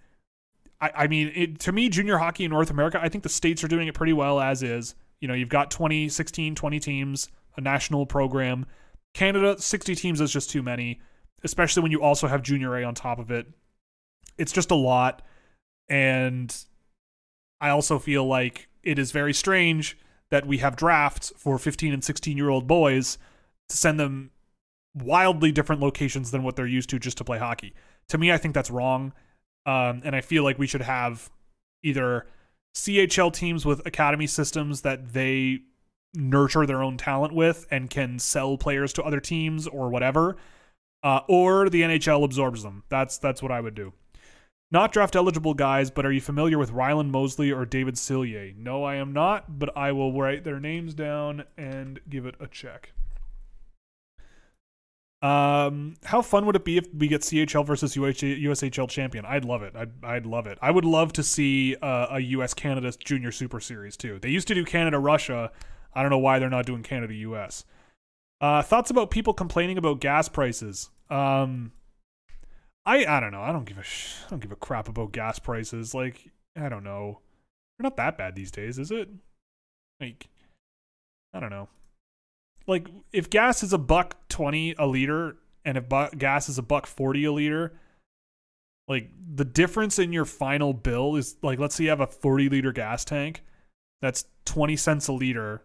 I, I mean, it, to me, junior hockey in North America, I think the states are doing it pretty well as is. You know, you've got 20, 16, 20 teams, a national program. Canada, 60 teams is just too many, especially when you also have junior A on top of it. It's just a lot. And I also feel like it is very strange that we have drafts for 15 and 16 year old boys to send them wildly different locations than what they're used to just to play hockey. To me, I think that's wrong. Um, and I feel like we should have either CHL teams with academy systems that they nurture their own talent with and can sell players to other teams or whatever, uh, or the NHL absorbs them. That's that's what I would do. Not draft eligible guys, but are you familiar with Ryland Mosley or David Sillier? No, I am not, but I will write their names down and give it a check. Um, how fun would it be if we get CHL versus USHL champion? I'd love it. I'd, I'd love it. I would love to see uh, a US Canada Junior Super Series too. They used to do Canada Russia. I don't know why they're not doing Canada US. Uh, thoughts about people complaining about gas prices? Um, I I don't know. I don't give a sh- I don't give a crap about gas prices. Like I don't know. They're not that bad these days, is it? Like I don't know like if gas is a buck 20 a liter and if bu- gas is a buck 40 a liter like the difference in your final bill is like let's say you have a 40 liter gas tank that's 20 cents a liter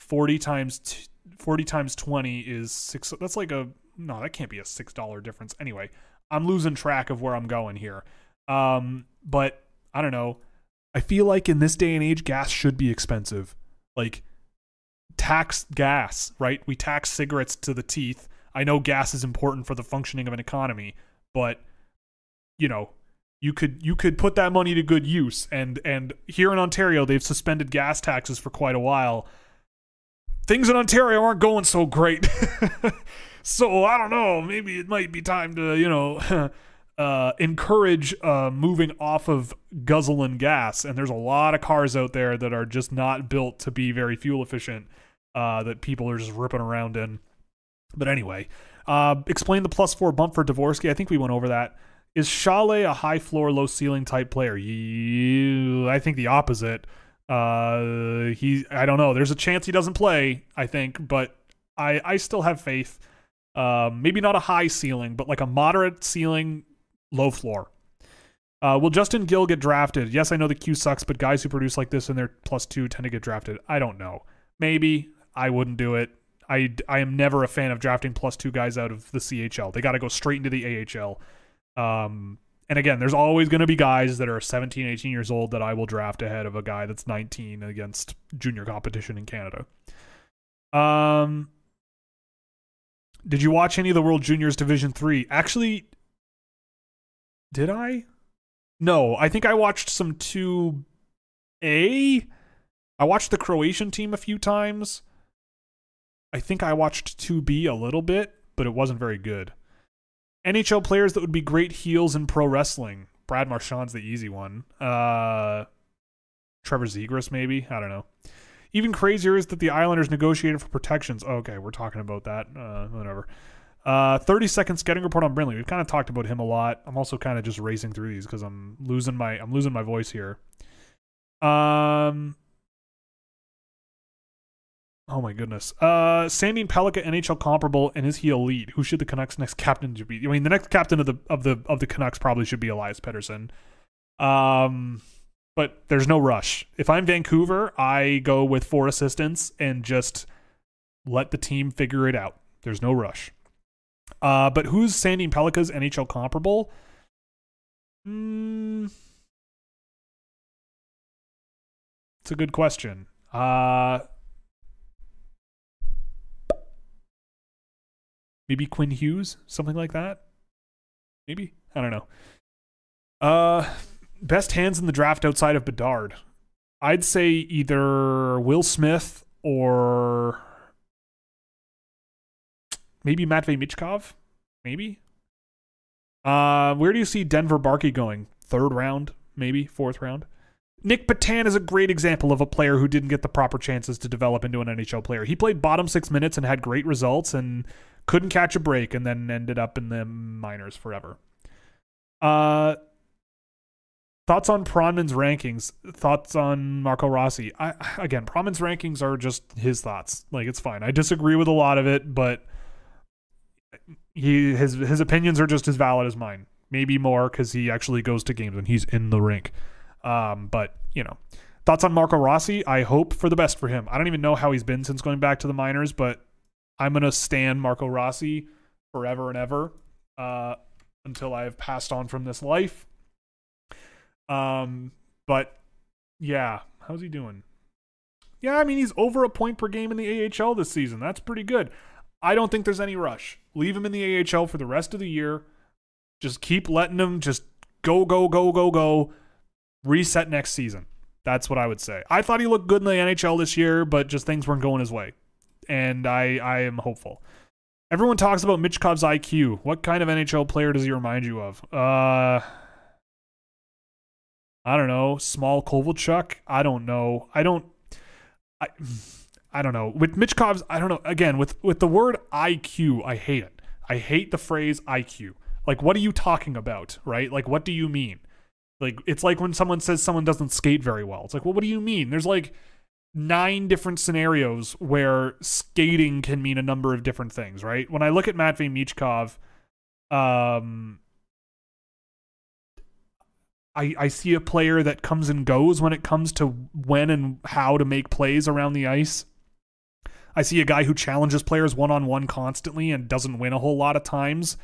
40 times t- 40 times 20 is 6 that's like a no that can't be a $6 difference anyway i'm losing track of where i'm going here um but i don't know i feel like in this day and age gas should be expensive like tax gas, right? We tax cigarettes to the teeth. I know gas is important for the functioning of an economy, but you know, you could you could put that money to good use. And and here in Ontario, they've suspended gas taxes for quite a while. Things in Ontario aren't going so great. [laughs] so I don't know, maybe it might be time to, you know, [laughs] uh, encourage uh, moving off of guzzling gas. And there's a lot of cars out there that are just not built to be very fuel efficient uh, that people are just ripping around in. But anyway, uh, explain the plus four bump for Dvorsky. I think we went over that. Is Šalé a high floor, low ceiling type player? You, I think the opposite. Uh, he, I don't know. There's a chance he doesn't play. I think, but I, I still have faith. Um, maybe not a high ceiling, but like a moderate ceiling, low floor. Uh, will Justin Gill get drafted? Yes, I know the Q sucks, but guys who produce like this in their plus two tend to get drafted. I don't know. Maybe I wouldn't do it. I, I am never a fan of drafting plus two guys out of the CHL. They got to go straight into the AHL. Um, and again, there's always going to be guys that are 17, 18 years old that I will draft ahead of a guy that's 19 against junior competition in Canada. Um, did you watch any of the World Juniors Division 3? Actually, did I? No, I think I watched some 2A. I watched the Croatian team a few times. I think I watched 2B a little bit, but it wasn't very good. NHL players that would be great heels in pro wrestling. Brad Marchand's the easy one. Uh, Trevor Zegras, maybe. I don't know. Even crazier is that the Islanders negotiated for protections. Oh, okay, we're talking about that. Uh, whatever. Uh, 30 second scouting report on Brindley. We've kind of talked about him a lot. I'm also kind of just racing through these because I'm losing my I'm losing my voice here. Um, Oh my goodness. Uh Sandin Pellikka NHL comparable and is he elite? Who should the Canucks next captain to be? I mean the next captain of the of the of the Canucks probably should be Elias Pettersson. Um but there's no rush. If I'm Vancouver, I go with four assistants and just let the team figure it out. There's no rush. Uh but who's Sandin Pellikka's NHL comparable? Hmm. It's a good question. Uh Maybe Quinn Hughes, something like that. Maybe I don't know. Uh, best hands in the draft outside of Bedard. I'd say either Will Smith or maybe Matvey Michkov. Maybe. Uh, where do you see Denver Barkey going? Third round, maybe fourth round. Nic Petan is a great example of a player who didn't get the proper chances to develop into an NHL player. He played bottom six minutes and had great results and couldn't catch a break and then ended up in the minors forever. Uh, thoughts on Pronman's rankings? Thoughts on Marco Rossi? I again, Pronman's rankings are just his thoughts. Like it's fine. I disagree with a lot of it, but he his his opinions are just as valid as mine. Maybe more because he actually goes to games and he's in the rink. Um, but you know, thoughts on Marco Rossi? I hope for the best for him. I don't even know how he's been since going back to the minors, but I'm gonna stand Marco Rossi forever and ever uh, until I have passed on from this life. Um, but yeah, how's he doing? Yeah, I mean he's over a point per game in the AHL this season. That's pretty good. I don't think there's any rush. Leave him in the AHL for the rest of the year. Just keep letting him just go, go, go, go, go. Reset next season. That's what I would say. I thought he looked good in the NHL this year, but just things weren't going his way. And I, I am hopeful. Everyone talks about Michkov's IQ. What kind of NHL player does he remind you of? Uh, I don't know. Small Kovalchuk. I don't know. I don't. I. [sighs] I don't know. With Michkov's, I don't know. Again, with with the word IQ, I hate it. I hate the phrase IQ. Like, what are you talking about, right? Like, what do you mean? Like, it's like when someone says someone doesn't skate very well. It's like, well, what do you mean? There's like nine different scenarios where skating can mean a number of different things, right? When I look at Matvey Michkov, um, I, I see a player that comes and goes when it comes to when and how to make plays around the ice. I see a guy who challenges players one on one constantly and doesn't win a whole lot of times.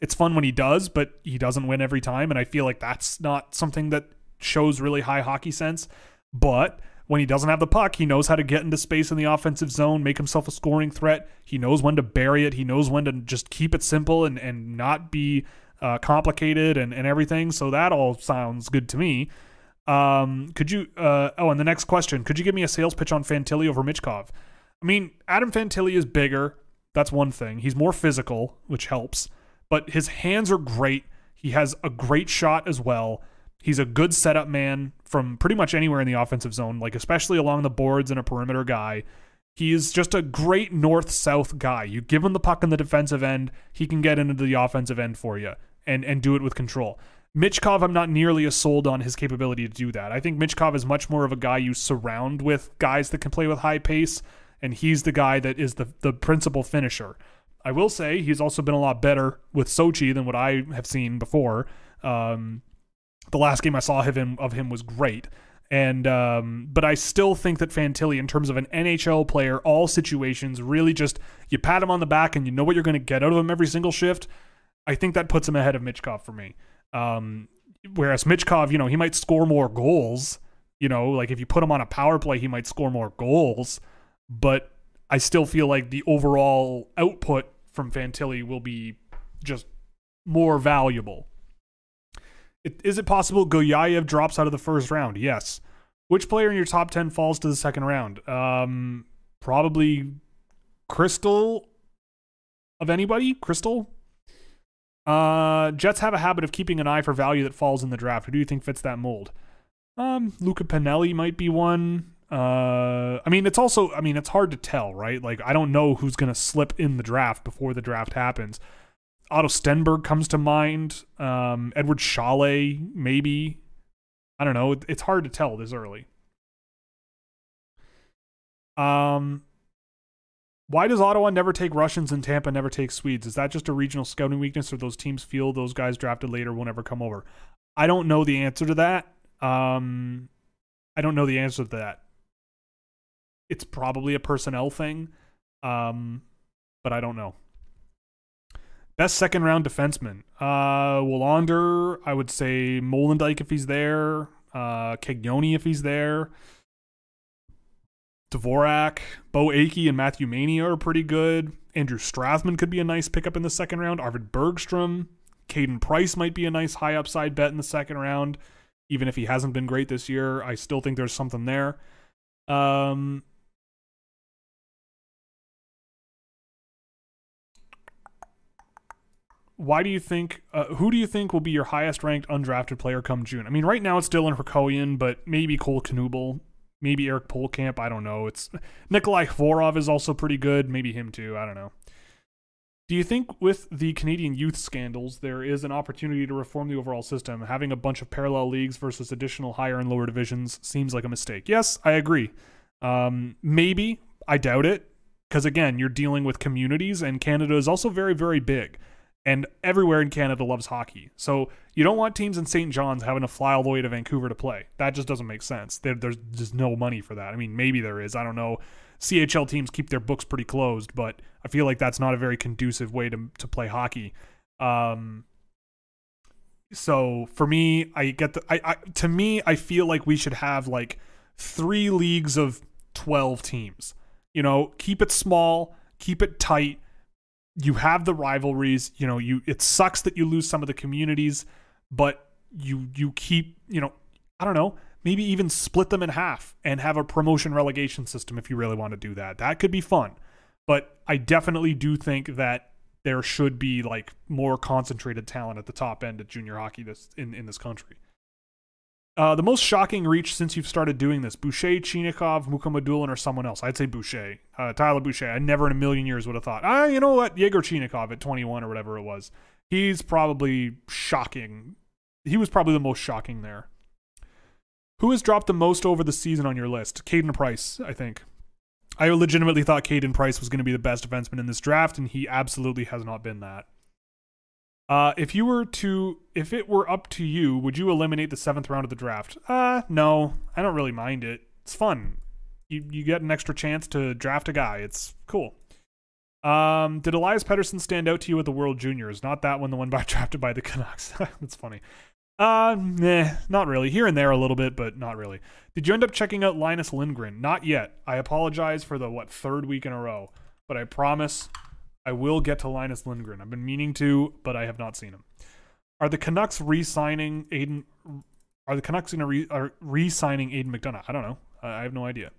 It's fun when he does, but he doesn't win every time. And I feel like that's not something that shows really high hockey sense. But when he doesn't have the puck, he knows how to get into space in the offensive zone, make himself a scoring threat. He knows when to bury it. He knows when to just keep it simple and, and not be uh, complicated and, and everything. So that all sounds good to me. Um, could you, uh, oh, and the next question, could you give me a sales pitch on Fantilli over Michkov? I mean, Adam Fantilli is bigger. That's one thing. He's more physical, which helps. But his hands are great. He has a great shot as well. He's a good setup man from pretty much anywhere in the offensive zone, like especially along the boards and a perimeter guy. He's just a great north south guy. You give him the puck in the defensive end, he can get into the offensive end for you and, and do it with control. Michkov, I'm not nearly as sold on his capability to do that. I think Michkov is much more of a guy you surround with guys that can play with high pace and he's the guy that is the the principal finisher. I will say he's also been a lot better with Sochi than what I have seen before. Um, the last game I saw of him of him was great. And um, but I still think that Fantilli, in terms of an NHL player, all situations really just you pat him on the back and you know what you're going to get out of him every single shift. I think that puts him ahead of Michkov for me. Um, whereas Michkov, you know, he might score more goals. You know, like if you put him on a power play, he might score more goals but I still feel like the overall output from Fantilli will be just more valuable. It, is it possible Gulyayev drops out of the first round? Yes. Which player in your top 10 falls to the second round? Um, probably Cristall of anybody? Cristall? Uh, Jets have a habit of keeping an eye for value that falls in the draft. Who do you think fits that mold? Um, Luca Pinelli might be one. Uh, I mean, it's also, I mean, it's hard to tell, right? Like, I don't know who's going to slip in the draft before the draft happens. Otto Stenberg comes to mind. Um, Eduard Šalé, maybe. I don't know. It's hard to tell this early. Um, why does Ottawa never take Russians and Tampa never take Swedes? Is that just a regional scouting weakness, or those teams feel those guys drafted later will never come over? I don't know the answer to that. Um, I don't know the answer to that it's probably a personnel thing, um, but I don't know. Best second round defenseman. Uh, Willander, I would say Molendyk if he's there. Uh, if he's there. Dvorak, Beau Akey, and Matthew Mania are pretty good. Andrew Strathmann could be a nice pickup in the second round. Arvid Bergstrom. Caden Price might be a nice high upside bet in the second round. Even if he hasn't been great this year, I still think there's something there. Um, why do you think? Uh, who do you think will be your highest ranked undrafted player come June? I mean, right now it's Dylan Hryckowian, but maybe Cole Knuble, maybe Eric Pohlkamp. I don't know. It's Nikolai Vorov is also pretty good. Maybe him too. I don't know. Do you think with the Canadian youth scandals, there is an opportunity to reform the overall system? Having a bunch of parallel leagues versus additional higher and lower divisions seems like a mistake. Yes, I agree. Um, maybe. I doubt it. Because again, you're dealing with communities, and Canada is also very, very big. And everywhere in Canada loves hockey. So you don't want teams in St. John's having to fly all the way to Vancouver to play. That just doesn't make sense. There, there's just no money for that. I mean, maybe there is. I don't know. CHL teams keep their books pretty closed, but I feel like that's not a very conducive way to to play hockey. Um, so for me, I get the I, I to me I feel like we should have like three leagues of twelve teams. You know, keep it small, keep it tight. You have the rivalries. You know, you it sucks that you lose some of the communities, but you you keep you know I don't know maybe even split them in half and have a promotion relegation system if you really want to do that. That could be fun. But I definitely do think that there should be like more concentrated talent at the top end of junior hockey this in, in this country. Uh, the most shocking reach since you've started doing this, Boucher, Chinakhov, Mukhamadullin, or someone else. I'd say Boucher, uh, Tyler Boucher. I never in a million years would have thought, ah, you know what, Yegor Chinakhov at 21 or whatever it was. He's probably shocking. He was probably the most shocking there. Who has dropped the most over the season on your list? Caden Price, I think. I legitimately thought Caden Price was going to be the best defenseman in this draft, and he absolutely has not been that. Uh, if you were to, if it were up to you, would you eliminate the seventh round of the draft? Uh, no, I don't really mind it. It's fun. You you get an extra chance to draft a guy. It's cool. Um, did Elias Pettersson stand out to you at the World Juniors? Not that one, the one [laughs] by drafted by the Canucks. [laughs] That's funny. Uh, nah, not really. Here and there a little bit, but not really. Did you end up checking out Linus Lindgren? Not yet. I apologize for the what third week in a row, but I promise I will get to Linus Lindgren. I've been meaning to, but I have not seen him. Are the Canucks re-signing Aiden? Are the Canucks going to re, are re-signing Aiden McDonough? I don't know. I have no idea.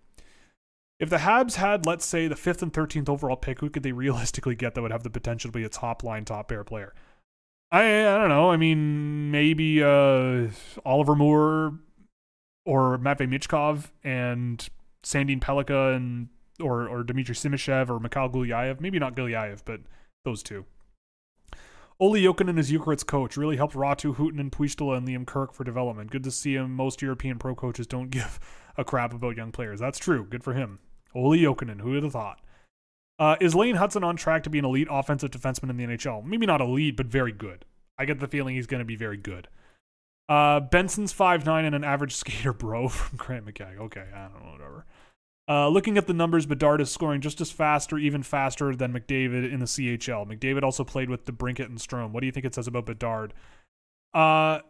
If the Habs had, let's say, the fifth and thirteenth overall pick, who could they [laughs] realistically get that would have the potential to be a top line, top pair player? I I don't know. I mean, maybe uh, Oliver Moore or Matvey Michkov and Sandin Pellikka and or or Dmitry Simashev or Mikhail Gulyayev. Maybe not Gulyayev, but those two. Olli Jokinen is Jukurit's coach. Really helped Räty, Huuhtanen, and Puistola and Liam Kirk for development. Good to see him. Most European pro coaches don't [laughs] give a crap about young players. That's true. Good for him. Olli Jokinen. Who would have thought? Uh, is Lane Hutson on track to be an elite offensive defenseman in the NHL? Maybe not elite, but very good. I get the feeling he's going to be very good. Uh, Benson's five nine and an average [laughs] skater, bro, from Grant McCagg. Okay, I don't know, whatever. Uh, looking at the numbers, Bedard is scoring just as fast or even faster than McDavid in the CHL. McDavid also played with DeBrincat and Strome. What do you think it says about Bedard? Uh,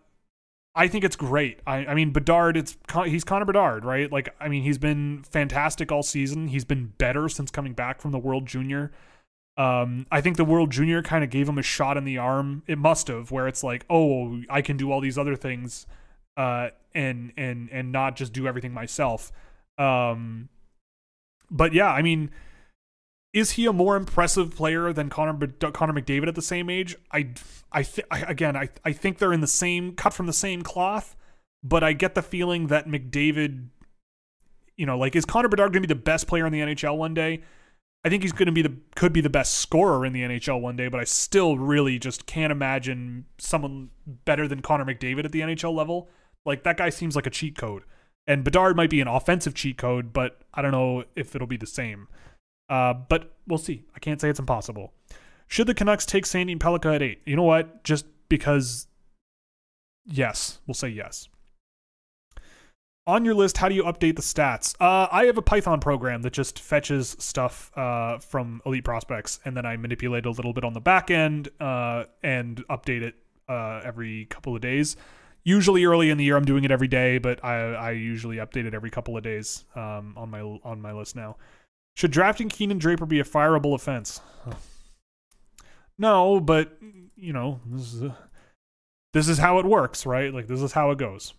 I think it's great. I, I mean, Bedard, it's he's Connor Bedard, right? Like, I mean, he's been fantastic all season. He's been better since coming back from the World Junior. Um, I think the World Junior kind of gave him a shot in the arm. It must have, where it's like, oh, I can do all these other things, uh, and and and not just do everything myself. Um, but yeah, I mean, is he a more impressive player than Connor Connor McDavid at the same age? I I, th- I again I I think they're in the same cut from the same cloth, but I get the feeling that McDavid, you know, like is Connor Bedard going to be the best player in the NHL one day? I think he's going to be the could be the best scorer in the NHL one day, but I still really just can't imagine someone better than Connor McDavid at the NHL level. Like that guy seems like a cheat code. And Bedard might be an offensive cheat code, but I don't know if it'll be the same. Uh, but we'll see. I can't say it's impossible. Should the Canucks take Sandin Pellikka at eight? You know what? Just because, yes, we'll say yes. On your list, how do you update the stats? Uh, I have a Python program that just fetches stuff uh, from elite prospects, and then I manipulate a little bit on the back end uh, and update it uh, every couple of days. Usually early in the year, I'm doing it every day, but I, I usually update it every couple of days um, on my on my list now. Should drafting Keenan Draper be a fireable offense? No, but you know, this is a, this is how it works, right? Like this is how it goes.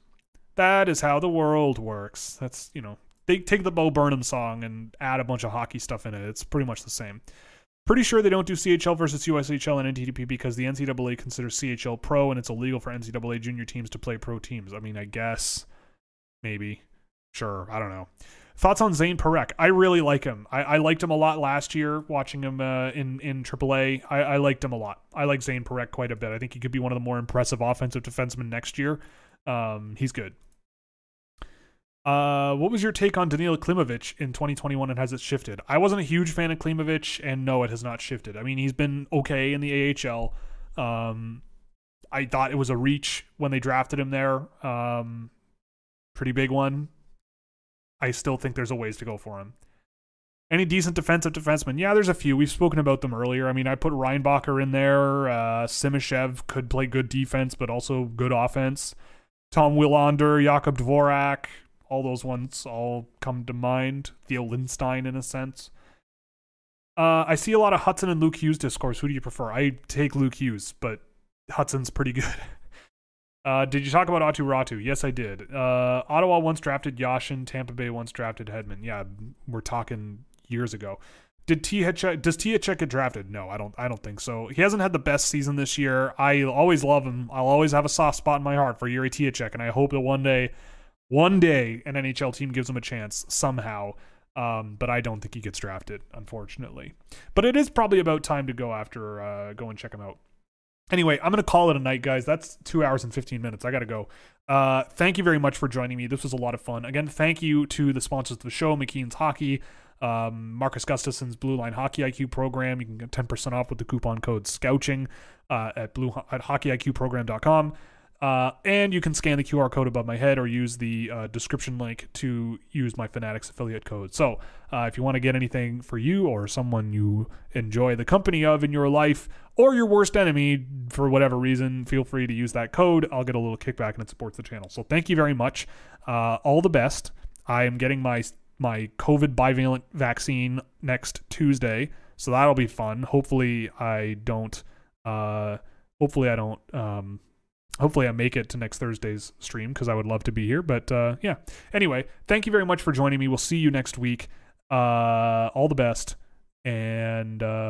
That is how the world works. That's you know, they take the Bo Burnham song and add a bunch of hockey stuff in it. It's pretty much the same. Pretty sure they don't do CHL versus USHL and NTDP because the NCAA considers CHL pro and it's illegal for NCAA junior teams to play pro teams. I mean, I guess maybe, sure, I don't know. Thoughts on Zane Parekh? I really like him. I, I liked him a lot last year, watching him uh, in in AAA. I, I liked him a lot. I like Zane Parekh quite a bit. I think he could be one of the more impressive offensive defensemen next year. Um, he's good. Uh, what was your take on Daniil Klimovich in 2021 and has it shifted? I wasn't a huge fan of Klimovich, and no, it has not shifted. I mean, he's been okay in the AHL. Um, I thought it was a reach when they drafted him there. Um, pretty big one. I still think there's a ways to go for him. Any decent defensive defensemen? Yeah, there's a few. We've spoken about them earlier. I mean, I put Reinbacher in there. Uh, Simashev could play good defense, but also good offense. Tom Willander, Jakub Dvorak, all those ones all come to mind. Theo Lindstein, in a sense. Uh, I see a lot of Hutson and Luke Hughes discourse. Who do you prefer? I take Luke Hughes, but Hutson's pretty good. [laughs] Uh, did you talk about Aatu Räty? Yes, I did. Uh, Ottawa once drafted Yashin. Tampa Bay once drafted Hedman. Yeah, we're talking years ago. Did Tiechek, does Tiechek get drafted? No, I don't. I don't think so. He hasn't had the best season this year. I always love him. I'll always have a soft spot in my heart for Jiri Tiechek, and I hope that one day, one day, an NHL team gives him a chance somehow. Um, but I don't think he gets drafted, unfortunately. But it is probably about time to go after uh, go and check him out. Anyway, I'm going to call it a night, guys. That's two hours and 15 minutes. I got to go. Uh, thank you very much for joining me. This was a lot of fun. Again, thank you to the sponsors of the show, McKeen's Hockey, um, Marcus Gustafson's Blue Line Hockey IQ program. You can get 10% off with the coupon code SCOUCHING uh, at, blue, at hockeyiqprogram.com. Uh, and you can scan the QR code above my head or use the uh, description link to use my Fanatics affiliate code. So, uh, if you want to get anything for you or someone you enjoy the company of in your life or your worst enemy for whatever reason, feel free to use that code. I'll get a little kickback and it supports the channel. So, thank you very much. Uh, all the best. I am getting my my COVID bivalent vaccine next Tuesday, so that'll be fun. Hopefully, I don't. Uh, hopefully, I don't. Um, hopefully I make it to next Thursday's stream because I would love to be here. But uh, yeah. Anyway, thank you very much for joining me. We'll see you next week. Uh, all the best. And uh,